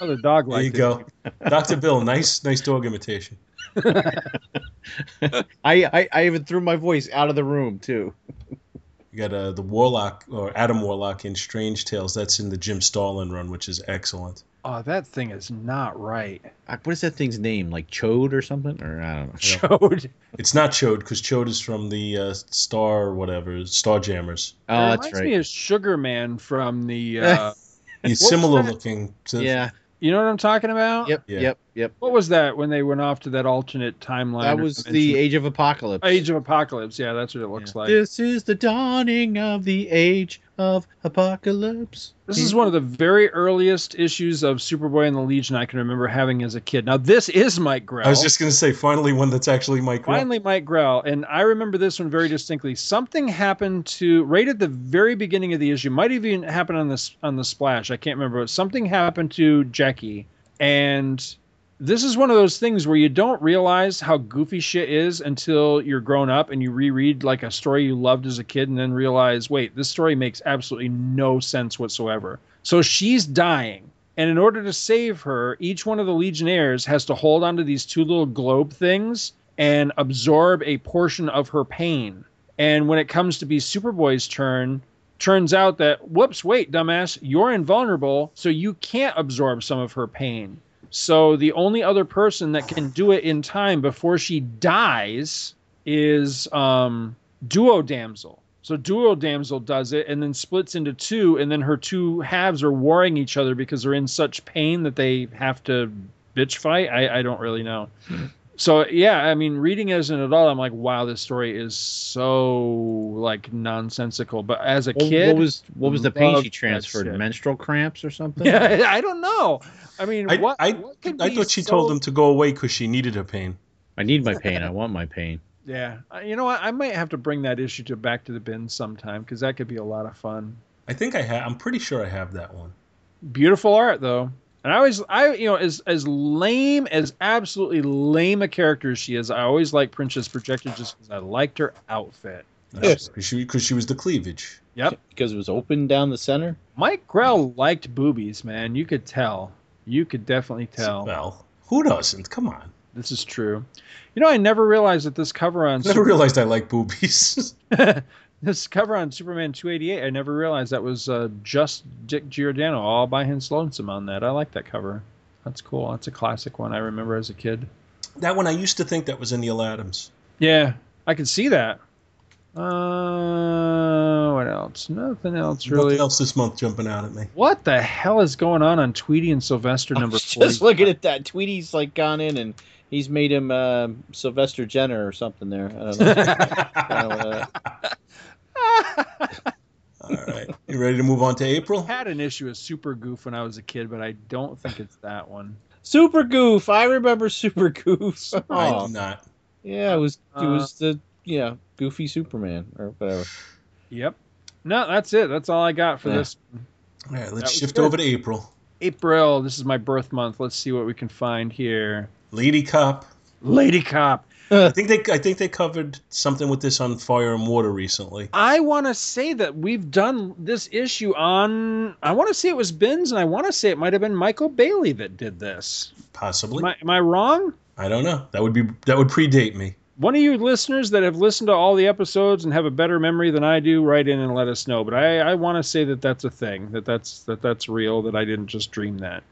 Oh, the dog There like you go, Doctor Bill. Nice nice dog imitation. I, I I even threw my voice out of the room too. You got uh, the Warlock or Adam Warlock in Strange Tales. That's in the Jim Starlin run, which is excellent. Oh, that thing is not right. I- What is that thing's name? Like Chode or something? Or I don't know. Showed. It's not Chode because Chode is from the uh, Star whatever Star Jammers. Oh, it that's reminds me right. of Sugar Man from the. Uh, He's was similar that? looking to Yeah. You know what I'm talking about? Yep. Yeah. Yep. Yep. What was that when they went off to that alternate timeline? That was the? Age of Apocalypse. Age of Apocalypse. Yeah, that's what it looks like. This is the dawning of the Age of Apocalypse. This is one of the very earliest issues of Superboy and the Legion I can remember having as a kid. Now this is Mike Grell. I was just gonna say, finally one that's actually Mike. Grell. Finally, Mike Grell, and I remember this one very distinctly. Something happened to right at the very beginning of the issue. Might have even happened on this on the splash. I can't remember. But something happened to Jackie, and this is one of those things where you don't realize how goofy shit is until you're grown up and you reread like a story you loved as a kid and then realize, wait, this story makes absolutely no sense whatsoever. So she's dying. And in order to save her, each one of the Legionnaires has to hold onto these two little globe things and absorb a portion of her pain. And when it comes to be Superboy's turn, turns out that, whoops, wait, dumbass, you're invulnerable, so you can't absorb some of her pain. So the only other person that can do it in time before she dies is um, Duo Damsel. So Duo Damsel does it and then splits into two, and then her two halves are warring each other because they're in such pain that they have to bitch fight. I, I don't really know. So yeah, I mean, reading as an adult, I'm like, wow, this story is so like nonsensical. But as a kid, what was what was the pain she transferred? Menstrual cramps or something? yeah, I don't know. I mean, I, what? I, what could I be thought she so- told him to go away because she needed her pain. I need my pain. I want my pain. Yeah, Uh, you know what? I might have to bring that issue to back to the bin sometime because that could be a lot of fun. I think I have. I'm pretty sure I have that one. Beautiful art though, and I always, I you know, as as lame as absolutely lame a character as she is, I always like Princess Projectra just because I liked her outfit. Yes, Because she, 'cause she was the cleavage. Yep, Because it was open down the center. Mike Grell liked boobies, man. You could tell. You could definitely tell. Well, who doesn't? Come on. This is true. You know, I never realized that this cover on never realized I like boobies. this cover on Superman 288, I never realized that was uh, just Dick Giordano all by his lonesome on that. I like that cover. That's cool. That's a classic one I remember as a kid. that one I used to think that was in Neal Adams. Yeah, I can see that. Uh, what else? Nothing else really. Nothing else this month jumping out at me. What the hell is going on on Tweety and Sylvester number four? just looking at that. Tweety's like gone in and he's made him uh, Sylvester Jenner or something there. I don't know. I don't know, uh, All right. You ready to move on to April? had an issue with Super Goof when I was a kid, but I don't think it's that one. Super Goof. I remember Super Goof. I do not. yeah, it was it Uh, was the you know Goofy Superman or whatever. Yep. No, that's it. That's all I got for Yeah. this. All right, let's shift good. over to April. April. This is my birth month. Let's see what we can find here. Lady Cop. Lady Cop. I think they I think they covered something with this on Fire and Water recently. I want to say that we've done this issue on. I want to say it was Ben's, and I want to say it might have been Michael Bailey that did this. Possibly. Am I, am I wrong? I don't know. That would be that would predate me. One of you listeners that have listened to all the episodes and have a better memory than I do, write in and let us know. But I, I want to say that that's a thing, that that's that that's real, that I didn't just dream that.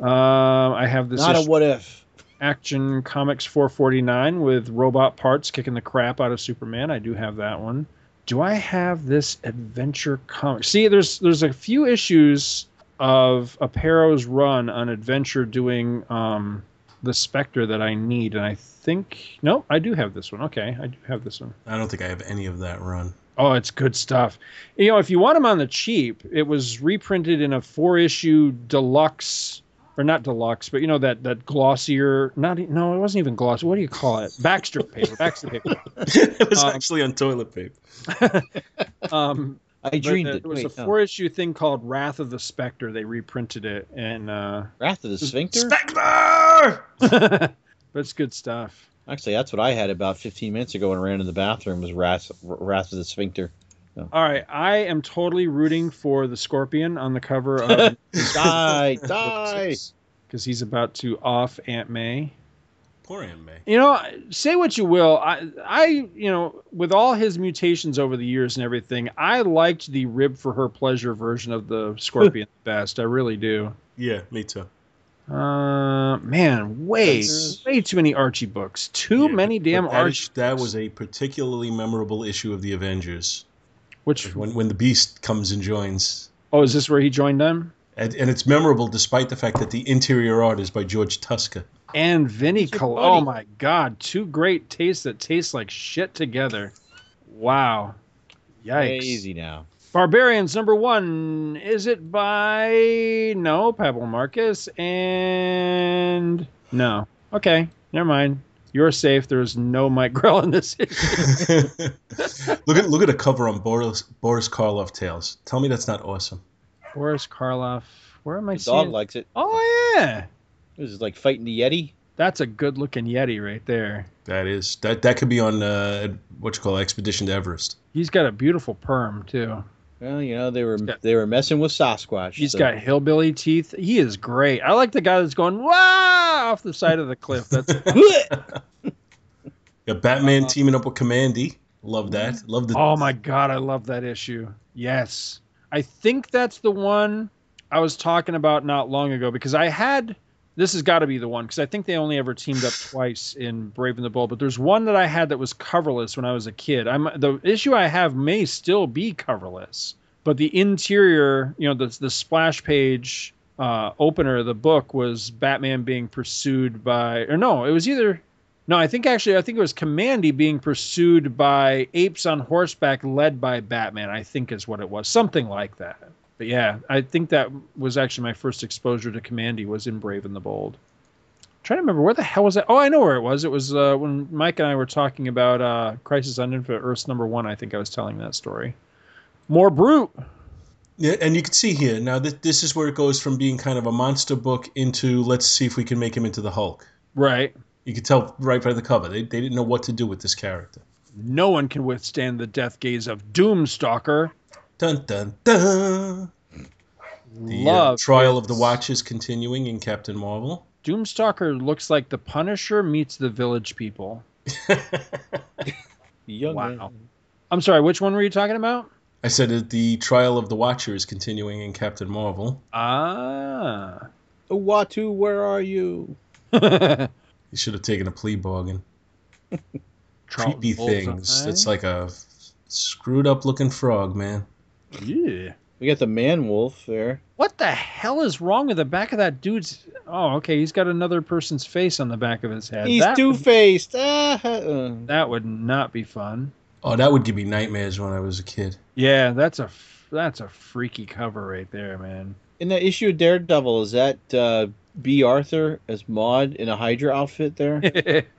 Um, I have this Not a what if. Action Comics 449 with robot parts kicking the crap out of Superman. I do have that one. Do I have this adventure comic? See, there's there's a few issues of Aparo's run on Adventure doing um, the Spectre that I need, and I think no, I do have this one. Okay, I do have this one. I don't think I have any of that run. Oh, it's good stuff. You know, if you want them on the cheap, it was reprinted in a four issue deluxe or not deluxe, but you know that that glossier. Not no, it wasn't even glossy. What do you call it? Baxter paper. Baxter paper. it was Um, actually on toilet paper. Um, I dreamed it, it. was Wait, a no. four issue thing called Wrath of the Spectre. They reprinted it, and uh, Wrath of the Sphincter. Spectre! but it's good stuff. Actually, that's what I had about 15 minutes ago when I ran in the bathroom. Was Wrath, Wrath of the Sphincter. All right, I am totally rooting for the Scorpion on the cover of die, die. because he's about to off Aunt May. May. you know say what you will i i you know with all his mutations over the years and everything i liked the rib for her pleasure version of the scorpion the best i really do Yeah, me too. uh man way That's- way too many archie books too Yeah, many damn that archie is- that was a particularly memorable issue of the Avengers. which When when the Beast comes and joins. oh is this where he joined them And, and it's memorable despite the fact that the interior art is by George Tuska. And vinny It's Col- oh my god two great tastes that taste like shit together wow yikes Easy now. Barbarians number one. Is it by no Pablo Marcos and no? Okay, never mind. You're safe. There's no Mike Grell in this issue. look at look at a cover on Boris Boris Karloff Tales. Tell me that's not awesome. Boris Karloff. Where am I The seeing? dog likes it. oh yeah, This is like fighting the Yeti. That's a good looking Yeti right there. That is that that could be on uh, what you call Expedition to Everest. He's got a beautiful perm too. Well, you know they were got- they were messing with Sasquatch. He's so- got hillbilly teeth. He is great. I like the guy that's going wah off the side of the cliff. That's Got Batman teaming up with Kamandi. Love that. Love the. oh my god, I love that issue. Yes, I think that's the one I was talking about not long ago because I had. This has got to be the one because I think they only ever teamed up twice in Brave and the Bold. But there's one that I had that was coverless when I was a kid. I'm the issue I have may still be coverless, but the interior, you know, the the splash page uh, opener of the book was Batman being pursued by, or no, it was either. No, I think actually, I think it was Kamandi being pursued by apes on horseback, led by Batman. I think is what it was, something like that. But yeah, I think that was actually my first exposure to Kamandi was in Brave and the Bold. trying to remember where the hell was that? Oh, I know where it was. It was uh, when Mike and I were talking about uh, Crisis on Infinite Earths number one. I think I was telling that story. More brute. Yeah, and you can see here now that this is where it goes from being kind of a monster book into let's see if we can make him into the Hulk. Right. You could tell right by the cover they they didn't know what to do with this character. No one can withstand the death gaze of Doomstalker. Dun dun dun. The uh, Love trial of the Watch is- Watchers continuing in Captain Marvel. Doomstalker looks like the Punisher meets the Village People. Young Wow. man. I'm sorry, which one were you talking about? I said that the trial of the Watcher is continuing in Captain Marvel. Ah. Uatu, where are you? You should have taken a plea bargain. Creepy Bullseye. things. It's like a screwed up looking frog, man. Yeah. We got the man wolf there. What the hell is wrong with the back of that dude's? Oh, okay. He's got another person's face on the back of his head. He's that, two faced. Uh, that would not be fun. Oh, that would give me nightmares when I was a kid. Yeah, that's a that's a freaky cover right there, man. in that issue of Daredevil, is that uh, Bea Arthur as Maude in a Hydra outfit there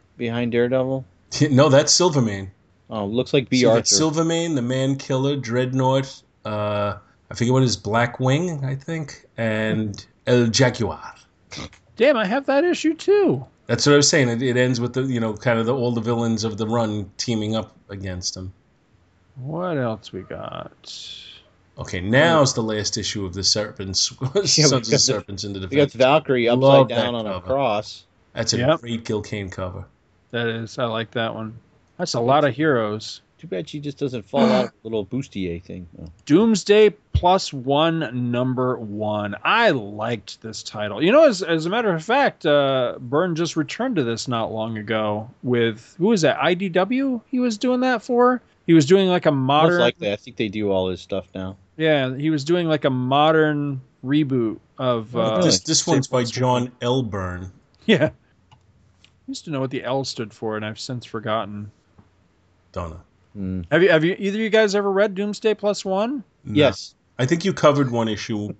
behind Daredevil? no, that's Silvermane. Oh, looks like B. So Arthur. Silvermane, the Man Killer, Dreadnought. Uh, I forget what his Black Wing, I think, and El Jaguar. Damn, I have that issue too. That's what I was saying. It, it ends with the you know kind of the, all the villains of the run teaming up against him. What else we got? Okay, now's the last issue of the Serpents, we Sons got of the- Serpents into we got Valkyrie upside Love down that on a cross. That's a Yep. great Gil Kane cover. That is, I like that one. That's a lot of heroes. Too bad she just doesn't fall out of the little bustier thing. Oh. Doomsday plus one number one. I liked this title. You know, as, as a matter of fact, uh, Byrne just returned to this not long ago with who was that? IDW. He was doing that for. He was doing like a modern. Most likely, I think they do all his stuff now. Yeah, he was doing like a modern reboot of. Uh. This this one's by John L. Byrne. Yeah. used to know what the L stood for, and I've since forgotten. Donna. Hmm. Have you? Have you? Either of you guys ever read Doomsday Plus One? No. Yes. I think you covered one issue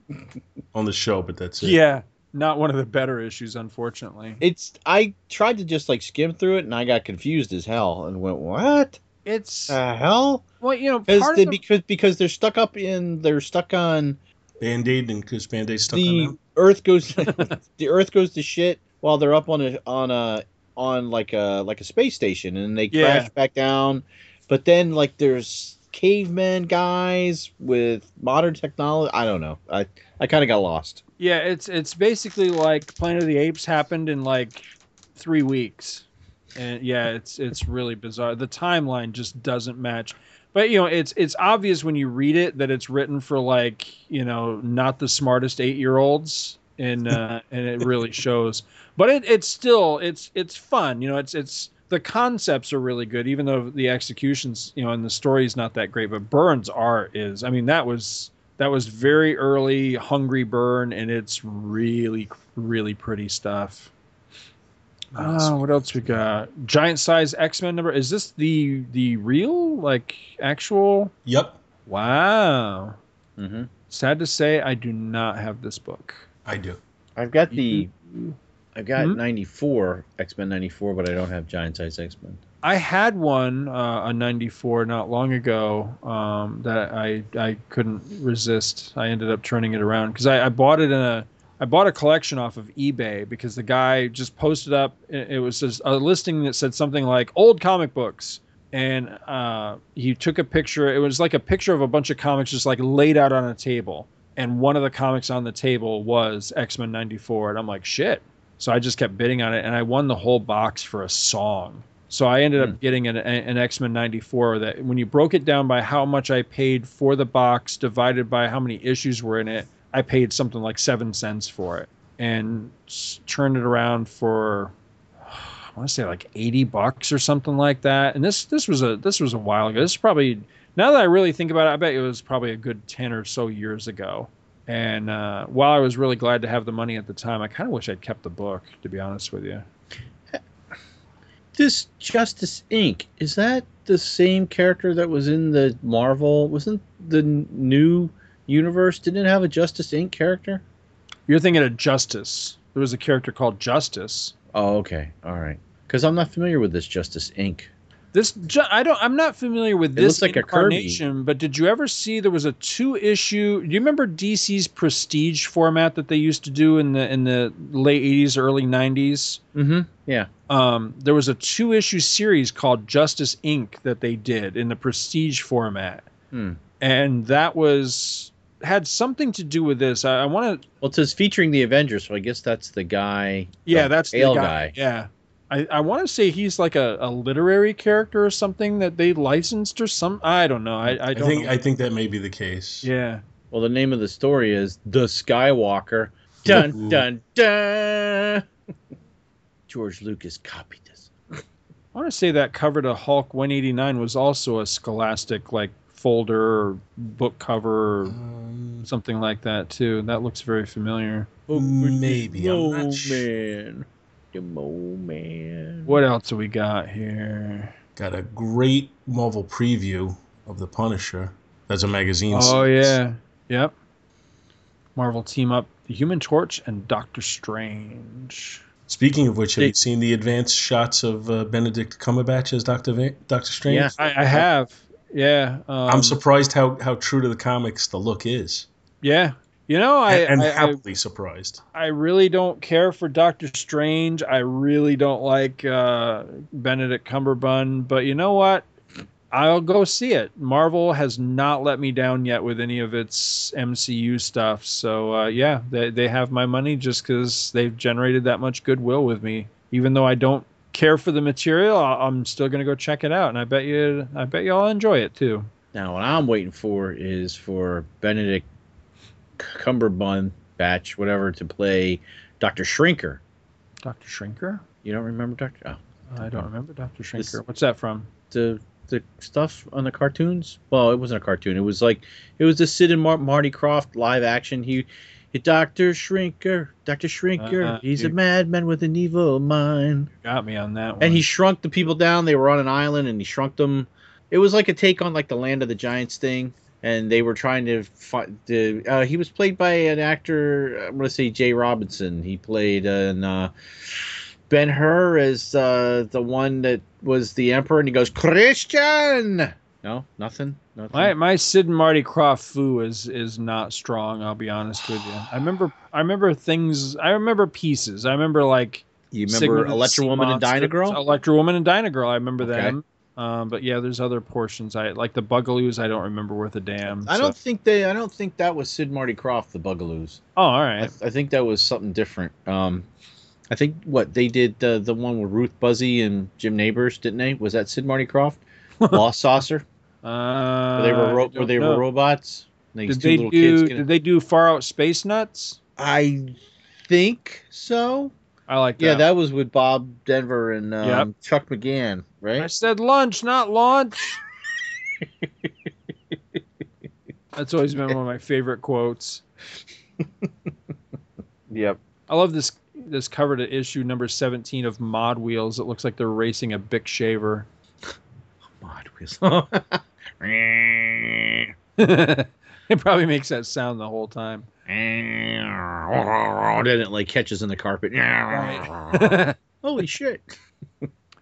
on the show, but that's it. Yeah, not one of the better issues, unfortunately. It's I tried to just like skim through it and I got confused as hell and went, What It's the hell? well, you know, Because part they, of the, because because they're stuck up in they're stuck on Band Aid and because Band Aid's stuck on the them. earth goes the earth goes to shit while they're up on a on a on like a like a space station and they Yeah. crash back down but then like there's cavemen guys with modern technology i don't know i i kind of got lost yeah, it's it's basically like Planet of the Apes happened in like three weeks, and yeah, it's it's really bizarre. The timeline just doesn't match. But you know, it's it's obvious when you read it that it's written for like you know not the smartest eight year olds, and uh, and it really shows. But it, it's still it's it's fun. You know, it's it's the concepts are really good, even though the executions you know and the story is not that great. But Byrne's art is. I mean, that was that was very early hungry Byrne and it's really really pretty stuff uh, what else we got giant size x-men number is this the the real like actual Yep, wow mm-hmm. sad to say i do not have this book I do. i've got the i've got Mhm. 94 x-men 94 but i don't have giant size x-men i had one uh, a 94 not long ago um, that i i couldn't resist i ended up turning it around because I, I bought it in a I bought a collection off of eBay because the guy just posted up. It it was just a listing that said something like old comic books, and uh, he took a picture. It was like a picture of a bunch of comics just like laid out on a table, and one of the comics on the table was X Men '94, and I'm like, shit. So I just kept bidding on it, and I won the whole box for a song. So I ended Hmm. up getting an, an X Men '94 that, when you broke it down by how much I paid for the box divided by how many issues were in it, I paid something like seven cents for it, and turned it around for I want to say like 80 bucks or something like that. And this this was a this was a while ago. This is probably now that I really think about it, I bet it was probably a good 10 or so years ago. And uh, while I was really glad to have the money at the time, I kind of wish I'd kept the book, to be honest with you. This Justice Inc. is that the same character that was in the Marvel? Wasn't the new universe? Didn't it have a Justice Inc. character? You're thinking of Justice. There was a character called Justice. Oh, okay, all right. Because I'm not familiar with this Justice Inc. This I don't I'm not familiar with It this looks like a Kirby. incarnation, but did you ever see there was a two issue? Do you remember DC's Prestige format that they used to do in the in the late 80s, early 90s? Mm-hmm. Yeah. um, there was a two issue series called Justice Inc. that they did in the prestige format. Hmm. And that was had something to do with this. I, I want to Well, it says featuring the Avengers, so I guess that's the guy. yeah, the that's the ale guy. Yeah. I, I want to say he's like a, a literary character or something that they licensed or some I don't know. I, I I don't think know. I think that may be the case. yeah. Well, the name of the story is The Skywalker. Dun Ooh. dun dun. George Lucas copied this. I want to say that cover to Hulk 189 was also a scholastic like folder or book cover or Um, something like that too. That looks very familiar. Maybe, I'm Mo not sh- man. The Mo man. What else do we got here? got a great Marvel preview of the Punisher. That's a magazine. Oh series. yeah, yep. Marvel team up the Human Torch and Doctor Strange. Speaking of which, have They- you seen the advanced shots of uh, Benedict Cumberbatch as Doctor Va- Doctor Strange? Yeah. I, I have, yeah. Um, I'm surprised how, how true to the comics the look is, Yeah, you know, I and, and I, I, happily surprised. I really don't care for Doctor Strange. I really don't like uh, Benedict Cumberbatch, but you know what? I'll go see it. Marvel has not let me down yet with any of its MCU stuff. So uh, yeah, they they have my money just because they've generated that much goodwill with me. Even though I don't care for the material, I'm still gonna go check it out, and I bet you I bet you all enjoy it too. Now, what I'm waiting for is for Benedict Cumberbund Batch, whatever, to play Doctor Shrinker. Doctor Shrinker? You don't remember Doctor? Oh, I don't remember Doctor Shrinker. This- What's that from? the the stuff on the cartoons. Well, it wasn't a cartoon. It was like it was the Sid and Mar- Marty Krofft live action. He, he Doctor Shrinker, Doctor Shrinker. Uh-huh. He's a madman with an evil mind. Got me on that one. And he shrunk the people down. They were on an island, and he shrunk them. It was like a take on like the Land of the Giants thing. And they were trying to find. The, uh, he was played by an actor. I'm gonna say Jay Robinson. He played an uh, Ben Hur as uh, the one that was the emperor, and he goes Christian. No, nothing. Nothing. My my Sid and Marty Krofft foo is is not strong. I'll be honest with you. I remember I remember things. I remember pieces. I remember like you remember Electra Woman and Dyna Girl? Electra Woman and Dyna Girl. I remember Okay. them. Um, but yeah, there's other portions. I like the Bugaloos. I don't remember worth a damn. I so- don't think they. I don't think that was Sid Marty Krofft, the Bugaloos. Oh, all I, right. I think that was something different. Um, I think what they did the the one with Ruth Buzzi and Jim Nabors, didn't they? Was that Sid Marty Krofft? Lost Saucer. Uh, Where they were ro- I where they know. were robots. Did they little do? Did they do Far Out Space Nuts? I think so. I like that. Yeah, that was with Bob Denver and um, Yep. Chuck McCann, right? I said lunch, not launch. That's always been one of my favorite quotes. Yep. I love this this cover to issue number 17 of Mod Wheels. It looks like they're racing a Bic shaver. Mod Wheels. it probably makes that sound the whole time. Then it like catches in the carpet. Right. Holy shit!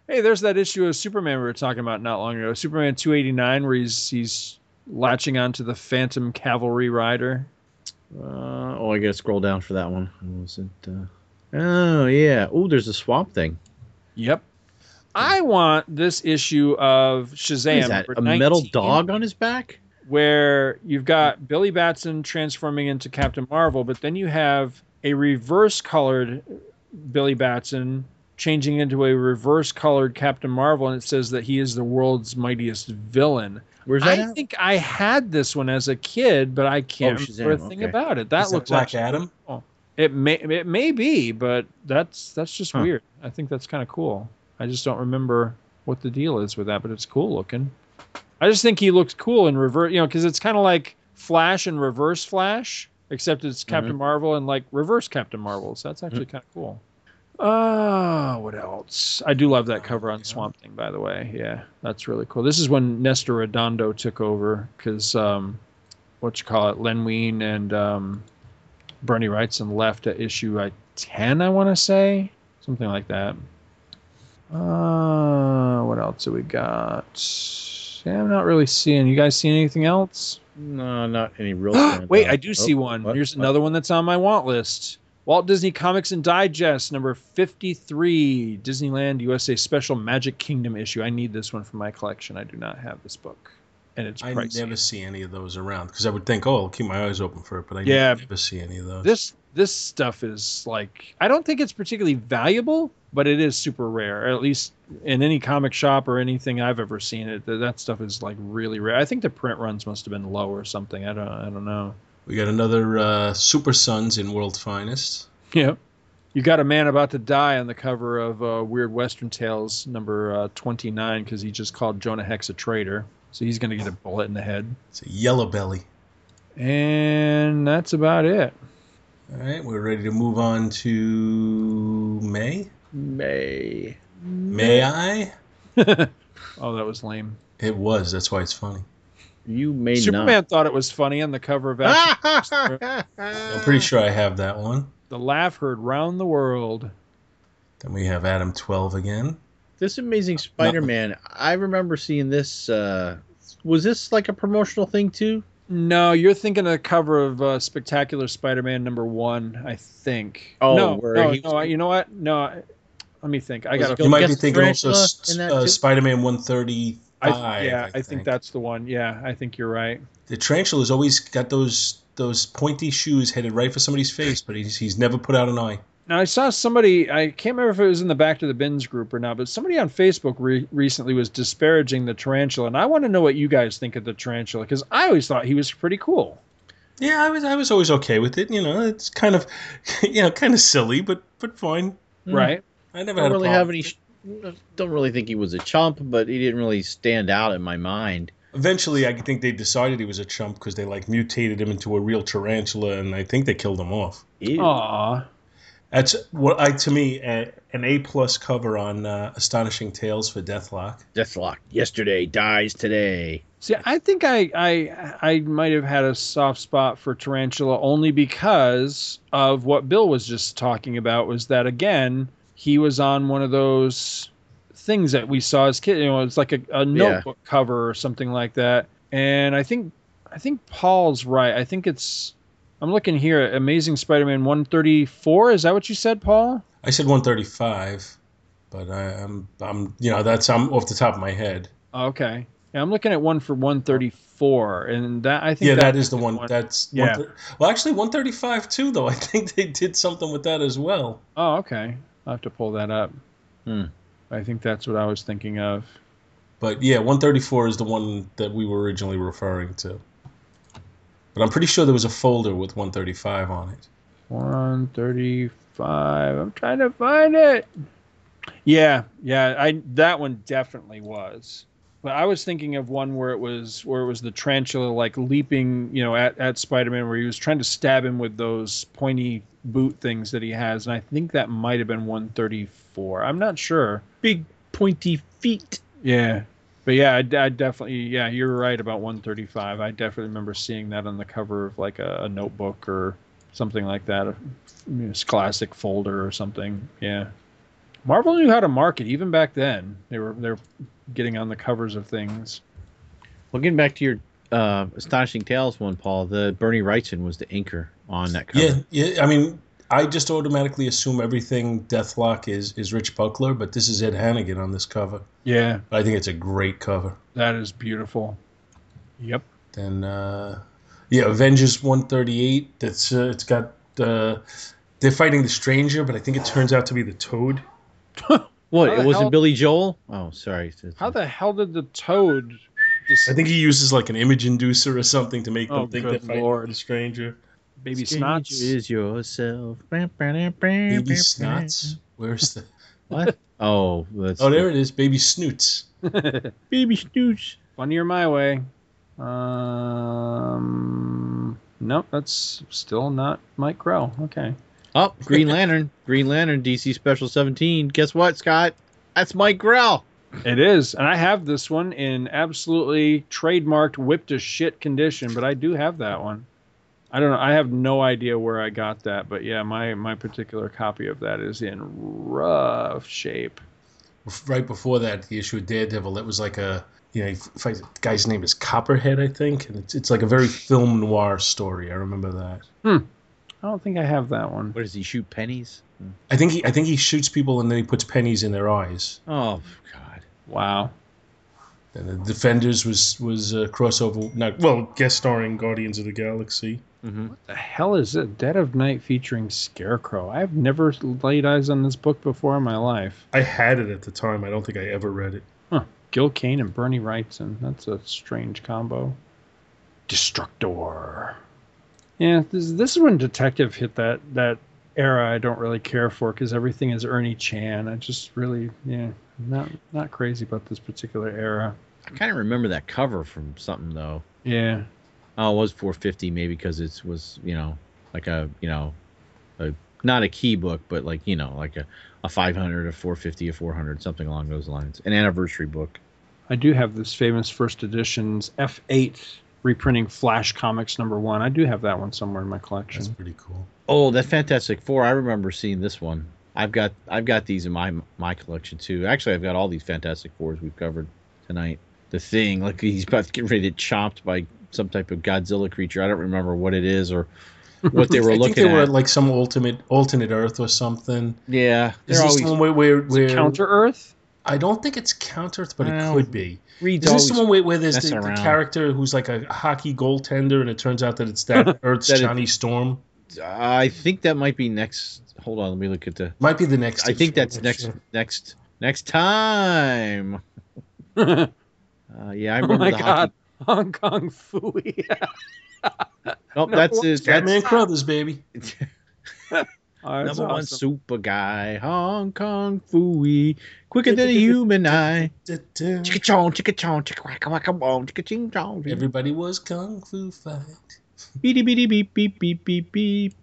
hey, there's that issue of Superman we were talking about not long ago. Superman 289 where he's he's latching onto the Phantom Cavalry Rider. Uh, oh, I gotta scroll down for that one. Was it? Uh, oh yeah. Oh, there's a swamp thing. Yep. I want this issue of Shazam is that? A metal dog on his back? Where you've got Billy Batson transforming into Captain Marvel, but then you have a reverse colored Billy Batson changing into a reverse colored Captain Marvel, and it says that he is the world's mightiest villain. Where's that? I at? think I had this one as a kid, but I oh, can't Oh, remember a thing okay. about it. That Is looks like Black actually- Adam. It may it may be, but that's that's just Huh. weird. I think that's kind of cool. I just don't remember what the deal is with that, but it's cool looking. I just think he looks cool in reverse, you know, because it's kind of like Flash and Reverse Flash, except it's Captain Marvel and like Reverse Captain Marvel. So that's actually kind of cool. Uh, what else? I do love that cover on Swamp Thing, by the way. Yeah, that's really cool. This is when Nestor Redondo took over because, um, what you call it, Len Wein and um, Bernie Wrightson left at issue I ten, I want to say, something like that. Uh, what else do we got? Yeah, I'm not really seeing. You guys see anything else? No, not any real. Wait. I do oh, see one. what? Here's What? another one that's on my want list. Walt Disney Comics and Digest number 53, Disneyland USA Special Magic Kingdom issue. I need this one for my collection. I do not have this book. And it's I pricey. never see any of those around because I would think, oh, I'll keep my eyes open for it, but I Yeah. never see any of those. this this stuff is like I don't think it's particularly valuable, but it is super rare. At least in any comic shop or anything I've ever seen it, that, that stuff is like really rare. I think the print runs must have been low or something. I don't I don't know. we got another uh, Super Sons in World's Finest. Yep. You got a man about to die on the cover of uh, Weird Western Tales number uh, 29 because he just called Jonah Hex a traitor. So he's going to get a bullet in the head. It's a Yellow Belly. And that's about it. All right, we're ready to move on to May. May. May I? Oh, that was lame. It was. That's why it's funny. You may not. Superman thought it was funny on the cover of Action. I'm pretty sure I have that one. the laugh heard round the world. Then we have Adam 12 again. This Amazing Spider-Man. I remember seeing this. Uh, was this like a promotional thing too? No, you're thinking of the cover of uh, Spectacular Spider-Man number one, I think. Oh, no, where no, he was- no. I- You know what? No, I- let me think. I got it to You might be thinking also Tarantula S- uh. Spider-Man 135. I, yeah, I, think, that's the one. Yeah, I think you're right. the tarantula's always got those those pointy shoes headed right for somebody's face, but he's he's never put out an eye. Now I saw somebody. I can't remember if it was in the Back to the Bins group or not, but somebody on Facebook re- recently was disparaging the tarantula, and I want to know what you guys think of the tarantula because I always thought he was pretty cool. Yeah, I was I was always okay with it. You know, it's kind of you know kind of silly, but but fine. Hmm. Right? I never don't a really problem. have any. sh- Don't really think he was a chump, but he didn't really stand out in my mind. Eventually, I think they decided he was a chump because they like mutated him into a real tarantula, and I think they killed him off. Ew. Aw. That's what I to me a, an A plus cover on uh, Astonishing Tales for Deathlok. Deathlok. Yesterday dies today. See, I think I I I might have had a soft spot for tarantula only because of what Bill was just talking about. Was that again? He was on one of those things that we saw as kids. You know, it's like a, a notebook cover or something like that. And I think I think Paul's right. I think it's. I'm looking here at Amazing Spider-Man 134. Is that what you said, Paul? I said 135, but I, I'm I'm you know that's I'm off the top of my head. Okay. Yeah, I'm looking at one for 134, and that I think Yeah, that that's the one. That's Yeah. one thir- well, actually 135 too. Though I think they did something with that as well. Oh, okay. I'll have to pull that up. Hmm. I think that's what I was thinking of. But yeah, 134 is the one that we were originally referring to. But I'm pretty sure there was a folder with 135 on it. 135. I'm trying to find it. Yeah, yeah, I that one definitely was. But I was thinking of one where it was where it was the tarantula like leaping, you know, at, at Spider-Man where he was trying to stab him with those pointy boot things that he has, and I think that might have been 134. I'm not sure. Big pointy feet. Yeah. But yeah, I, I definitely, yeah, you're right about 135. I definitely remember seeing that on the cover of like a, a notebook or something like that, a you know, classic folder or something. Yeah. Marvel knew how to market even back then. They were they're getting on the covers of things. Well, getting back to your uh, astonishing tales one, Paul. The Bernie Wrightson was the anchor on that cover. Yeah, yeah. I mean, I just automatically assume everything Deathlok is is Rich Buckler, but this is Ed Hannigan on this cover. Yeah, I think it's a great cover. that is beautiful. Yep. Then, uh, yeah, Avengers 138. That's uh, it's got uh, they're fighting the Stranger, but I think it turns out to be the Toad. What? How It wasn't hell- Billy Joel? Oh, sorry. How the hell did the toad? Just, I think he uses like an image inducer or something to make them Oh, think good they're fighting Lord. the Stranger. baby Stranger snots. is yourself. Baby Snots. Where's the? What? Oh, that's Oh, there it is. Baby Snoots. baby snoots. One year my way. Um, nope, that's still not Mike Grell. Okay. Oh, Green Lantern. Green Lantern DC Special 17. Guess what, Scott? That's Mike Grell. It is, and I have this one in absolutely trademarked whipped to shit condition, but I do have that one. I don't know. I have no idea where I got that, but yeah, my my particular copy of that is in rough shape. Right before that, the issue of Daredevil, it was like a you know, he fights, the guy's name is Copperhead, I think, and it's it's like a very film noir story. I remember that. Hmm. I don't think I have that one. What does he shoot pennies? I think he I think he shoots people and then he puts pennies in their eyes. Oh God. Wow. And the Defenders was was a crossover, not well, guest starring Guardians of the Galaxy. Mm-hmm. The hell is it? Dead of Night featuring Scarecrow. I've never laid eyes on this book before in my life. I had it at the time. I don't think I ever read it. Huh. Gil Kane and Bernie Wrightson. That's a strange combo. Destructor. Yeah, this, this is when Detective hit that that era I don't really care for because everything is Ernie Chan. I just really, yeah, not not crazy about this particular era. I kind of remember that cover from something though. Yeah, Oh, it was 450 maybe because it was you know like a you know a not a key book but like you know like a, a 500 a 450 a 400 something along those lines an anniversary book I do have this famous first edition's F8 reprinting Flash Comics number one. I do have that one somewhere in my collection. That's pretty cool. oh that fantastic four i remember seeing this one i've got i've got these in my my collection too actually i've got all these fantastic fours we've covered tonight the thing like he's about to get ready to get chopped by some type of godzilla creature i don't remember what it is or what they were I think looking they were at at like some ultimate alternate Earth or something. yeah Is this always one where where, Is it where Counter Earth? I don't think it's Counter Earth, but Well, it could be. Reed's Is this always the one where, where there's the, the character who's like a hockey goaltender, and it turns out that it's that Earth's That it- Johnny Storm? I think that might be next. Hold on, let me look at the. Might be the next. I think that's next sure. next next time. oh Uh, yeah, I remember my the god, hockey. Hong Kong Phooey. Nope, No, that's what- his. Batman That's Crothers, baby. That's number one awesome. super guy, Hong Kong Phooey, quicker than a human eye. Da-da. Chicka chong, chicka chong, chicka wacka wacka boom, chicka ching chong. Everybody was kung fu fight. Beady beady beep beep beep beep beep.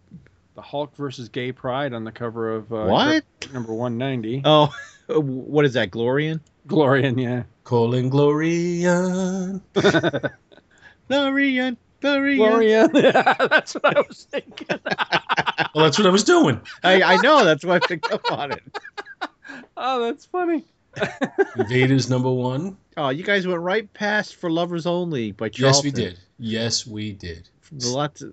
The Hulk versus Gay Pride on the cover of uh, What? number 190. Oh, what is that, Glorian? Glorian, yeah. Calling Glorian. Glorian, Glorian. Glorian. that's what I was thinking. Well, that's what I was doing. I, I know, that's why I picked up on it. oh, that's funny. Invaders number one. Oh, you guys went right past for lovers only by Yes, we did. Yes, we did. Lots of,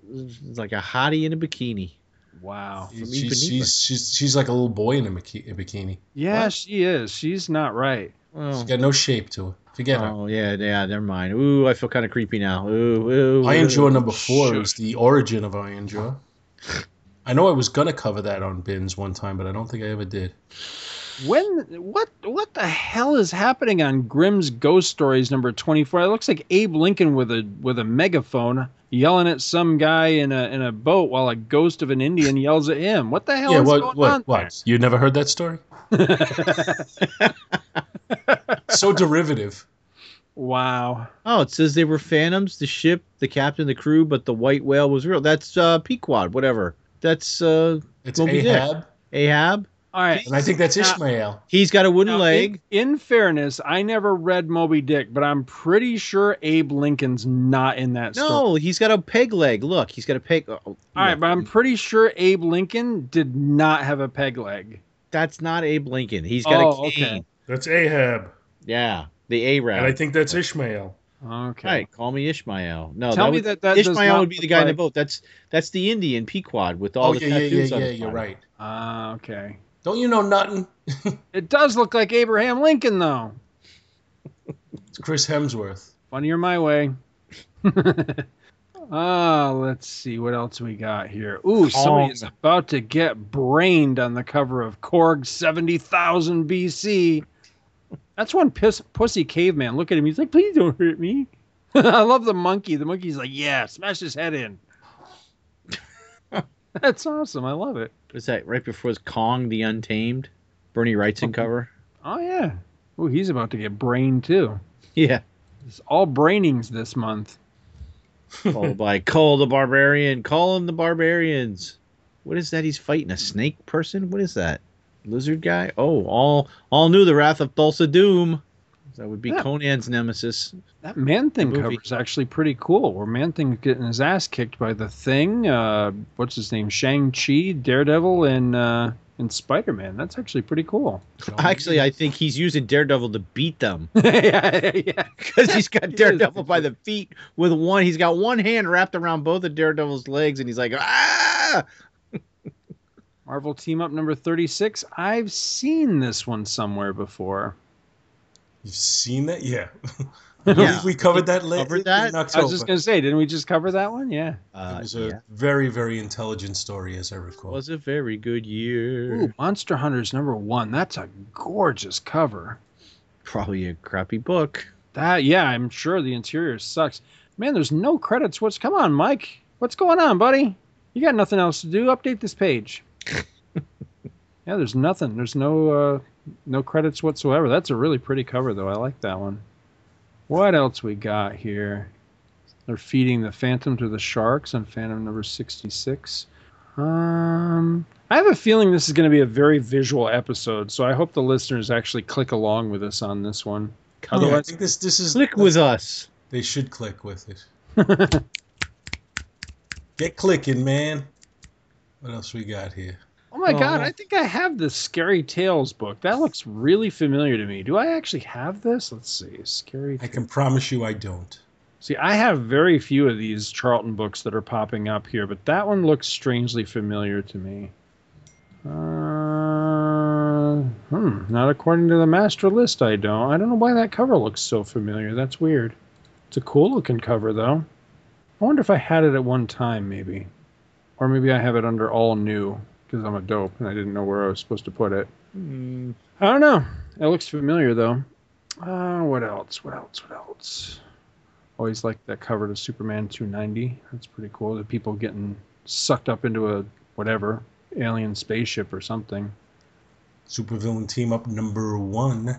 like a hottie in a bikini. Wow. She's, she's, she's, she's like a little boy in a, biki- a bikini. Yeah, What? she is. She's not right. Oh, She's got no shape to her. Forget her. oh yeah, yeah. Never mind. Ooh, I feel kind of creepy now. Ooh, ooh. Iron ooh. Jaw number four Sure. is the origin of Iron Jaw. I know I was gonna cover that on bins one time, but I don't think I ever did. When what what the hell is happening on Grimm's Ghost Stories number 24? It looks like Abe Lincoln with a with a megaphone yelling at some guy in a in a boat while a ghost of an Indian yells at him. What the hell yeah, is what, going what, on? what? You never heard that story? so derivative. Wow. Oh, it says they were phantoms, the ship, the captain, the crew, but the white whale was real. That's uh, Pequod, whatever. That's uh, It's Moby Dick. Ahab, Ahab. All right. and I think that's Now- Ishmael. He's got a wooden Now, leg. In, in fairness, I never read Moby Dick, but I'm pretty sure Abe Lincoln's not in that story. No, he's got a peg leg. Look, he's got a peg. Oh, All right, but I'm pretty sure Abe Lincoln did not have a peg leg. that's not Abe Lincoln. He's got Oh, a cane. okay. That's Ahab, Yeah, the Arab. and I think that's Ishmael. Okay. Right, call me Ishmael. No, Tell that me would, that that Ishmael not would be the look guy in the boat. That's that's the Indian Pequod with all Oh the yeah, yeah, tattoos yeah, on yeah. his You're right. Ah, okay. Don't you know nothing? It does look like Abraham Lincoln, though. It's Chris Hemsworth. Funny or my way. Ah, let's see what else we got here. Ooh, somebody is about to get brained on the cover of Korg 70,000 BC. That's one piss, pussy caveman. Look at him. He's like, please don't hurt me. I love the monkey. The monkey's like, yeah, smash his head in. That's awesome. I love it. Was that right before his Kong the Untamed? Bernie Wrightson oh, cover. Oh, yeah. Oh, he's about to get brained, too. Yeah, It's all brainings this month. followed by Call the Barbarian. Call him the Barbarians. What is that? He's fighting a snake person. What is that? Lizard guy? Oh, all all knew the Wrath of Thulsa Doom. That would be. Conan's nemesis. That Man Thing cover is actually pretty cool. Where Man Thing's getting his ass kicked by the Thing. Uh, what's his name? Shang Chi, Daredevil, and uh, and Spider Man. That's actually pretty cool. Actually, I think he's using Daredevil to beat them yeah, yeah. because he's got Daredevil by the feet with one. He's got one hand wrapped around both of Daredevil's legs, and he's like, ah! Marvel Team Up number thirty six. I've seen this one somewhere before. You've seen that? Yeah. Yeah. we, we covered that late Covered that? I was just gonna say, didn't we just cover that one? Yeah. Uh, it was a yeah. very, very intelligent story, as I recall. It was a very good year. Ooh, Monster Hunters number one. That's a gorgeous cover. Probably a crappy book. That yeah, I'm sure the interior sucks. Man, there's no credits. What's come on, Mike? What's going on, buddy? You got nothing else to do? Update this page. yeah, there's nothing. There's no uh, no credits whatsoever. That's a really pretty cover though. I like that one. What else we got here? They're feeding the Phantom to the sharks on Phantom number 66. Um, I have a feeling this is going to be a very visual episode, so I hope the listeners actually click along with us on this one. Yeah, I think this this is Click with us. They should click with it. Get clicking, man. What else we got here? Oh my Oh. god, I think I have this Scary Tales book. That looks really familiar to me. Do I actually have this? Let's see. Scary I can promise you I don't. See, I have very few of these Charlton books that are popping up here, but that one looks strangely familiar to me. Uh, hmm, not according to the master list, I don't. I don't know why that cover looks so familiar. That's weird. It's a cool looking cover, though. I wonder if I had it at one time, maybe. Or maybe I have it under all new because I'm a dope and I didn't know where I was supposed to put it. Hmm. I don't know. It looks familiar though. Uh, what else? What else? What else? Always like that cover to Superman 290. That's pretty cool. The people getting sucked up into a whatever alien spaceship or something. Supervillain team up number one.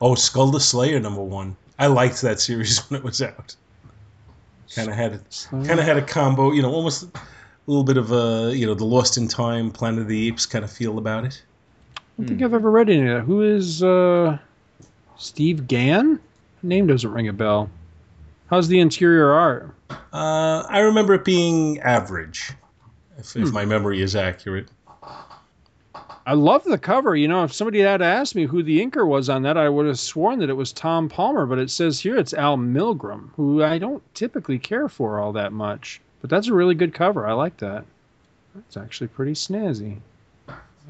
Oh, Skull the Slayer number one. I liked that series when it was out. Kind of had. Kind of had a combo. You know, almost a little bit of a you know the Lost in Time, Planet of the Apes kind of feel about it. I don't think I've ever read any of that. Who is uh, Steve Gan? Name doesn't ring a bell. How's the interior art? Uh, I remember it being average, if, if my memory is accurate. I love the cover. You know, if somebody had asked me who the inker was on that, I would have sworn that it was Tom Palmer. But it says here it's Al Milgrom, who I don't typically care for all that much. But that's a really good cover. I like that. That's actually pretty snazzy.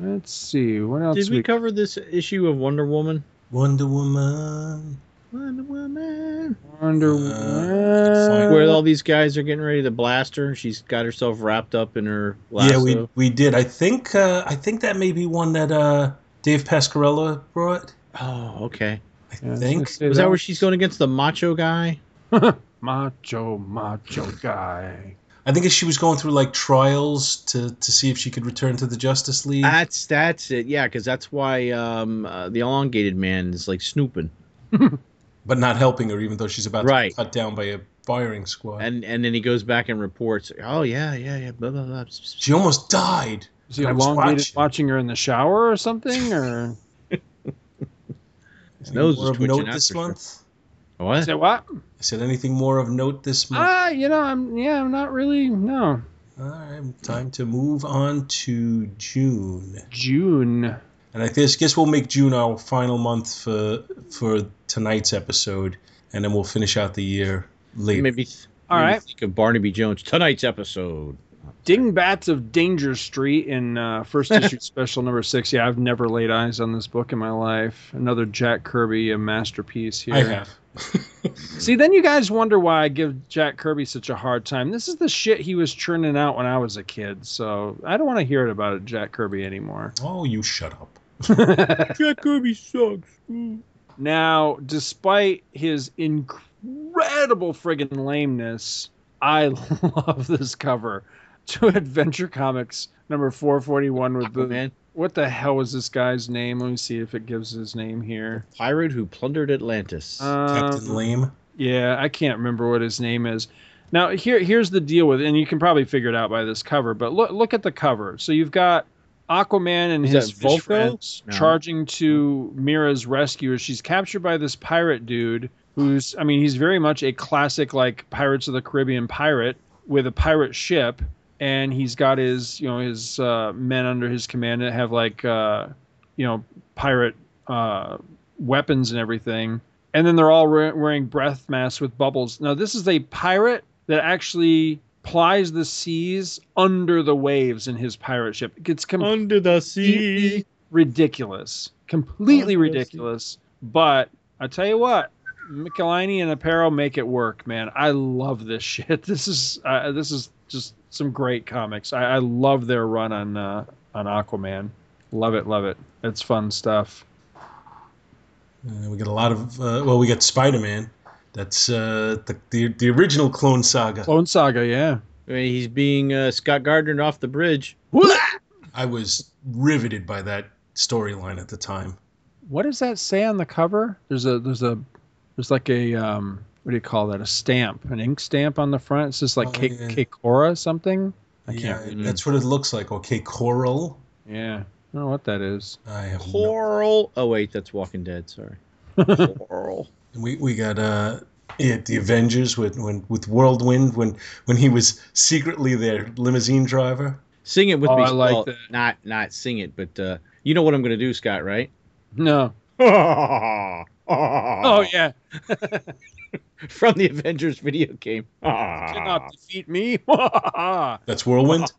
Let's see what else. Did we cover this issue of Wonder Woman? Wonder Woman. Wonder Woman. Wonder Uh, Woman. Where all these guys are getting ready to blast her. She's got herself wrapped up in her lasso. Yeah, we we did. I think uh, I think that may be one that uh, Dave Pascarella brought. Oh, okay. I Yeah, I was think. gonna say Was that where she's going against the macho guy? macho macho guy? I think she was going through like trials to to see if she could return to the Justice League. That's that's it. Yeah, because that's why um, uh, the elongated man is like snooping, but not helping her, even though she's about Right. to be cut down by a firing squad. and and then he goes back and reports. Oh yeah, yeah, yeah. Blah blah blah. she almost died. Is he I elongated watching. watching her in the shower or something? Or His nose is twitching note this for sure. Month. What? say what? I said anything more of note this month. Ah, you know, I'm yeah, I'm not really no. All right, time to move on to June. June. And I guess, guess we'll make June our final month for for tonight's episode. and then we'll finish out the year later. Maybe, All maybe right. think of Barnaby Jones tonight's episode. Dingbats of Danger Street in uh, first issue special number six. Yeah, I've never laid eyes on this book in my life. Another Jack Kirby, a masterpiece here. I have. See, then you guys wonder why I give Jack Kirby such a hard time. This is the shit he was churning out when I was a kid, so I don't want to hear it about it, Jack Kirby anymore. Oh, you shut up. Jack Kirby sucks. Now, despite his incredible friggin' lameness, I love this cover to Adventure Comics number 441 with the Man, what the hell was this guy's name? Let me see if it gives his name here. pirate who plundered Atlantis. Captain Um, Lame. Yeah, I can't remember what his name is. Now here here's the deal with it, and you can probably figure it out by this cover, but look look at the cover. So you've got Aquaman and Is his that fish friends No. charging to Mira's rescue as she's captured by this pirate dude who's I mean, he's very much a classic like Pirates of the Caribbean pirate with a pirate ship and he's got his, you know, his uh, men under his command that have like uh, you know, pirate uh, weapons and everything and then they're all we- wearing breath masks with bubbles. Now, this is a pirate that actually plies the seas under the waves in his pirate ship. it gets It's Under the sea ridiculous, completely Under ridiculous. But I tell you what, Michelinie and Aparo make it work, man. I love this shit. This is uh, this is just some great comics. I, I love their run on uh, on Aquaman. Love it, love it. It's fun stuff. Uh, we got a lot of. Uh, well, we got Spider Man. That's uh, the, the the original Clone Saga. Clone Saga, yeah. I mean, he's being uh, Scott Gardner off the bridge. I was riveted by that storyline at the time. What does that say on the cover? There's a there's a there's like a um what do you call that? A stamp, an ink stamp on the front. It says like Oh, K yeah. Kekora something. I yeah, can't read. that's what it looks like. Okay, Coral. Yeah, I don't know what that is. I have no- Oh wait, that's Walking Dead. Sorry. Coral. We we got uh yeah, the Avengers with when with Whirlwind when when he was secretly their limousine driver. Sing it with Oh, me. I like well, that. Not not sing it, but uh, you know what I'm going to do, Scott, right? No. oh Oh yeah. From the Avengers video game. Cannot defeat me. That's Whirlwind.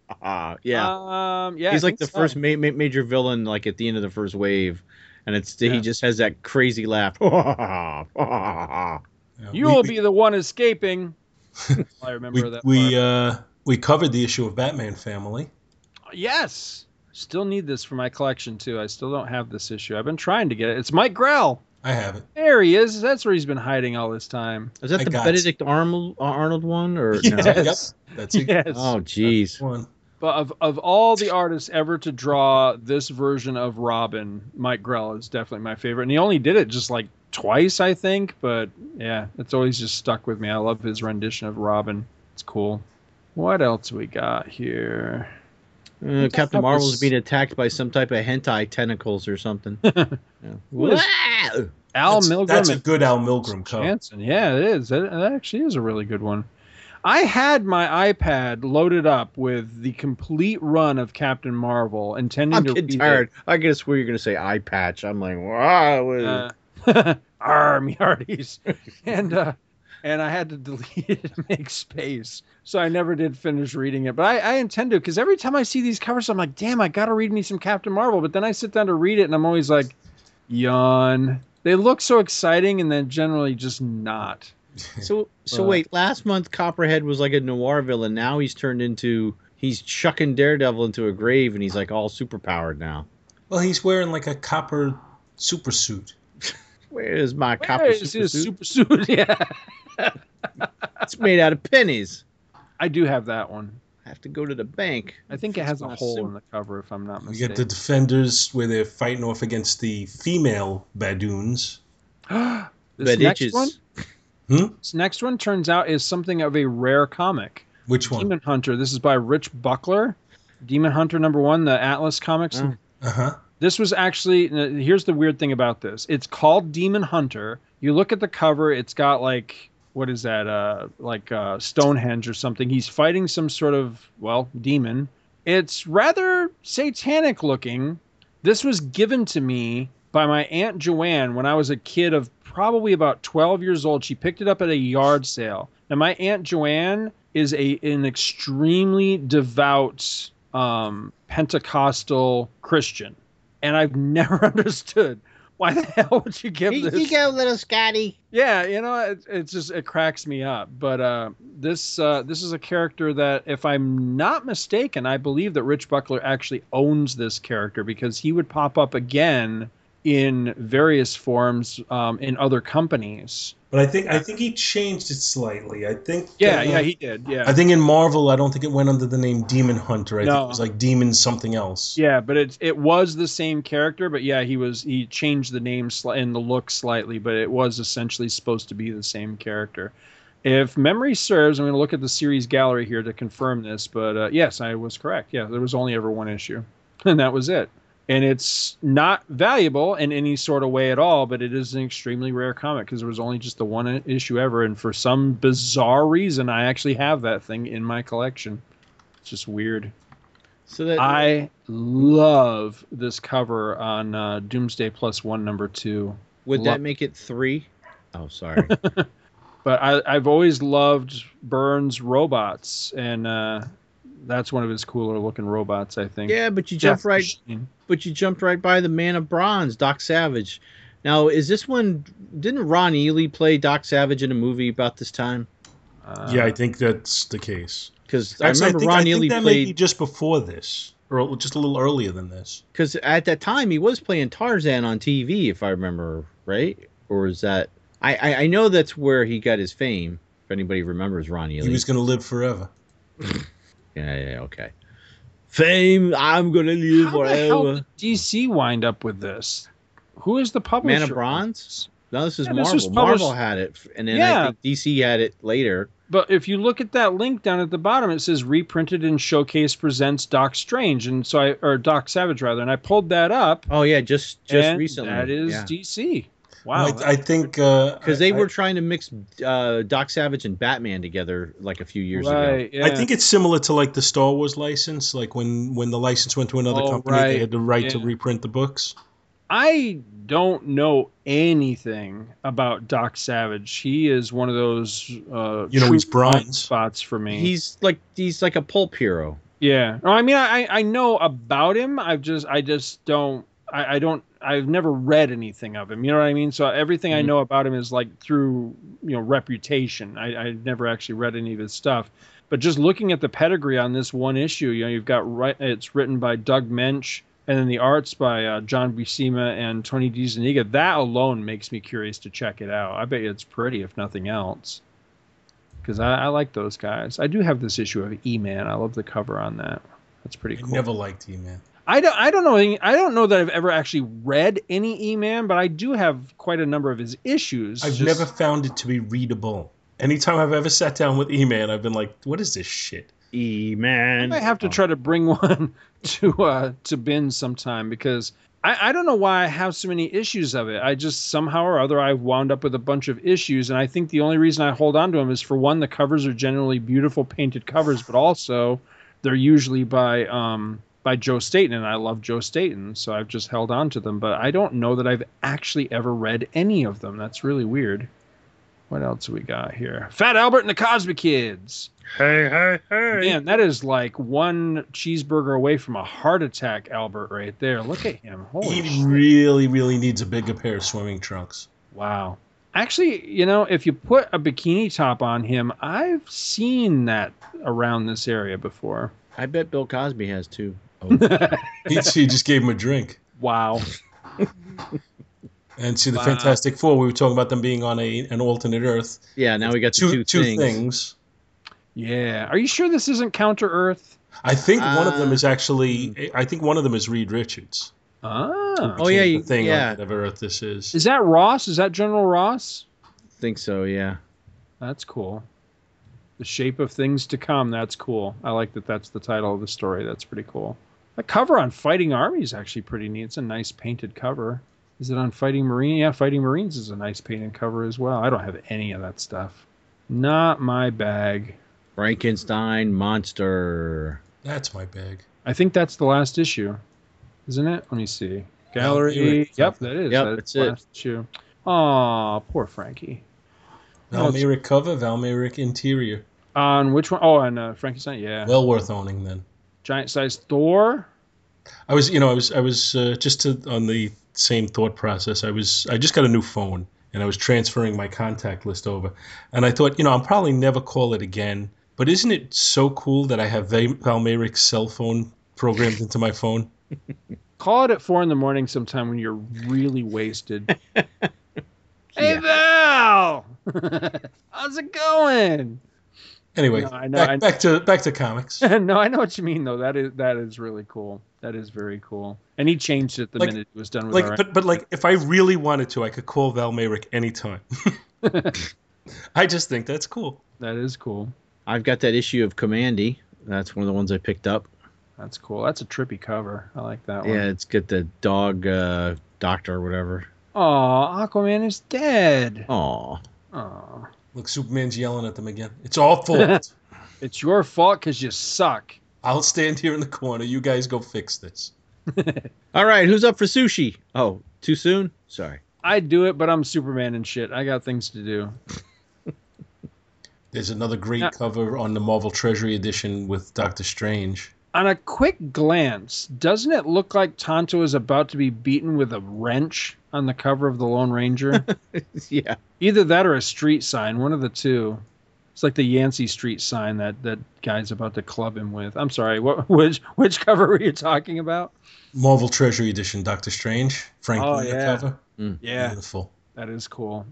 yeah. Um. Yeah. He's I like the so. first ma- ma- major villain, like at the end of the first wave, and it's Yeah. he just has that crazy laugh. Yeah, You we- will we- be the one escaping. I remember we that. we uh we covered the issue of Batman Family. yes. Still need this for my collection too. I still don't have this issue. I've been trying to get it. It's Mike Grell. I have it. There he is. That's where he's been hiding all this time. Is that I the got- Benedict Arnold Arnold one or no? Yes. Yep, that's. Yes. Oh, jeez. One. But of, of all the artists ever to draw this version of Robin, Mike Grell is definitely my favorite. And he only did it just like twice, I think. But yeah, it's always just stuck with me. I love his rendition of Robin. It's cool. What else we got here? Uh, Captain the Marvel's was- being attacked by some type of hentai tentacles or something. Yeah. What is- Wow! Al That's, Milgrom that's a good Al Milgrom cover. Jansen. Yeah, it is. That, that actually is a really good one. I had my iPad loaded up with the complete run of Captain Marvel, intending I'm to getting read it. tired. I guess where you're gonna say eye patch. I'm like, wow. uh, army and uh and i had to delete it to make space so i never did finish reading it but i, I intend to because every time i see these covers i'm like damn i gotta read me some captain marvel but then i sit down to read it and i'm always like yawn they look so exciting and then generally just not So so Uh, wait, last month Copperhead was like a noir villain. Now he's turned into he's chucking Daredevil into a grave and he's like all super powered now. Well, he's wearing like a copper super suit. Where is my Where copper is super his suit? super suit yeah It's made out of pennies. i do have that one I have to go to the bank. i think it has a hole suit. in the cover if i'm not We mistaken get the defenders where they're fighting off against the female Badoons. this But next itches. one Hmm? this next one turns out is something of a rare comic Which one? Demon Hunter. This is by Rich Buckler. Demon Hunter number one, the Atlas comics. Oh. Uh huh. This was actually. Here's the weird thing about this. It's called Demon Hunter. You look at the cover. It's got like what is that? Uh, like uh, Stonehenge or something. He's fighting some sort of well demon. It's rather satanic looking. This was given to me by my aunt Joanne when I was a kid of probably about 12 years old. She picked it up at a yard sale. Now my aunt Joanne is a an extremely devout um, Pentecostal Christian, and I've never understood why the hell would you give Here this? you go, little Scotty. Yeah, you know, it, it's just it cracks me up. But uh, this uh, this is a character that, if I'm not mistaken, I believe that Rich Buckler actually owns this character because he would pop up again in various forms um, in other companies. But I think I think he changed it slightly. I think. Yeah, uh, yeah, he did. Yeah, I think in Marvel, I don't think it went under the name Demon Hunter. I think No. it was like Demon something else. yeah, but it it was the same character. But yeah, he was he changed the name sli- and the look slightly, but it was essentially supposed to be the same character. If memory serves, I'm going to look at the series gallery here to confirm this. But uh, yes, I was correct. Yeah, there was only ever one issue, and that was it. And it's not valuable in any sort of way at all, but it is an extremely rare comic because there was only just the one issue ever. And for some bizarre reason, I actually have that thing in my collection. It's just weird. So that I love this cover on uh, Doomsday Plus One number two. would lo- that make it three? Oh, sorry. But I, I've always loved Byrne's robots, and uh, that's one of his cooler looking robots, I think. yeah, but you jumped Death right. Machine. But you jumped right by the Man of Bronze, Doc Savage. Now, is this one? Didn't Ron Ely play Doc Savage in a movie about this time? Uh, yeah, I think that's the case. Because I Actually, remember think, Ron I think Ely that may be played. just before this, or just a little earlier than this. Because at that time he was playing Tarzan on TV, if I remember right. Or is that? I I, I know that's where he got his fame. If anybody remembers Ron Ely. He was going to live forever. yeah, yeah, okay. Fame, I'm gonna live How the hell did DC wind up with this? Who is the publisher? Man of Bronze? No, this is Yeah, this Marvel. published- Marvel had it, and then Yeah. I think DC had it later. But if you look at that link down at the bottom, it says reprinted and showcase presents Doc Strange, and so I or Doc Savage rather, and I pulled that up. Oh yeah, just just recently. that is yeah. DC. Wow, I, I think uh, because they I- were trying to mix uh, Doc Savage and Batman together like a few years ago. Yeah. I think it's similar to like the Star Wars license. Like when when the license went to another Oh, company, right. they had the right to reprint the books. I don't know anything about Doc Savage. He is one of those uh, You know, he's blind bronze. spots for me. He's like he's like a pulp hero. Yeah. No, I mean, I I know about him. I've just I just don't. I, I don't. I've never read anything of him. You know what I mean? So everything I Mhm. know about him is like through you know reputation. I I never actually read any of his stuff. But just looking at the pedigree on this one issue, you know, you've got right. It's written by Doug Moench, and then the arts by uh, John Buscema and Tony DeZuniga. That alone makes me curious to check it out. I bet you it's pretty, if nothing else. Because I, I like those guys. I do have this issue of E-Man. I love the cover on that. That's pretty I cool. never liked E Man. I don't. I don't know. I don't know that I've ever actually read any E-Man, but I do have quite a number of his issues. I've Just- never found it to be readable. Anytime I've ever sat down with E Man, I've been like, "What is this shit?" E I man. might have to try to bring one to uh to bin sometime because I, I don't know why I have so many issues of it. I just somehow or other I've wound up with a bunch of issues, and I think the only reason I hold on to them is for one, the covers are generally beautiful painted covers, but also they're usually by um by Joe Staton, and I love Joe Staton, so I've just held on to them. But I don't know that I've actually ever read any of them. That's really weird. What else we got here? Fat Albert and the Cosby Kids. Hey, hey, hey. Man, that is like one cheeseburger away from a heart attack, Albert, right there. Look at him. Holy he shit. really, really needs a bigger pair of swimming trunks. Wow. Actually, you know, if you put a bikini top on him, I've seen that around this area before. I bet Bill Cosby has too. He, he just gave him a drink. Wow. And see the Wow. Fantastic Four, we were talking about them being on a an alternate Earth. Yeah, now we got the Two, two, two things. things. Yeah. Are you sure this isn't Counter Earth? I think one of them Uh, is actually. I think one of them is Reed Richards. Ah. Oh, yeah, The thing yeah. on whatever Earth this is. Is that Ross? Is that General Ross? I Think so? Yeah. That's cool. The shape of things to come. That's cool. I like that. That's the title of the story. That's pretty cool. The cover on Fighting Army is actually pretty neat. It's a nice painted cover. Is it on Fighting Marine? Yeah, Fighting Marines is a nice painted cover as well. I don't have any of that stuff. Not my bag. Frankenstein monster. That's my bag. I think that's the last issue, isn't it? Let me see. Gallery. Yep, that is. Yep, that's that's it. last issue. Aw, poor Frankie. No, it's- Val Mayerik cover, Val Mayerik interior. On which one? Oh, and uh, Frankenstein. Yeah. Well worth owning then. Giant sized Thor. I was, you know, I was, I was uh, just to, on the same thought process. I was, I just got a new phone, and I was transferring my contact list over, and I thought, you know, I'll probably never call it again. But isn't it so cool that I have Val- Valmeric's cell phone programmed into my phone? Call it at four in the morning sometime when you're really wasted. Hey Yeah. Val, how's it going? Anyway, No, I know, back, I- back to back to comics. no, I know what you mean though. That is that is really cool. That is very cool. And he changed it the Like- minute it was done with like, our but but like, if I really wanted to, I could call Val Mayerik anytime. I just think that's cool. That is cool. I've got that issue of Kamandi. That's one of the ones I picked up. That's cool. That's a trippy cover. I like that one. Yeah, it's got the dog uh, doctor or whatever. Aw, Aquaman is dead. Aw. Aw. Look, Superman's yelling at them again. It's all fault. It's your fault because you suck. I'll stand here in the corner. You guys go fix this. All right, who's up for sushi? Oh, too soon? Sorry. I'd do it, but I'm Superman and shit. I got things to do. There's another great Yeah. cover on the Marvel Treasury edition with Doctor Strange. On a quick glance, doesn't it look like Tonto is about to be beaten with a wrench on the cover of the Lone Ranger? yeah. Either that or a street sign, one of the two. It's like the Yancey Street sign that that guy's about to club him with. I'm sorry, what which which cover were you talking about? Marvel Treasury edition, Doctor Strange. Frank Oh, Miller yeah. cover. Hmm. Yeah, Beautiful. that is cool.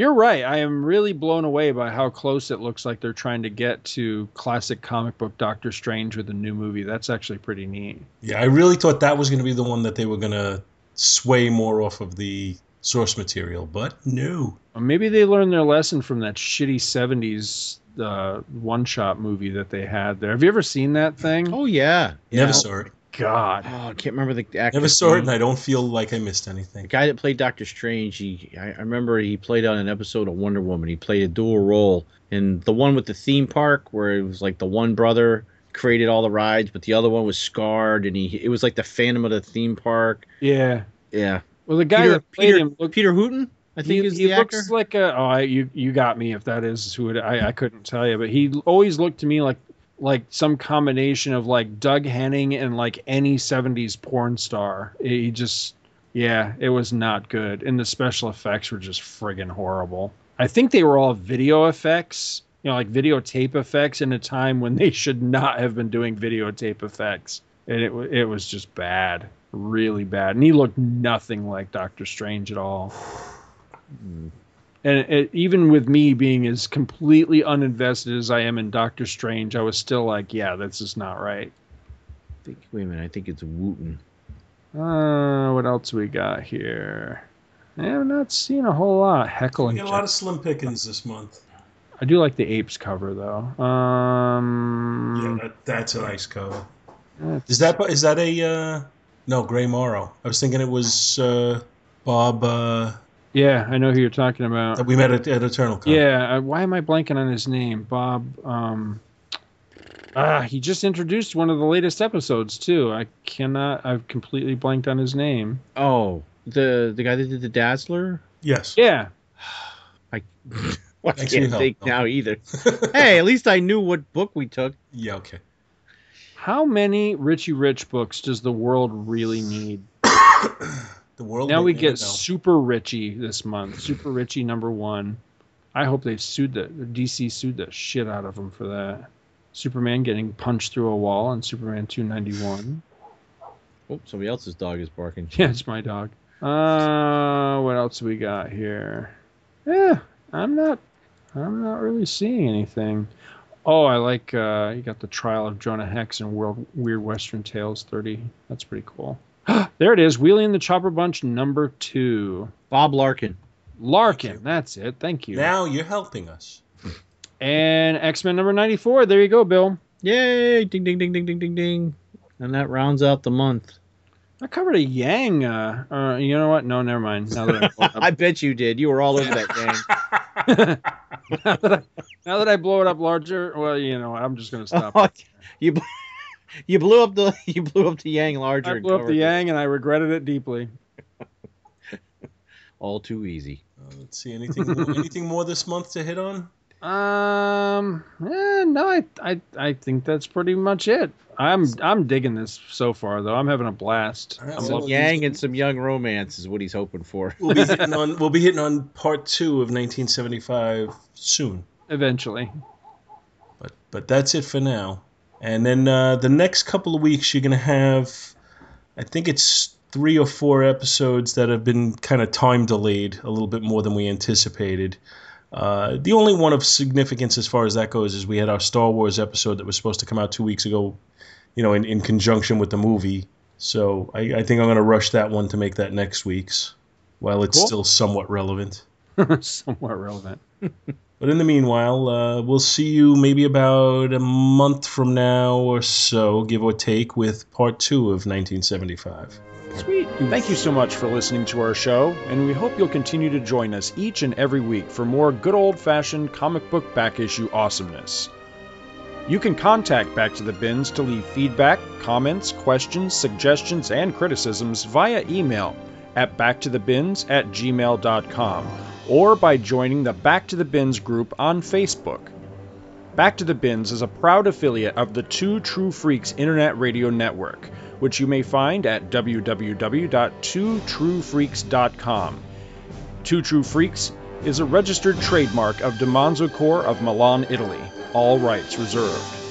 You're right. I am really blown away by how close it looks like they're trying to get to classic comic book Doctor Strange with the new movie. That's actually pretty neat. Yeah, I really thought that was going to be the one that they were going to sway more off of the source material, but no. Or maybe they learned their lesson from that shitty 70s uh, one shot movie that they had there. Have you ever seen that thing? Oh, yeah. yeah. Never saw it. God. Oh, I can't remember the actor. Never saw it, and I don't feel like I missed anything. The guy that played Doctor Strange, he I, I remember he played on an episode of Wonder Woman. He played a dual role. And the one with the theme park where it was like the one brother created all the rides, but the other one was scarred and he it was like the phantom of the theme park. Yeah. Yeah. Well, the guy Peter, that played Peter, him looked, Peter Hooten, I think he, is he the looks actor. like a. Oh, I, you you got me if that is who it. I I couldn't tell you, but he always looked to me like like some combination of like Doug Henning and like any '70s porn star. He just yeah, it was not good, and the special effects were just friggin' horrible. I think they were all video effects, you know, like videotape effects in a time when they should not have been doing videotape effects, and it it was just bad, really bad. And he looked nothing like Doctor Strange at all. Mm. And it, even with me being as completely uninvested as I am in Doctor Strange, I was still like, yeah, this is not right. I think, wait a minute, I think it's Wooten. Uh, what else we got here? I'm not seeing a whole lot. Heckling. We and got a lot of slim pickings this month. I do like the apes cover though. Um, Yeah, that, that's a nice cover. Is that is that a uh, no Gray Morrow? I was thinking it was uh, Bob uh, yeah, I know who you're talking about. that we met at, at Eternal Con. Yeah, uh, why am I blanking on his name? Bob. Um, ah, he just introduced one of the latest episodes too. I cannot. I've completely blanked on his name. Oh, the the guy that did the Dazzler? Yes. Yeah, I, I Thanks for your can't think Bill. now either. hey, at least I knew what book we took. Yeah. Okay. How many Richie Rich books does the world really need? The world. Now we get know. Super Richie this month. Super Richie number one. I hope they've sued the, the DC sued the shit out of him for that. Superman getting punched through a wall on Superman 291. Oh, somebody else's dog is barking. Yeah, it's my dog. Uh, what else we got here? Yeah, I'm not, I'm not really seeing anything. Oh, I like uh, you got the Trial of Jonah Hex and World Weird Western Tales 30. That's pretty cool. there it is, Wheelie and the Chopper Bunch number two. Bob Larkin. Larkin, that's it. Thank you. Now you're helping us. and X Men number 94. There you go, Bill. Yay! Ding ding ding ding ding ding ding. And that rounds out the month. I covered a Yang. Uh, uh, you know what? No, never mind. Now that I pulled it up. I bet you did. You were all over that gang. now, that I, now that I blow it up larger, well, you know, I'm just gonna stop. Oh, you bl- you blew up the you blew up the Yang larger. I blew up covered the it. Yang, and I regretted it deeply. all too easy. Uh, let's see anything more, anything more this month to hit on. Um, eh, no, I, I, I think that's pretty much it. I'm, I'm digging this so far, though. I'm having a blast. All right, I'm well, Some yang and some young romance is what he's hoping for. We'll be hitting on we'll be hitting on part two of 1975 soon. eventually. But but that's it for now. And then uh, the next couple of weeks, you're gonna have, I think it's three or four episodes that have been kind of time delayed a little bit more than we anticipated. Uh, the only one of significance as far as that goes is we had our Star Wars episode that was supposed to come out two weeks ago, you know, in, in conjunction with the movie. So I, I think I'm going to rush that one to make that next week's, while it's Cool. still somewhat relevant. Somewhat relevant. But in the meanwhile, uh, we'll see you maybe about a month from now or so, give or take, with part two of 1975. Sweet. Thank you so much for listening to our show, and we hope you'll continue to join us each and every week for more good old fashioned comic book back issue awesomeness. You can contact Back to the Bins to leave feedback, comments, questions, suggestions, and criticisms via email at backtothebins at gmail.com or by joining the Back to the Bins group on Facebook. Back to the Bins is a proud affiliate of the Two True Freaks Internet Radio Network, which you may find at www.twotruefreaks.com. Two True Freaks is a registered trademark of DiManzo Corps of Milan, Italy, all rights reserved.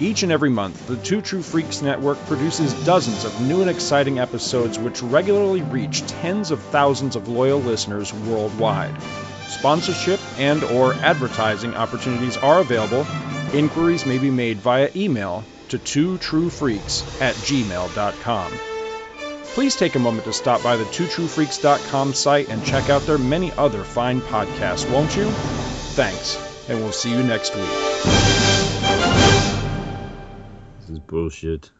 Each and every month, the Two True Freaks Network produces dozens of new and exciting episodes which regularly reach tens of thousands of loyal listeners worldwide. Sponsorship and or advertising opportunities are available. Inquiries may be made via email to twotruefreaks at gmail.com. Please take a moment to stop by the twotruefreaks.com site and check out their many other fine podcasts, won't you? Thanks, and we'll see you next week. This is bullshit.